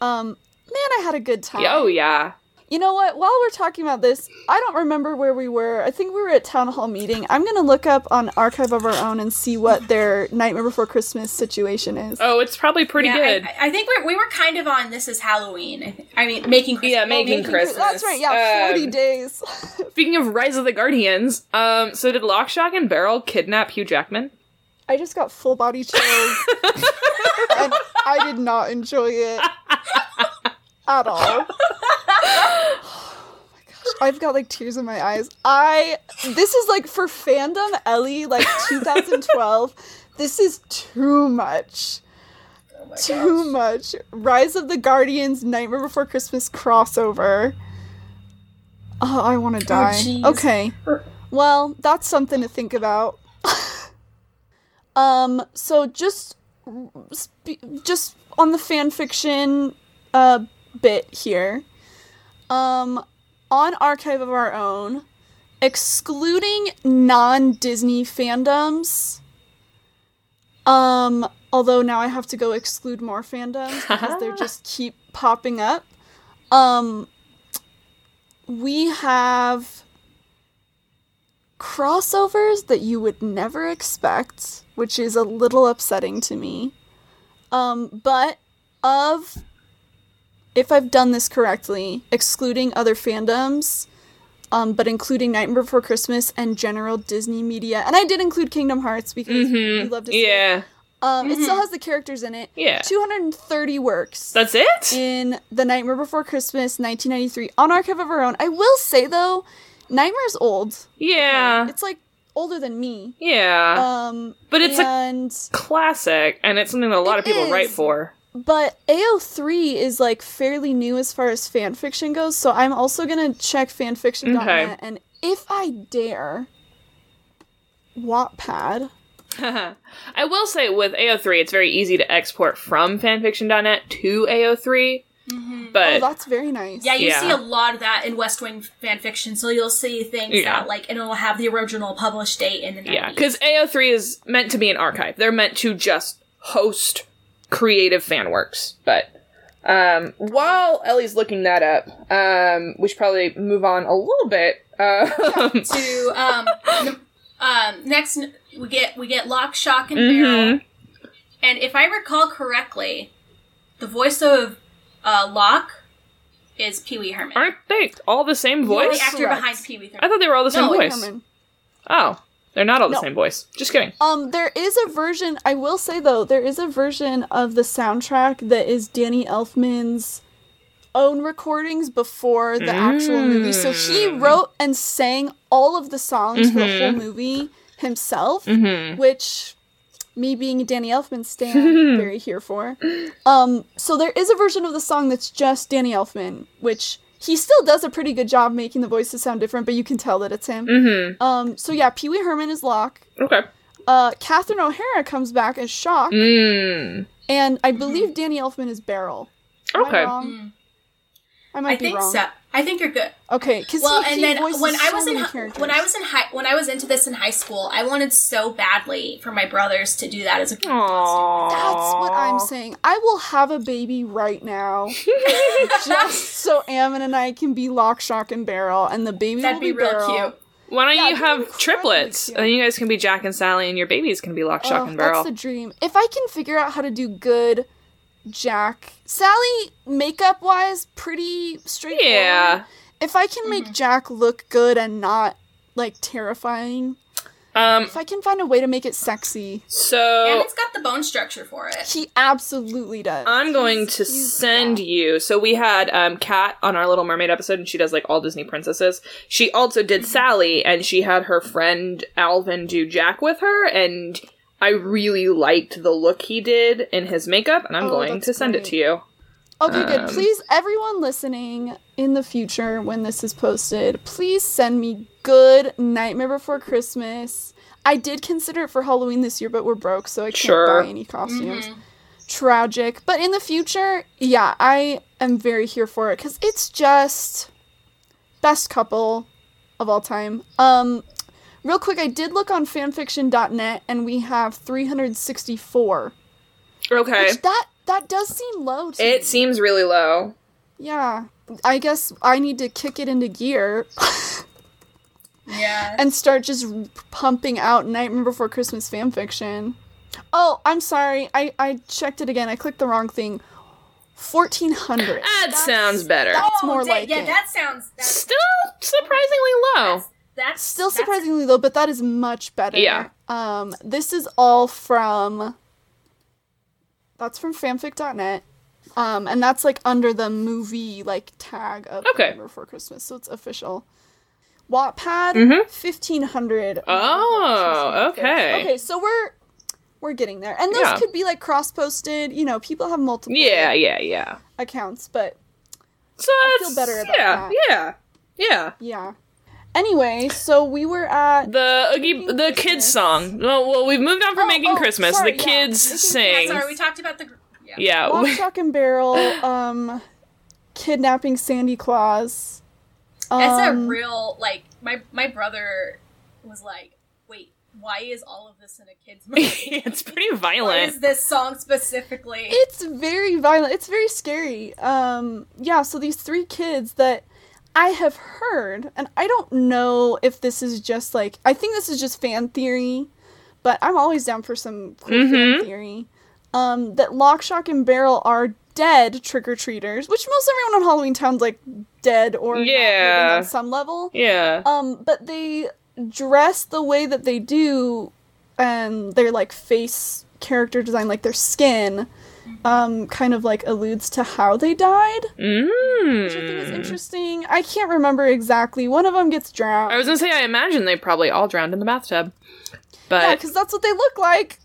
Um, man, I had a good time. oh yeah. You know what? While we're talking about this, I don't remember where we were. I think we were at town hall meeting. I'm gonna look up on Archive of Our Own and see what their Nightmare Before Christmas situation is. Oh, it's probably pretty Yeah, good. I, I think we're, we were kind of on This Is Halloween. I, think. I mean, making Christmas. Yeah, making Christmas. That's right. Yeah, forty Um, days. <laughs> Speaking of Rise of the Guardians, um, so did Lock, Shock, and Barrel kidnap Hugh Jackman? I just got full body chills, <laughs> and I did not enjoy it at all. Oh I've got like tears in my eyes. I this is like for fandom Ellie like <laughs> 2012. this is too much. Oh Too gosh. much. Rise of the Guardians Nightmare Before Christmas crossover. Oh, I want to die. jeez. okay. Well, that's something to think about. <laughs> um, so just just on the fan fiction uh bit here. Um on Archive of Our Own, excluding non-Disney fandoms. Um although now I have to go exclude more fandoms because they <laughs> just keep popping up. Um we have crossovers that you would never expect, which is a little upsetting to me. Um, but of, if I've done this correctly, excluding other fandoms, um, but including Nightmare Before Christmas and general Disney media, and I did include Kingdom Hearts because we love to see it. Yeah. Um, It still has the characters in it. Yeah. 230 works That's it? in The Nightmare Before Christmas, 1993, on Archive of Our Own. I will say though, Nightmare's old. Yeah. It's like older than me. Yeah. Um, But it's a- Classic, and it's something that a lot It of people write for. But AO3 is like fairly new as far as fan fiction goes, so I'm also gonna check fanfiction.net Okay. and if I dare, Wattpad. <laughs> I will say with AO3, it's very easy to export from fanfiction.net to AO3. Mm-hmm. Oh, But that's very nice. Yeah, you Yeah. see a lot of that in West Wing fan fiction. So you'll see things Yeah. that like, and it'll have the original published date in the 90s. yeah, because AO3 is meant to be an archive. They're meant to just host creative fan works. But um, while Ellie's looking that up, um, we should probably move on a little bit. Uh, <laughs> to um, n- um, next n- we get we get Lock, Shock, and Mm-hmm. Barrel. And if I recall correctly, the voice of uh, Lock is Pee Wee Herman. aren't they all the same Or voice? the actor Correct. behind Pee Wee I thought they were all the same No, voice. Herman. Oh, they're not all the No. same voice. Just kidding. Um, there is a version. I will say though, there is a version of the soundtrack that is Danny Elfman's own recordings before the actual movie. So he Mm. wrote and sang all of the songs for the whole Mm-hmm. movie himself, which me being a Danny Elfman stan, <laughs> very here for. Um, so there is a version of the song that's just Danny Elfman, which he still does a pretty good job making the voices sound different, but you can tell that it's him. Mm-hmm. Um, so yeah, Pee Wee Herman is Lock. Okay. Uh, Catherine O'Hara comes back as Shock, Mm. and I believe Danny Elfman is Barrel. Am Okay. I wrong? I might I be think wrong. so. I think you're good. Okay, because Well, he, and he then when I so was in characters. when I was in high when I was into this in high school, I wanted so badly for my brothers to do that as a group. That's what I'm saying. I will have a baby right now, <laughs> just so Ammon and I can be Lock, Shock, and Barrel, and the baby That'd will be be, real Barrel. cute. Why don't Yeah, you have triplets? cute. And then you guys can be Jack and Sally, and your babies can be Lock, Shock, Oh, and Barrel. that's the dream. If I can figure out how to do good Jack. Sally, makeup wise, pretty straightforward. Yeah. If I can make Jack look good and not like terrifying, Um. if I can find a way to make it sexy, so And it's got the bone structure for it. he absolutely does. I'm going to he's- send yeah. you. So we had um Kat on our Little Mermaid episode, and she does like all Disney princesses. She also did Sally, and she had her friend Alvin do Jack with her, and I really liked the look he did in his makeup, and I'm Oh, going to send it to you. Okay, good. Um, Please, everyone listening in the future when this is posted, please send me good Nightmare Before Christmas. I did consider it for Halloween this year, but we're broke, so I can't Sure. buy any costumes. Tragic. But in the future, yeah, I am very here for it because it's just best couple of all time. Um, real quick, I did look on fanfiction.net and we have 364. Okay. Which that that does seem low to me. It seems really low. Yeah. I guess I need to kick it into gear Yeah. and start just pumping out Nightmare Before Christmas fanfiction. Oh, I'm sorry. I, I checked it again. I clicked the wrong thing. 1400. That sounds better. That's oh, more da- like Oh, yeah, it. that sounds that's, Still surprisingly low. that's Still that's- surprisingly low, but that is much better. Yeah. Um, this is all from. That's from fanfic.net. Um, and that's like under the movie like tag of Okay. Nightmare Before Christmas, so it's official. Wattpad, Mhm. fifteen hundred. Oh, okay. Okay, so we're we're getting there, and this Yeah. could be like cross-posted. You know, people have multiple Yeah, yeah, yeah. accounts, but So I feel better about yeah, that. Yeah, yeah. yeah. Anyway, so we were at The Oogie, the Christmas. kids song. Well, well, we've moved on from Oh, making oh, Christmas. sorry, the yeah. kids Making- sing. Yeah, sorry, we talked about the. Yeah. yeah, Lock, we- Shock, and Barrel, um, kidnapping Sandy Claws. Um, It's a real like my my brother was like, wait, why is all of this in a kids <laughs> movie? it's pretty Why violent. is this song specifically? It's very violent. It's very scary. Um, yeah. So these three kids that I have heard, and I don't know if this is just like I think this is just fan theory, but I'm always down for some cool Mhm. fan theory. Um, that Lock, Shock, and Barrel are dead trick or treaters, which most everyone on Halloween Town's like dead or Yeah. on some level. Yeah. Um, but they dress the way that they do, and their like face character design, like their skin, um, kind of like alludes to how they died, Mm. which I think is interesting. I can't remember exactly. One of them gets drowned. I was gonna say, I imagine they probably all drowned in the bathtub, but yeah, because that's what they look like.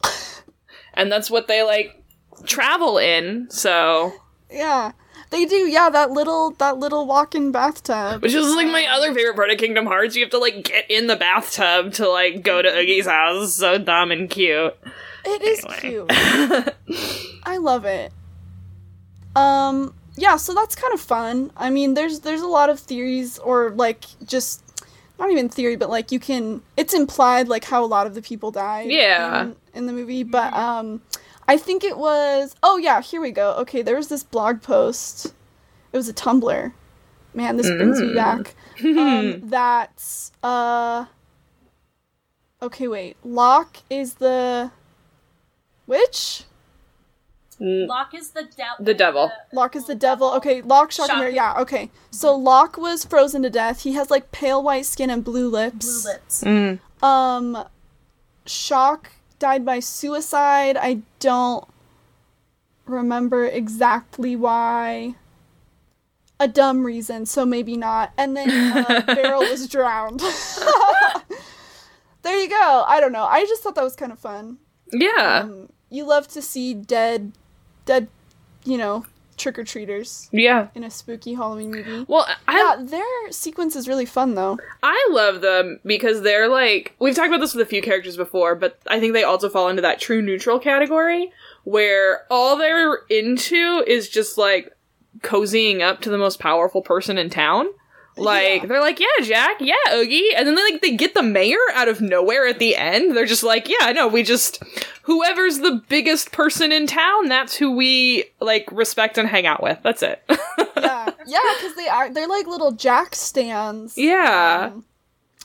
<laughs> and that's what they like travel in. So, yeah, they do. Yeah, that little that little walk-in bathtub. which is like my other favorite part of Kingdom Hearts. You have to like get in the bathtub to like go to Oogie's house. So dumb and cute. It is Anyway. cute. <laughs> I love it. Um yeah, so that's kind of fun. I mean, there's there's a lot of theories or like just not even theory, but like you can it's implied like how a lot of the people died Yeah. in, in the movie, but um I think it was Oh yeah, here we go. Okay, there was this blog post. It was a Tumblr. Man, this brings me Mm. back. <laughs> Um that's uh Okay, wait. Lock is the which? Lock is the devil. The devil. Lock is the devil. Okay, Lock, Shock, and Barrel. Yeah, okay. So Lock was frozen to death. He has like pale white skin and blue lips. Blue lips. Mm. Um, Shock died by suicide. I don't remember exactly why. A dumb reason, so maybe not. And then uh, <laughs> Barrel was drowned. <laughs> there you go. I don't know. I just thought that was kind of fun. Yeah. Um, you love to see dead, dead, you know, trick or treaters yeah. in a spooky Halloween movie. Well, I Yeah, their sequence is really fun though. I love them because they're like we've talked about this with a few characters before, but I think they also fall into that true neutral category where all they're into is just like cozying up to the most powerful person in town. Like Yeah. they're like, yeah, Jack, yeah, Oogie, and then they like they get the mayor out of nowhere at the end. They're just like, yeah, no, we just whoever's the biggest person in town, that's who we like respect and hang out with. That's it. <laughs> Yeah, yeah, because they are they're like little Jack stands. Yeah. um,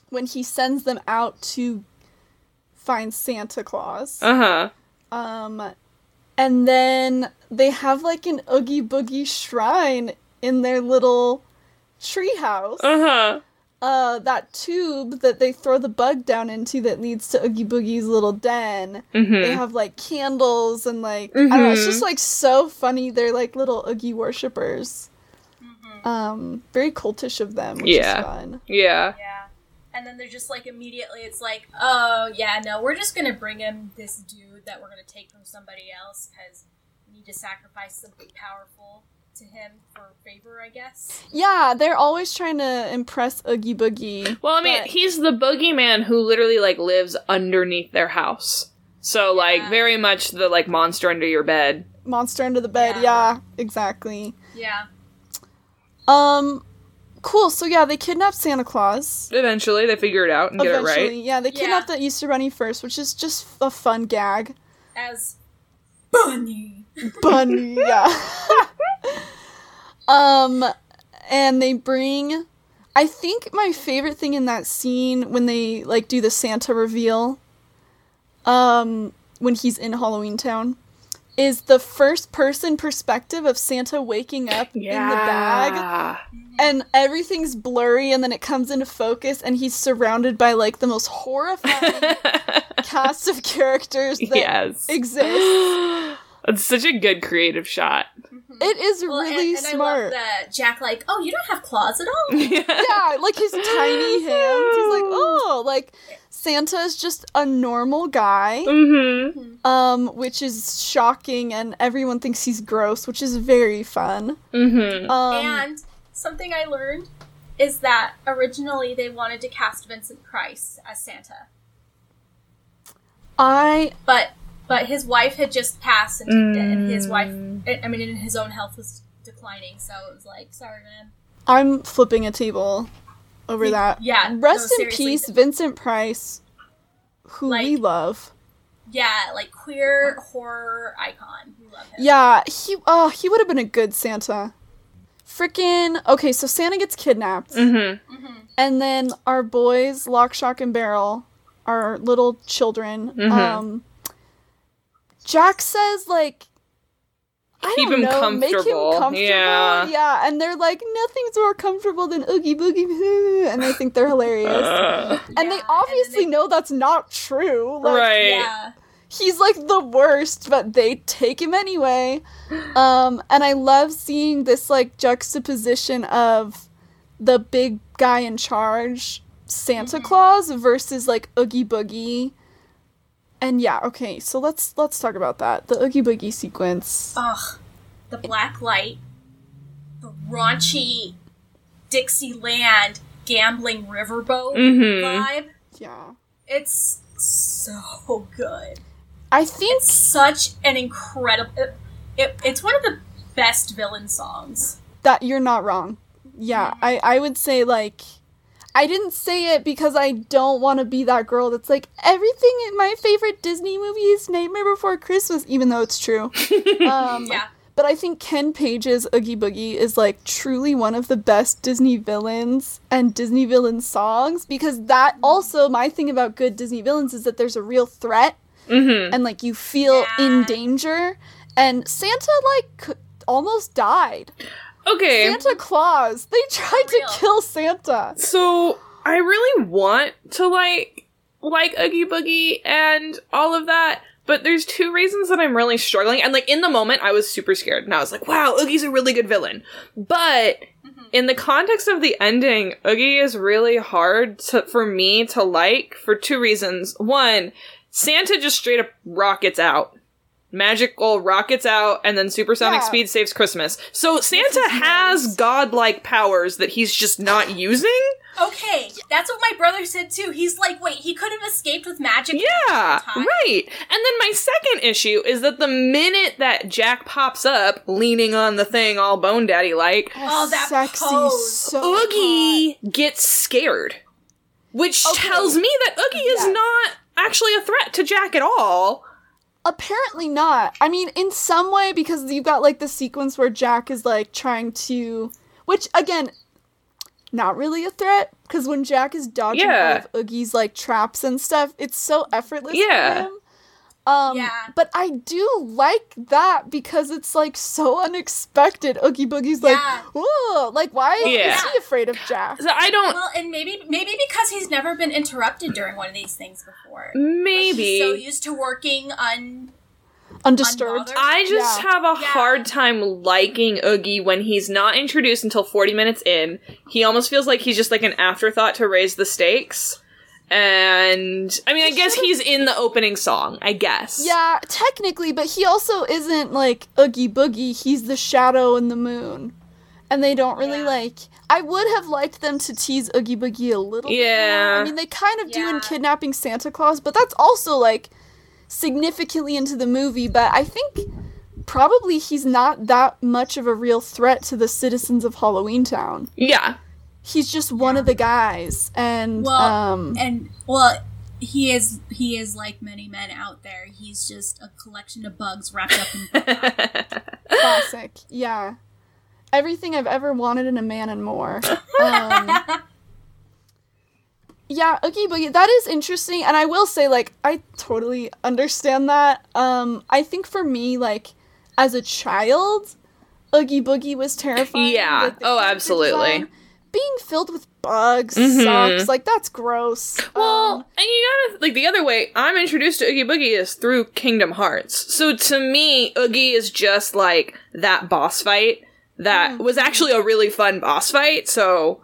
when he sends them out to find Santa Claus. uh huh. Um, And then they have like an Oogie Boogie shrine in their little treehouse. Uh huh. Uh, that tube that they throw the bug down into that leads to Oogie Boogie's little den. Mm-hmm. They have like candles and like I don't know. It's just like so funny. They're like little Oogie worshippers. Um, very cultish of them, which Yeah. is fun. Yeah. Yeah. And then they're just like immediately it's like, oh yeah, no, we're just gonna bring him this dude that we're gonna take from somebody else because we need to sacrifice something powerful to him for favor, I guess. Yeah, they're always trying to impress Oogie Boogie. Well, I mean, but- he's the boogeyman who literally like lives underneath their house. So like very much the like monster under your bed. monster under the bed. Yeah. Yeah, exactly. Yeah. Um, cool. So yeah, they kidnap Santa Claus. Eventually, they figure it out and get it right. yeah, they Yeah. kidnap the Easter Bunny first, which is just a fun gag. As Bunny. Bunny, yeah. <laughs> um, and they bring. I think my favorite thing in that scene when they like do the Santa reveal, um, when he's in Halloween Town, is the first person perspective of Santa waking up in the bag. and everything's blurry and then it comes into focus and he's surrounded by like the most horrifying <laughs> cast of characters that yes. exist. <gasps> <laughs> It's such a good creative shot. It is Well, really and, and I smart. love that Jack like, oh, you don't have claws at all. <laughs> yeah, like his <laughs> tiny hands. He's like, oh, like Santa is just a normal guy, Mm-hmm. um, which is shocking, and everyone thinks he's gross, which is very fun. Mm-hmm. Um, and something I learned is that originally they wanted to cast Vincent Price as Santa, I but but his wife had just passed, and, and his wife, Mm. I mean, and his own health was declining, so it was like, sorry, man. I'm flipping a table over that. Yeah, Rest no, in seriously. peace, Vincent Price, who we love. Yeah, like queer horror icon. We love him. Yeah, he oh he would have been a good Santa. Freaking okay, so Santa gets kidnapped, Mm-hmm. and then our boys, Lock, Shock, and Barrel, our little children. Mhm. Um, Jack says like, I Keep don't him know, make him comfortable. comfortable. Yeah. yeah, and they're like, nothing's more comfortable than Oogie Boogie, and they think they're hilarious. Uh, <laughs> and Yeah, they obviously then they- know that's not true. Like, right. Yeah. he's like the worst, but they take him anyway. <gasps> Um, and I love seeing this like juxtaposition of the big guy in charge, Santa Claus, versus like Oogie Boogie. And yeah, okay, so let's let's talk about that. The Oogie Boogie sequence. Ugh, the black light, the raunchy Dixieland gambling riverboat Mhm. vibe. Yeah. It's so good. I think Such an incredible. It, it, it's one of the best villain songs. that you're not wrong. Yeah, I, I would say like I didn't say it because I don't want to be that girl that's like everything in my favorite Disney movie is Nightmare Before Christmas, even though it's true. <laughs> um, Yeah. But I think Ken Page's Oogie Boogie is like truly one of the best Disney villains and Disney villain songs because that also my thing about good Disney villains is that there's a real threat Mm-hmm. and like you feel Yeah. in danger and Santa like almost died. Okay. Santa Claus. They tried to kill Santa. So I really want to like like Oogie Boogie and all of that, but there's two reasons that I'm really struggling. And like in the moment, I was super scared, and I was like, "Wow, Oogie's a really good villain." But mm-hmm. in the context of the ending, Oogie is really hard to, for me to like for two reasons. One, Santa just straight up rockets out. Magical rockets out, and then supersonic Yeah. speed saves Christmas. So Santa has godlike powers that he's just not using. Okay, that's what my brother said too. He's like, wait, he could have escaped with magic. Yeah, time? right. And then my second issue is that the minute that Jack pops up, leaning on the thing all Bone Daddy like, Oh, that sexy pose. so Oogie gets scared. Which Okay. tells me that Oogie is not actually a threat to Jack at all. Apparently not. I mean, in some way, because you've got like the sequence where Jack is like trying to, which again, not really a threat because when Jack is dodging Yeah. out of Oogie's like traps and stuff, it's so effortless Yeah. For him. Um, Yeah. But I do like that because it's like so unexpected. Oogie Boogie's like, Yeah. whoa, like why Yeah. is he afraid of Jack? So I don't. Well, and maybe maybe because he's never been interrupted during one of these things before. Maybe. He's so used to working un. Undisturbed. Unbothered. I just Yeah. have a Yeah. hard time liking Oogie when he's not introduced until 40 minutes in. He almost feels like he's just like an afterthought to raise the stakes. And I mean, I guess he's in the opening song, I guess. Yeah, technically, but he also isn't like Oogie Boogie. He's the shadow in the moon. And they don't really Yeah. like. I would have liked them to tease Oogie Boogie a little bit. Yeah. I mean, they kind of do in Kidnapping Santa Claus, but that's also like significantly into the movie. But I think probably he's not that much of a real threat to the citizens of Halloween Town. Yeah. He's just one of the guys. And, Well, um, and well, he is he is like many men out there. He's just a collection of bugs wrapped up in. <laughs> Classic. Yeah. Everything I've ever wanted in a man and more. Um, <laughs> yeah, Oogie Boogie, that is interesting. And I will say, like, I totally understand that. Um, I think for me, like, as a child, Oogie Boogie was terrifying. Yeah. Oh, absolutely. design, Being filled with bugs Mhm. sucks. Like, that's gross. Well, Um, and you gotta like the other way. I'm introduced to Oogie Boogie is through Kingdom Hearts. So to me, Oogie is just like that boss fight that Mm-hmm. was actually a really fun boss fight. So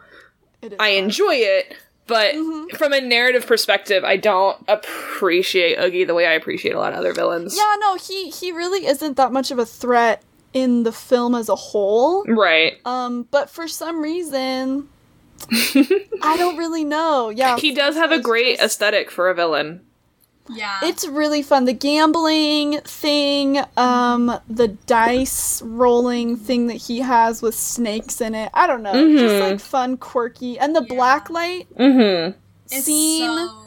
I enjoy it, but Mm-hmm. from a narrative perspective, I don't appreciate Oogie the way I appreciate a lot of other villains. Yeah, no, he, he really isn't that much of a threat in the film as a whole. Right. Um, but for some reason, <laughs> I don't really know. Yeah, He does have a great just- aesthetic for a villain. yeah, It's really fun. The gambling thing, um, the dice rolling thing that he has with snakes in it. I don't know, just Mhm. like fun, quirky, and the Yeah. black light Mm-hmm. it's scene. so good.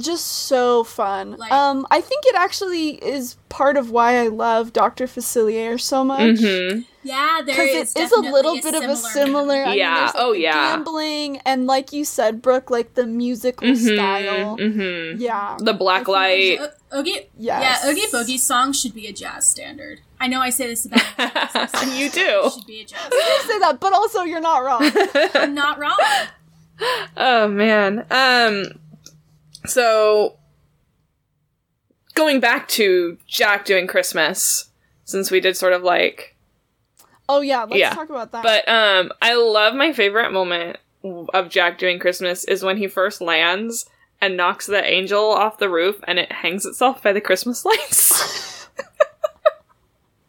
Just so fun. Like- um, I think it actually is part of why I love Doctor Facilier so much. Mm-hmm. Yeah, there because is it is a definitely little bit of a similar. I Yeah, there's, like, oh, the yeah. gambling and like you said, Brooke, like the musical style. Mm-hmm. Yeah, The black light. O- Oogie, Yes. yeah, Oogie Boogie song should be a jazz standard. I know I say this about <laughs> You <laughs> do. It should be a jazz. <laughs> standard. say that, but also you're not wrong. I'm not wrong. Oh man. Um so going back to Jack doing Christmas since we did sort of like Oh yeah, let's Yeah, talk about that. but um I love my favorite moment of Jack doing Christmas is when he first lands and knocks the angel off the roof and it hangs itself by the Christmas lights. <laughs>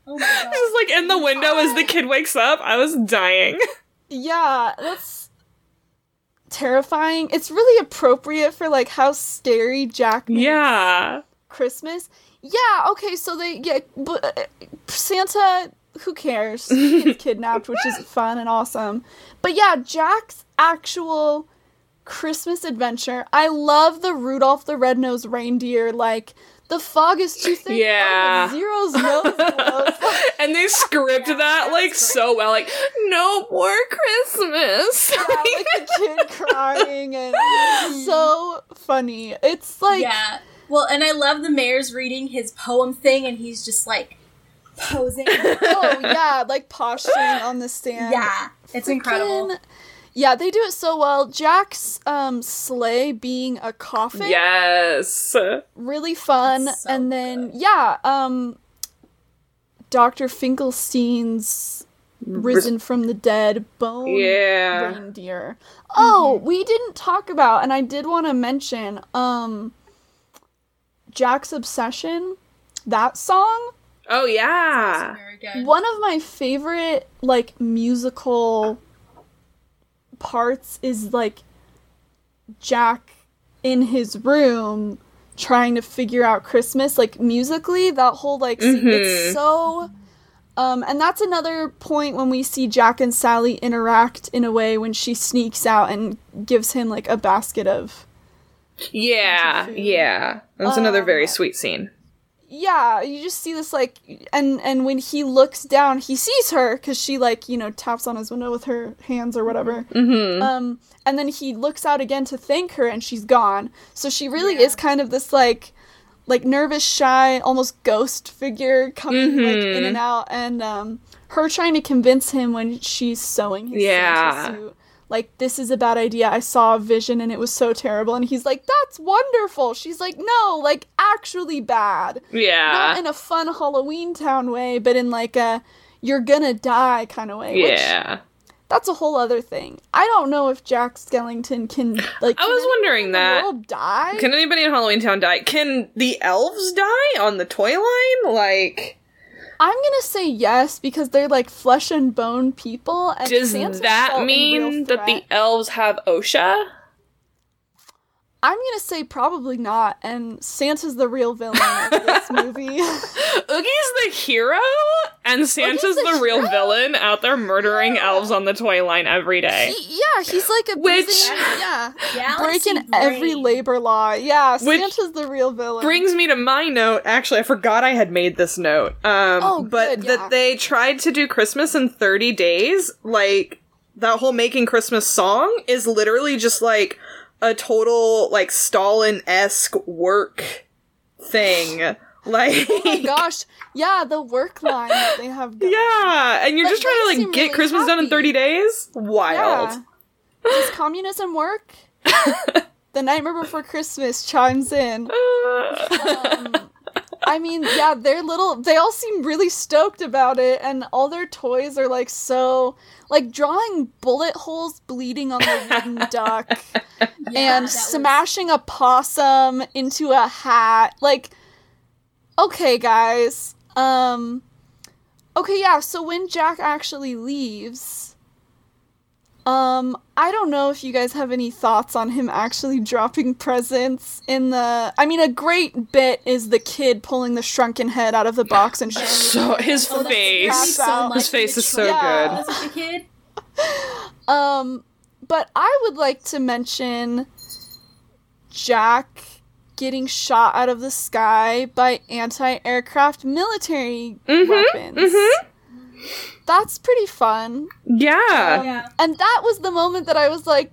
Oh. Just like in the window as the kid wakes up. I was dying. <laughs> yeah, that's terrifying. It's really appropriate for like how scary Jack makes Yeah. Christmas. Yeah, okay, so they get but uh, Santa. Who cares? <laughs> He gets kidnapped, which is fun and awesome. But yeah, Jack's actual Christmas adventure. I love the Rudolph the Red-Nosed Reindeer. Like the fog is too thick. Yeah. Oh, Zero's nose. <laughs> And they script that like so well, like no more Christmas. Yeah, like the <laughs> kid crying and <laughs> so funny. It's like yeah. Well, and I love the mayor's reading his poem thing, and he's just like posing. oh yeah, like posturing on the stand. yeah, it's incredible. Freaking- Yeah, they do it so well. Jack's um sleigh being a coffin, yes. really fun. So and then yeah, um Dr. Finkelstein's risen from the dead bone Yeah. reindeer. Oh, we didn't talk about and I did want to mention um Jack's obsession, that song. Oh yeah. One of my favorite like musical parts is like Jack in his room trying to figure out Christmas like musically that whole like scene, Mhm. it's so um and that's another point when we see Jack and Sally interact in a way when she sneaks out and gives him like a basket of Yeah. Yeah. That's another very Um, sweet scene. Yeah you just see this like and and when he looks down he sees her because she like you know taps on his window with her hands or whatever Mm-hmm. um and then he looks out again to thank her and she's gone so she really Yeah. is kind of this like like nervous, shy, almost ghost figure coming like in Mhm. and out, and um, her trying to convince him when she's sewing his Yeah. Suit. Like this is a bad idea. I saw a vision and it was so terrible. And he's like, "That's wonderful." She's like, "No, like actually bad. Yeah. Not in a fun Halloween Town way, but in like a you're gonna die kind of way." which- yeah. that's a whole other thing. I don't know if Jack Skellington can like. I was wondering that. world die. Can anybody in Halloween Town die? Can the elves die on the toy line? Like, I'm gonna say yes because they're like flesh and bone people. And does Santa's that mean that the elves have OSHA? I'm gonna say probably not. And Santa's the real villain of this <laughs> movie. Oogie's the hero, and Santa's Oogie's the the, real hero? villain out there murdering elves on the toy line every day. He- yeah, he's like a Which- yeah, Galaxy breaking every brain. labor law. Yeah, Which Santa's the real villain. Brings me to my note. Actually, I forgot I had made this note. Um, Oh, but good, yeah. that they tried to do Christmas in 30 days. Like, that whole Making Christmas song is literally just like a total, like, Stalin esque work thing. <laughs> Like, oh my gosh, yeah, the work line that they have. <laughs> Going. yeah, and you're just trying to, like, get really Christmas done in 30 days? Wild. Yeah. Does communism work? <laughs> the Nightmare Before Christmas chimes in. Um, I mean, yeah, they're little. They all seem really stoked about it, and all their toys are like so, like drawing bullet holes bleeding on the wooden <laughs> duck, Yeah, and that was- smashing a possum into a hat. Like, okay, guys. Um, okay, yeah. So when Jack actually leaves, um, I don't know if you guys have any thoughts on him actually dropping presents in the. I mean, a great bit is the kid pulling the shrunken head out of the box and showing. it So, his Oh, face. really so His face is so Yeah. good. Was it the kid? <laughs> Um, but I would like to mention Jack getting shot out of the sky by anti-aircraft military Mhm, weapons. mhm. That's pretty fun. Yeah. Yeah. And that was the moment that I was like,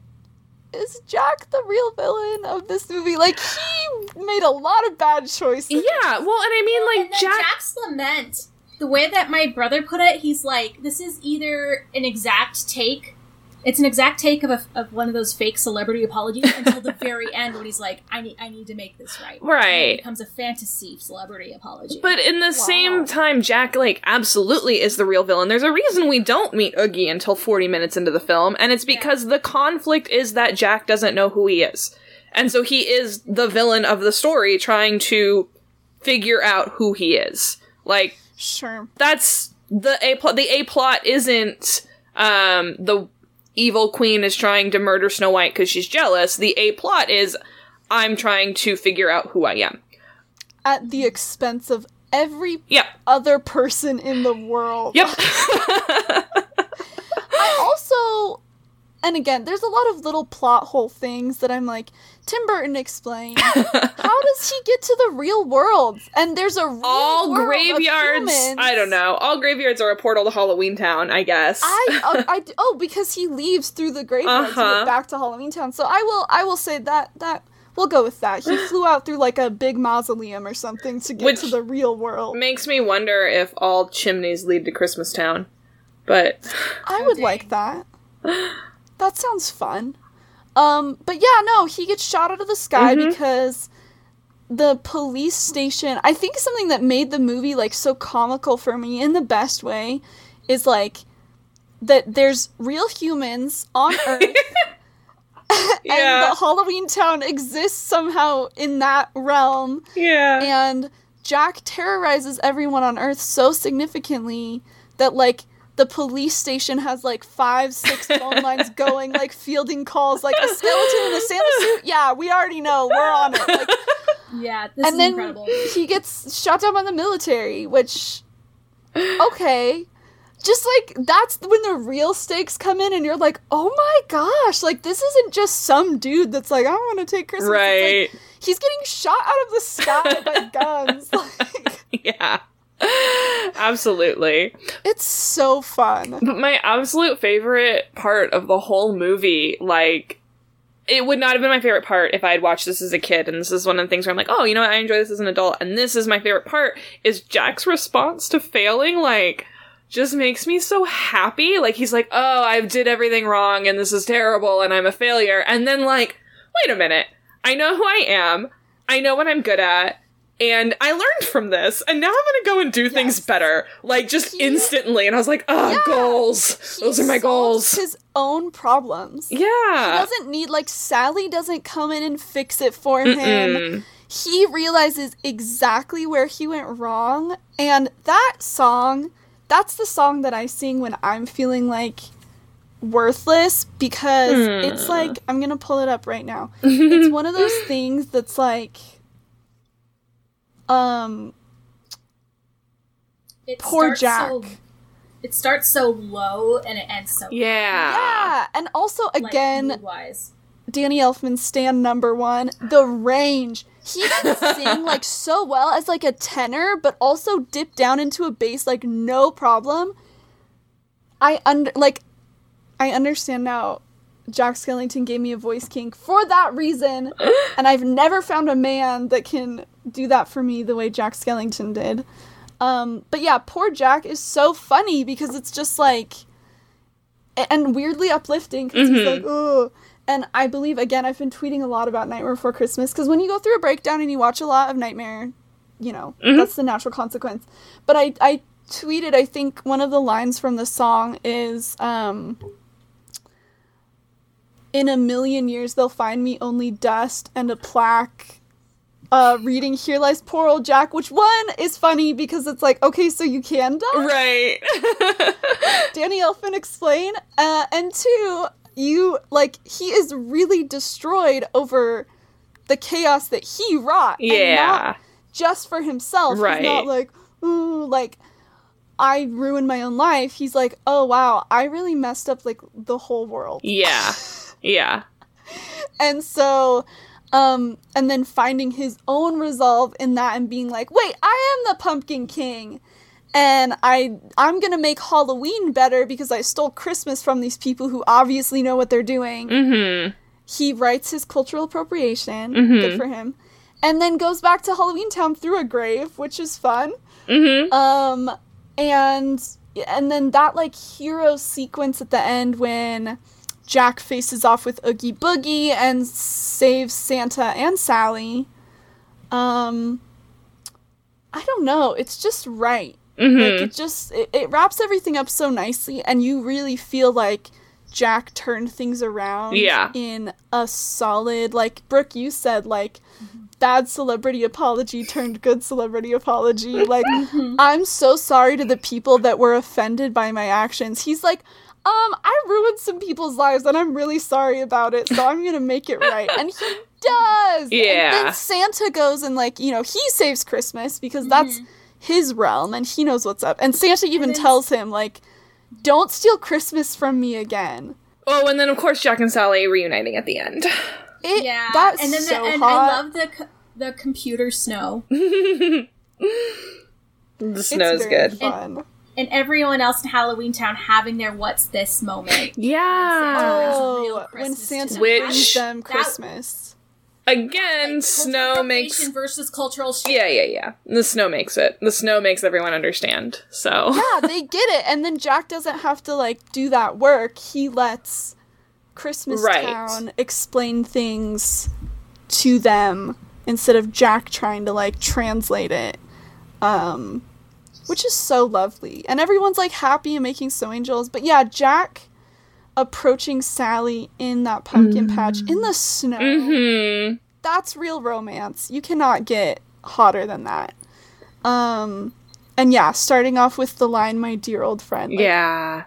is Jack the real villain of this movie? Like he made a lot of bad choices. Yeah, well, and I mean, and like, then Jack. Jack's lament, the way that my brother put it, he's like, this is either an exact take. It's an exact take of, a, of one of those fake celebrity apologies until the very end when he's like, I need, I need to make this right. And Right. It becomes a fantasy celebrity apology. But in the same time, Jack, like, absolutely is the real villain. There's a reason we don't meet Oogie until 40 minutes into the film, and it's because the conflict is that Jack doesn't know who he is. And so he is the villain of the story trying to figure out who he is. Like, Sure. that's the A plot. The A plot isn't, um, the evil queen is trying to murder Snow White because she's jealous. The A plot is, I'm trying to figure out who I am. At the expense of every Yep. other person in the world. Yep. <laughs> <laughs> I also, and again, there's a lot of little plot hole things that I'm like, Tim Burton explain. How does he get to the real world? And there's a real all world graveyards. humans. I don't know. All graveyards are a portal to Halloween Town, I guess. I, uh, <laughs> I oh because he leaves through the graveyard to Uh-huh. get back to Halloween Town. So I will I will say that that we'll go with that. He <sighs> flew out through like a big mausoleum or something to get Which- to the real world. Makes me wonder if all chimneys lead to Christmas Town. But I would dang. like that. <gasps> That sounds fun. Um, but yeah, no, he gets shot out of the sky Mhm. because the police station. I think something that made the movie like so comical for me in the best way is like that there's real humans on <laughs> Earth. Yeah. <laughs> And the Halloween town exists somehow in that realm yeah. and Jack terrorizes everyone on Earth so significantly that like the police station has like five, six phone lines <laughs> going, like fielding calls, like a skeleton in a Santa suit. Yeah, we already know we're on it. Like, yeah, this and is then incredible. he gets shot down by the military, which okay. Just like that's when the real stakes come in, and you're like, "Oh my gosh! Like this isn't just some dude that's like, I want to take Christmas." It's like, right. he's getting shot out of the sky by <laughs> guns. Like, yeah. <laughs> Absolutely. it's so fun. But my absolute favorite part of the whole movie, like, it would not have been my favorite part if I had watched this as a kid. And this is one of the things where I'm like, oh, you know what? I enjoy this as an adult. And this is my favorite part is Jack's response to failing. Like, just makes me so happy. Like, he's like, oh, I did everything wrong and this is terrible and I'm a failure. And then, like, wait a minute. I know who I am. I know what I'm good at. And I learned from this, and now I'm gonna go and do things better, like just instantly. And I was like, "Oh, Yeah. goals! Those are my goals." His own problems. Yeah. He doesn't need like Sally doesn't come in and fix it for him. Mm-mm. He realizes exactly where he went wrong, and that song, that's the song that I sing when I'm feeling like worthless because it's Hmm. like I'm gonna pull it up right now. <laughs> it's one of those things that's like um It Poor Jack. So, it starts so low and it ends so yeah, yeah and also like, again wise. Danny Elfman stand number one. The range. He can <laughs> sing like so well as like a tenor, but also dip down into a bass like no problem. I under like I understand now. Jack Skellington gave me a voice kink for that reason, <gasps> and I've never found a man that can do that for me the way Jack Skellington did. Um, but yeah, poor Jack is so funny because it's just like, and weirdly uplifting because he's like, oh. And I believe again, I've been tweeting a lot about Nightmare Before Christmas because when you go through a breakdown and you watch a lot of Nightmare, you know that's the natural consequence. But I I tweeted I think one of the lines from the song is um. In a million years, they'll find me only dust and a plaque uh, reading Here Lies Poor Old Jack, which one is funny because it's like, okay, so you can die? right. <laughs> Danny Elfman explain. Uh, and two, you, like, he is really destroyed over the chaos that he wrought. and yeah, not just for himself. Right. He's not like, ooh, like, I ruined my own life. He's like, oh, wow, I really messed up, like, the whole world. yeah, <laughs> yeah. And so, um, and then finding his own resolve in that and being like, wait, I am the Pumpkin King. And I I'm gonna make Halloween better because I stole Christmas from these people who obviously know what they're doing. Mm-hmm. He writes his cultural appropriation. Mhm. Good for him. And then goes back to Halloween Town through a grave, which is fun. Mm-hmm. Um, and and then that like hero sequence at the end when Jack faces off with Oogie Boogie and saves Santa and Sally. Um, I don't know. It's just right. Mm-hmm. it just it, it wraps everything up so nicely, and you really feel like Jack turned things around. Yeah. In a solid, like Brooke, you said, like bad celebrity apology turned good celebrity apology. Like I'm so sorry to the people that were offended by my actions. He's like. Um, I ruined some people's lives and I'm really sorry about it, so I'm gonna make it right. And he <laughs> does! And Yeah. then Santa goes and, like, you know, he saves Christmas because that's his realm and he knows what's up. And Santa even then- tells him, like, don't steal Christmas from me again. Oh, and then of course Jack and Sally reuniting at the end. It, Yeah, That's and then so the, and hot. I love the co- the computer snow <laughs> The It's snow's very good. Fun. and everyone else in Halloween Town having their "What's this?" moment. Yeah. Oh. Oh, when Santa to Which- brings them That- Christmas. Again, Cultural snow makes. versus cultural shit. Yeah, yeah, yeah. The snow makes it. The snow makes everyone understand. So. Yeah, they get it. And then Jack doesn't have to, like, do that work. He lets Christmas Right. Town explain things to them instead of Jack trying to, like, translate it. Um, which is so lovely. And everyone's, like, happy and making snow angels. But yeah, Jack approaching Sally in that pumpkin patch in the snow. hmm that's real romance. You cannot get hotter than that. Um, and yeah, starting off with the line, "My dear old friend." like, Yeah.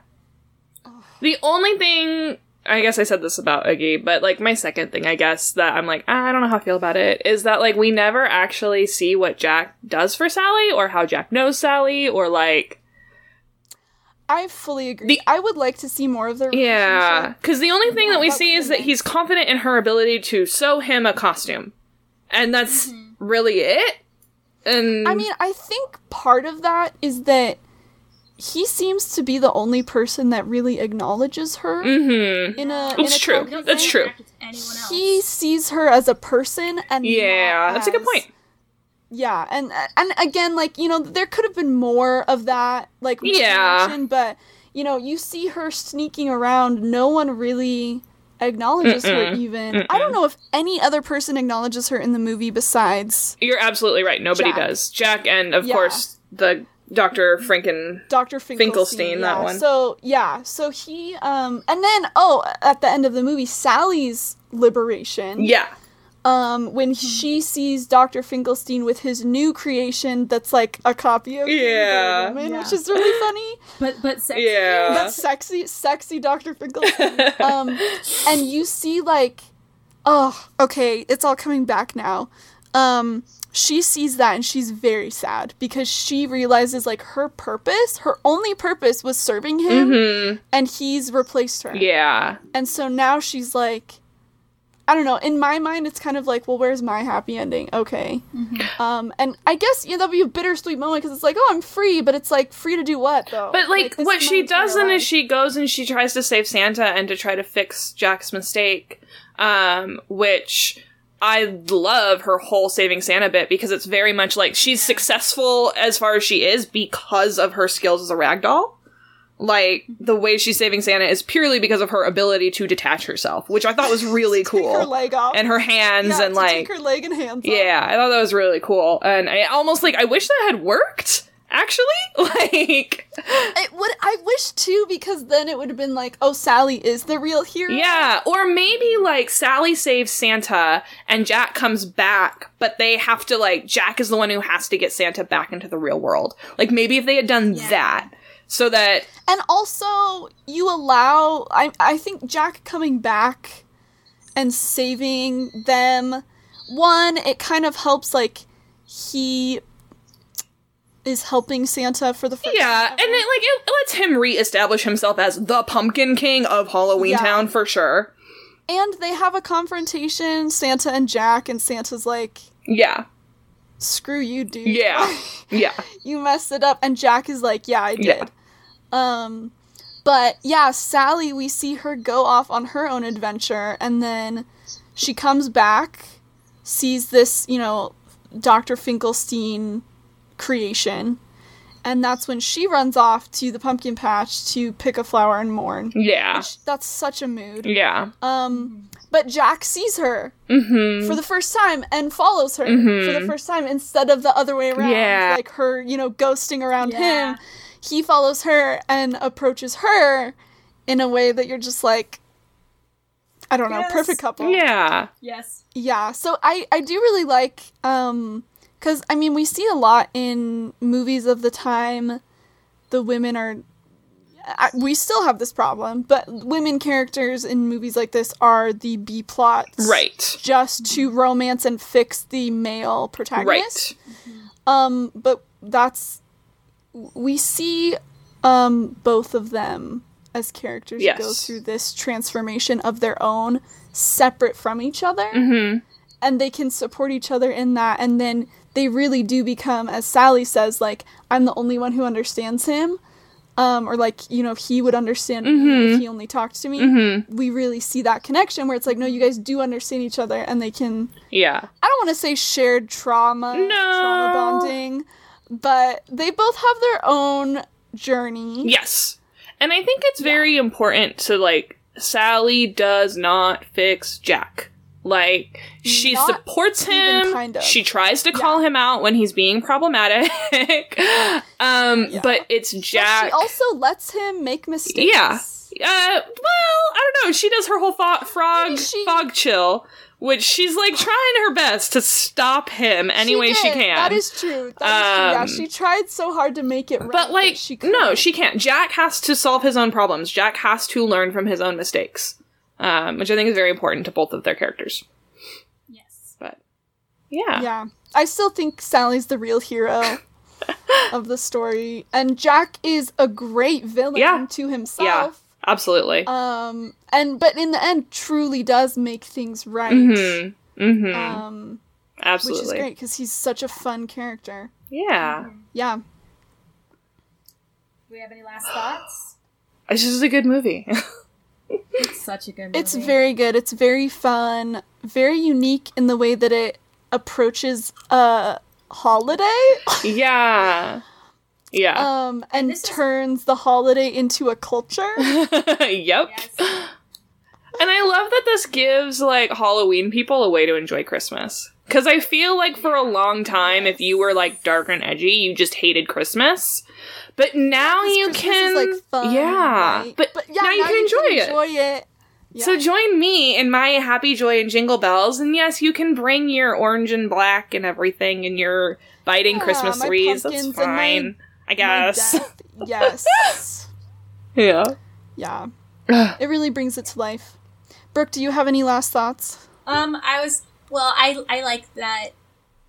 The only thing I guess I said this about Oogie, but like my second thing, I guess that I'm like ah, I don't know how I feel about it is that like we never actually see what Jack does for Sally or how Jack knows Sally or like I fully agree. The- I would like to see more of their yeah, because the only thing that we that see is that he's confident in her ability to sew him a costume, and that's really it. And I mean, I think part of that is that he seems to be the only person that really acknowledges her hmm in a. It's in a true. That's true. Interact with he sees her as a person and Yeah, not that's a good point. Yeah, and and again, like you know, there could have been more of that, like Yeah. but you know, you see her sneaking around. No one really acknowledges her. Mm-mm. Even I don't know if any other person acknowledges her in the movie besides You're absolutely right. Nobody Jack. does. Jack and of Yeah. course the Dr. Franken. Dr. Finkelstein. Finkelstein, that yeah. one. So yeah, so he um, and then oh, at the end of the movie, Sally's liberation. Yeah. um when she sees Dr. Finkelstein with his new creation that's like a copy of Yeah. Woman, Yeah. which is really funny. <laughs> but but sexy. Yeah. That's sexy, sexy Dr. Finkelstein. <laughs> um and you see like oh, okay, it's all coming back now. Um she sees that and she's very sad because she realizes like her purpose, her only purpose was serving him Mhm. and he's replaced her. Yeah. And so now she's like, I don't know. In my mind, it's kind of like, well, where's my happy ending? Okay. Um, and I guess yeah, that'll be a bittersweet moment because it's like, oh, I'm free, but it's like free to do what though? But like, this what she does then is she goes and she tries to save Santa and to try to fix Jack's mistake, um, which I love her whole saving Santa bit because it's very much like she's successful as far as she is because of her skills as a ragdoll. Like the way she's saving Santa is purely because of her ability to detach herself, which I thought was <laughs> really Take her cool. leg off And her hands Yeah, and like her leg and hands. off. yeah, I thought that was really cool. And I almost like I wish that had worked. Actually, <laughs> like It would. I wish too because then it would have been like, oh, Sally is the real hero. Yeah, or maybe like Sally saves Santa and Jack comes back, but they have to like Jack is the one who has to get Santa back into the real world. Like maybe if they had done Yeah. that so that And also, you allow. I I think Jack coming back and saving them. One, it kind of helps. Like he is helping Santa for the first. yeah, and it like it lets him reestablish himself as the Pumpkin King of Halloween Yeah. Town for sure. and they have a confrontation, Santa and Jack, and Santa's like, Yeah. "Screw you, dude. Yeah. <laughs> Yeah. you messed it up." And Jack is like, "Yeah, I did." Yeah. Um, but yeah, Sally, we see her go off on her own adventure, and then she comes back, sees this, you know, Dr. Finkelstein creation, and that's when she runs off to the pumpkin patch to pick a flower and mourn. Yeah. That's such a mood. Yeah. Um, but Jack sees her Mhm. for the first time and follows her for the first time instead of the other way around. Yeah. Like her, you know, ghosting around Yeah. him. He follows her and approaches her in a way that you're just like, I don't know, perfect couple. Yeah. Yes. Yeah. So I I do really like um cuz I mean we see a lot in movies of the time the women are I, we still have this problem, but women characters in movies like this are the B plots. Right. Just to romance and fix the male protagonist. Right. Um but that's we see um both of them as characters Yes. go through this transformation of their own separate from each other Mhm. and they can support each other in that and then they really do become as sally says like i'm the only one who understands him um, or like you know if he would understand Mm-hmm. if he only talked to me we really see that connection where it's like no you guys do understand each other and they can Yeah. i don't want to say shared trauma No. trauma bonding but they both have their own journey Yes. And I think it's very important to like Sally does not fix Jack. Like she Not supports him. kind of. She tries to call him out when he's being problematic. <laughs> um Yeah. but it's But Jack. she also lets him make mistakes Yeah. uh well, I don't know. She does her whole fo- frog she- fog chill, which she's like <sighs> trying her best to stop him any way she can. That is true. That Um, is true. Yeah, she tried so hard to make it right. But like, she no, she can't. Jack has to solve his own problems. Jack has to learn from his own mistakes, um, which I think is very important to both of their characters. Yes. But yeah, Yeah, I still think Sally's the real hero <laughs> of the story, and Jack is a great villain Yeah. to himself. yeah, absolutely. Um, and but in the end, truly does make things right. mm-hmm. Mm-hmm. Um, which is great because he's such a fun character. Yeah, Yeah. Do we have any last thoughts? it's just a good movie. <laughs> It's such a good movie. It's very good. It's very fun, very unique in the way that it approaches a holiday. <laughs> Yeah. Yeah. um, and this is- turns the holiday into a culture. <laughs> yep. Yes. And I love that this gives like Halloween people a way to enjoy Christmas. Cause I feel like for a long time, if you were like dark and edgy, you just hated Christmas. But now 'Cause you Christmas can, is, like, fun, yeah. right? But, yeah, now you can enjoy it. Enjoy it. Yeah. So join me in my happy joy and jingle bells, and yes, you can bring your orange and black and everything, and your biting Yeah, Christmas trees. That's pumpkins and my- fine, I guess. death. <laughs> Yes. yeah. yeah. <sighs> It really brings it to life. Brooke, do you have any last thoughts? Um, I was well. I I like that.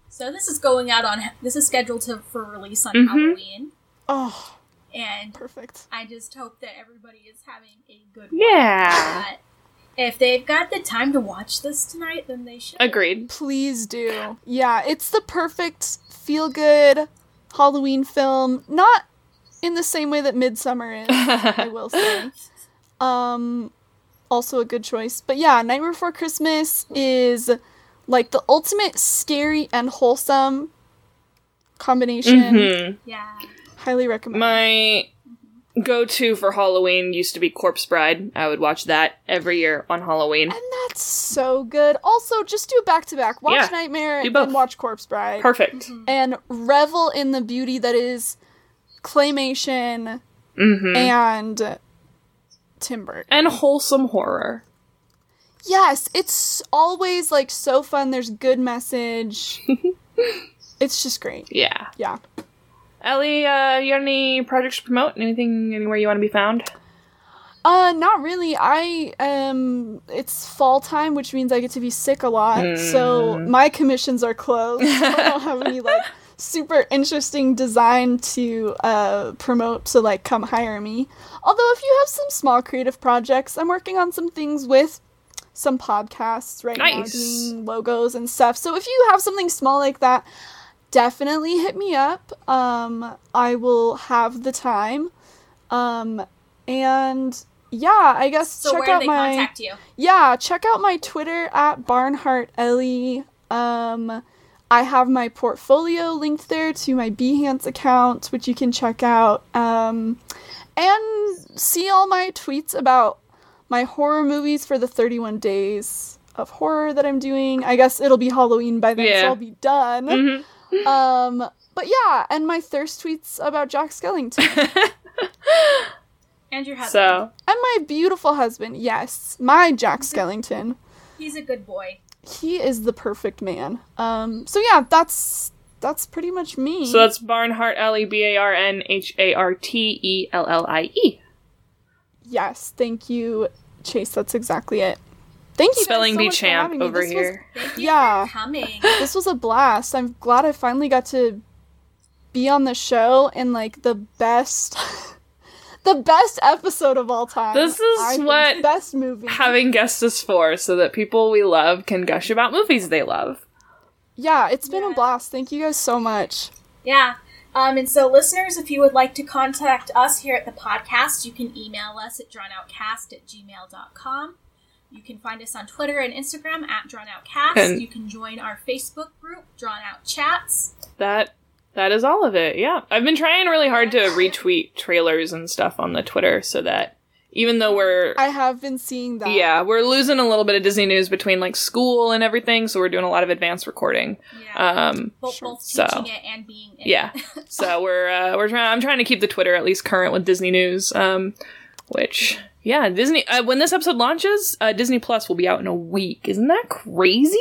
So this is going out on. This is scheduled to for release on Mhm. Halloween, Oh, and perfect. I just hope that everybody is having a good. Yeah. But if they've got the time to watch this tonight, then they should. Agreed. Please do. Yeah, it's the perfect feel good Halloween film. Not in the same way that Midsommar is, I <laughs> will say. Um also a good choice. But yeah, Nightmare Before Christmas is like the ultimate scary and wholesome combination. hmm Yeah. Highly recommend. My go-to for Halloween used to be Corpse Bride. I would watch that every year on Halloween. and that's so good. Also, just do back to back. Watch Yeah, Nightmare and watch Corpse Bride. Perfect. and revel in the beauty that is claymation hmm and Tim Burton. And wholesome horror. Yes, it's always like so fun. There's good message. <laughs> it's just great. Yeah. Yeah. Ellie, uh, you got any projects to promote? Anything, anywhere you want to be found? Uh, not really. I um, it's fall time, which means I get to be sick a lot. So my commissions are closed. <laughs> I don't have any like super interesting design to uh promote to like come hire me. Although if you have some small creative projects, I'm working on some things with some podcasts right now, Nice. doing logos and stuff. So if you have something small like that, definitely hit me up. Um, I will have the time. Um, and yeah, I guess So check out they my contact you? yeah, check out my Twitter at Barnhart Ellie. Um, I have my portfolio linked there to my Behance account, which you can check out. Um, and see all my tweets about my horror movies for the 31 days of horror that I'm doing. I guess it'll be Halloween by then, Yeah. so I'll be done. Mhm. Um, but yeah, and my thirst tweets about Jack Skellington. <laughs> And your husband. So, and my beautiful husband, yes, my Jack Skellington. He's a good boy. he is the perfect man. Um, so yeah, that's that's pretty much me. so that's Barnhart Ellie B A R N H A R T E L L I E. yes, thank you, Chase. That's exactly it. Thank you. guys Spelling so bee much champ having over This was- here. Thank you Yeah. for coming. this was a blast. I'm glad I finally got to be on the show in like the best, <laughs> the best episode of all time. This is I think. what best movie. Having guests is for, so that people we love can gush about movies they love. yeah, it's been Yeah. a blast. Thank you guys so much. Yeah. Um, and so, listeners, if you would like to contact us here at the podcast, you can email us at drawnoutcast at gmail.com. You can find us on Twitter and Instagram at drawnoutcast. And- you can join our Facebook group, Drawn Out Chats. That that is all of it. Yeah, I've been trying really hard to retweet trailers and stuff on the Twitter so that even though we're I have been seeing that. yeah we're losing a little bit of Disney news between like school and everything, so we're doing a lot of advanced recording. Yeah. Um, both, both so- teaching it and being in yeah, it. so <laughs> we're uh, we're trying. I'm trying to keep the Twitter at least current with Disney news. Um, which yeah, Disney. Uh, when this episode launches, uh, Disney Plus will be out in a week. Isn't that crazy?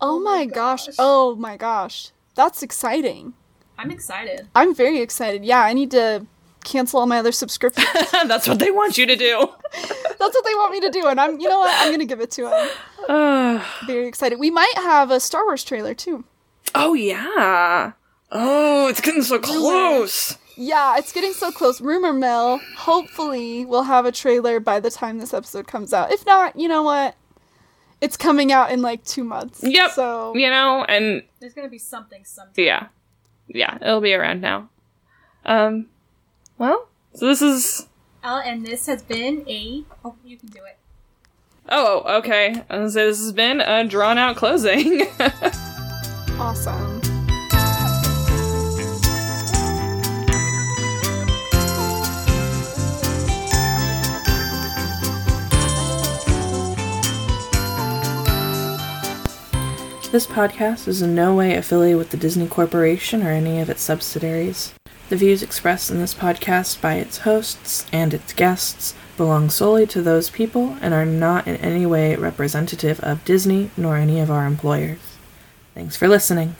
Oh my gosh. Oh my gosh. That's exciting. I'm excited. I'm very excited. Yeah, I need to cancel all my other subscriptions. <laughs> That's what they want you to do. <laughs> That's what they want me to do, and I'm, you know what? I'm gonna give it to them. Uh, <sighs> Very excited. We might have a Star Wars trailer too. oh yeah. Oh, it's getting so close. Yeah, it's getting so close. Rumor mill. Hopefully, we'll have a trailer by the time this episode comes out. If not, you know what? It's coming out in like two months. Yep. So You know, and There's going to be something sometime. yeah, yeah, it'll be around now. Um, well, so this is Uh, and this has been a. Oh, you can do it. Oh, okay. I was say this has been a drawn out closing. <laughs> Awesome. This podcast is in no way affiliated with the Disney Corporation or any of its subsidiaries. The views expressed in this podcast by its hosts and its guests belong solely to those people and are not in any way representative of Disney nor any of our employers. Thanks for listening.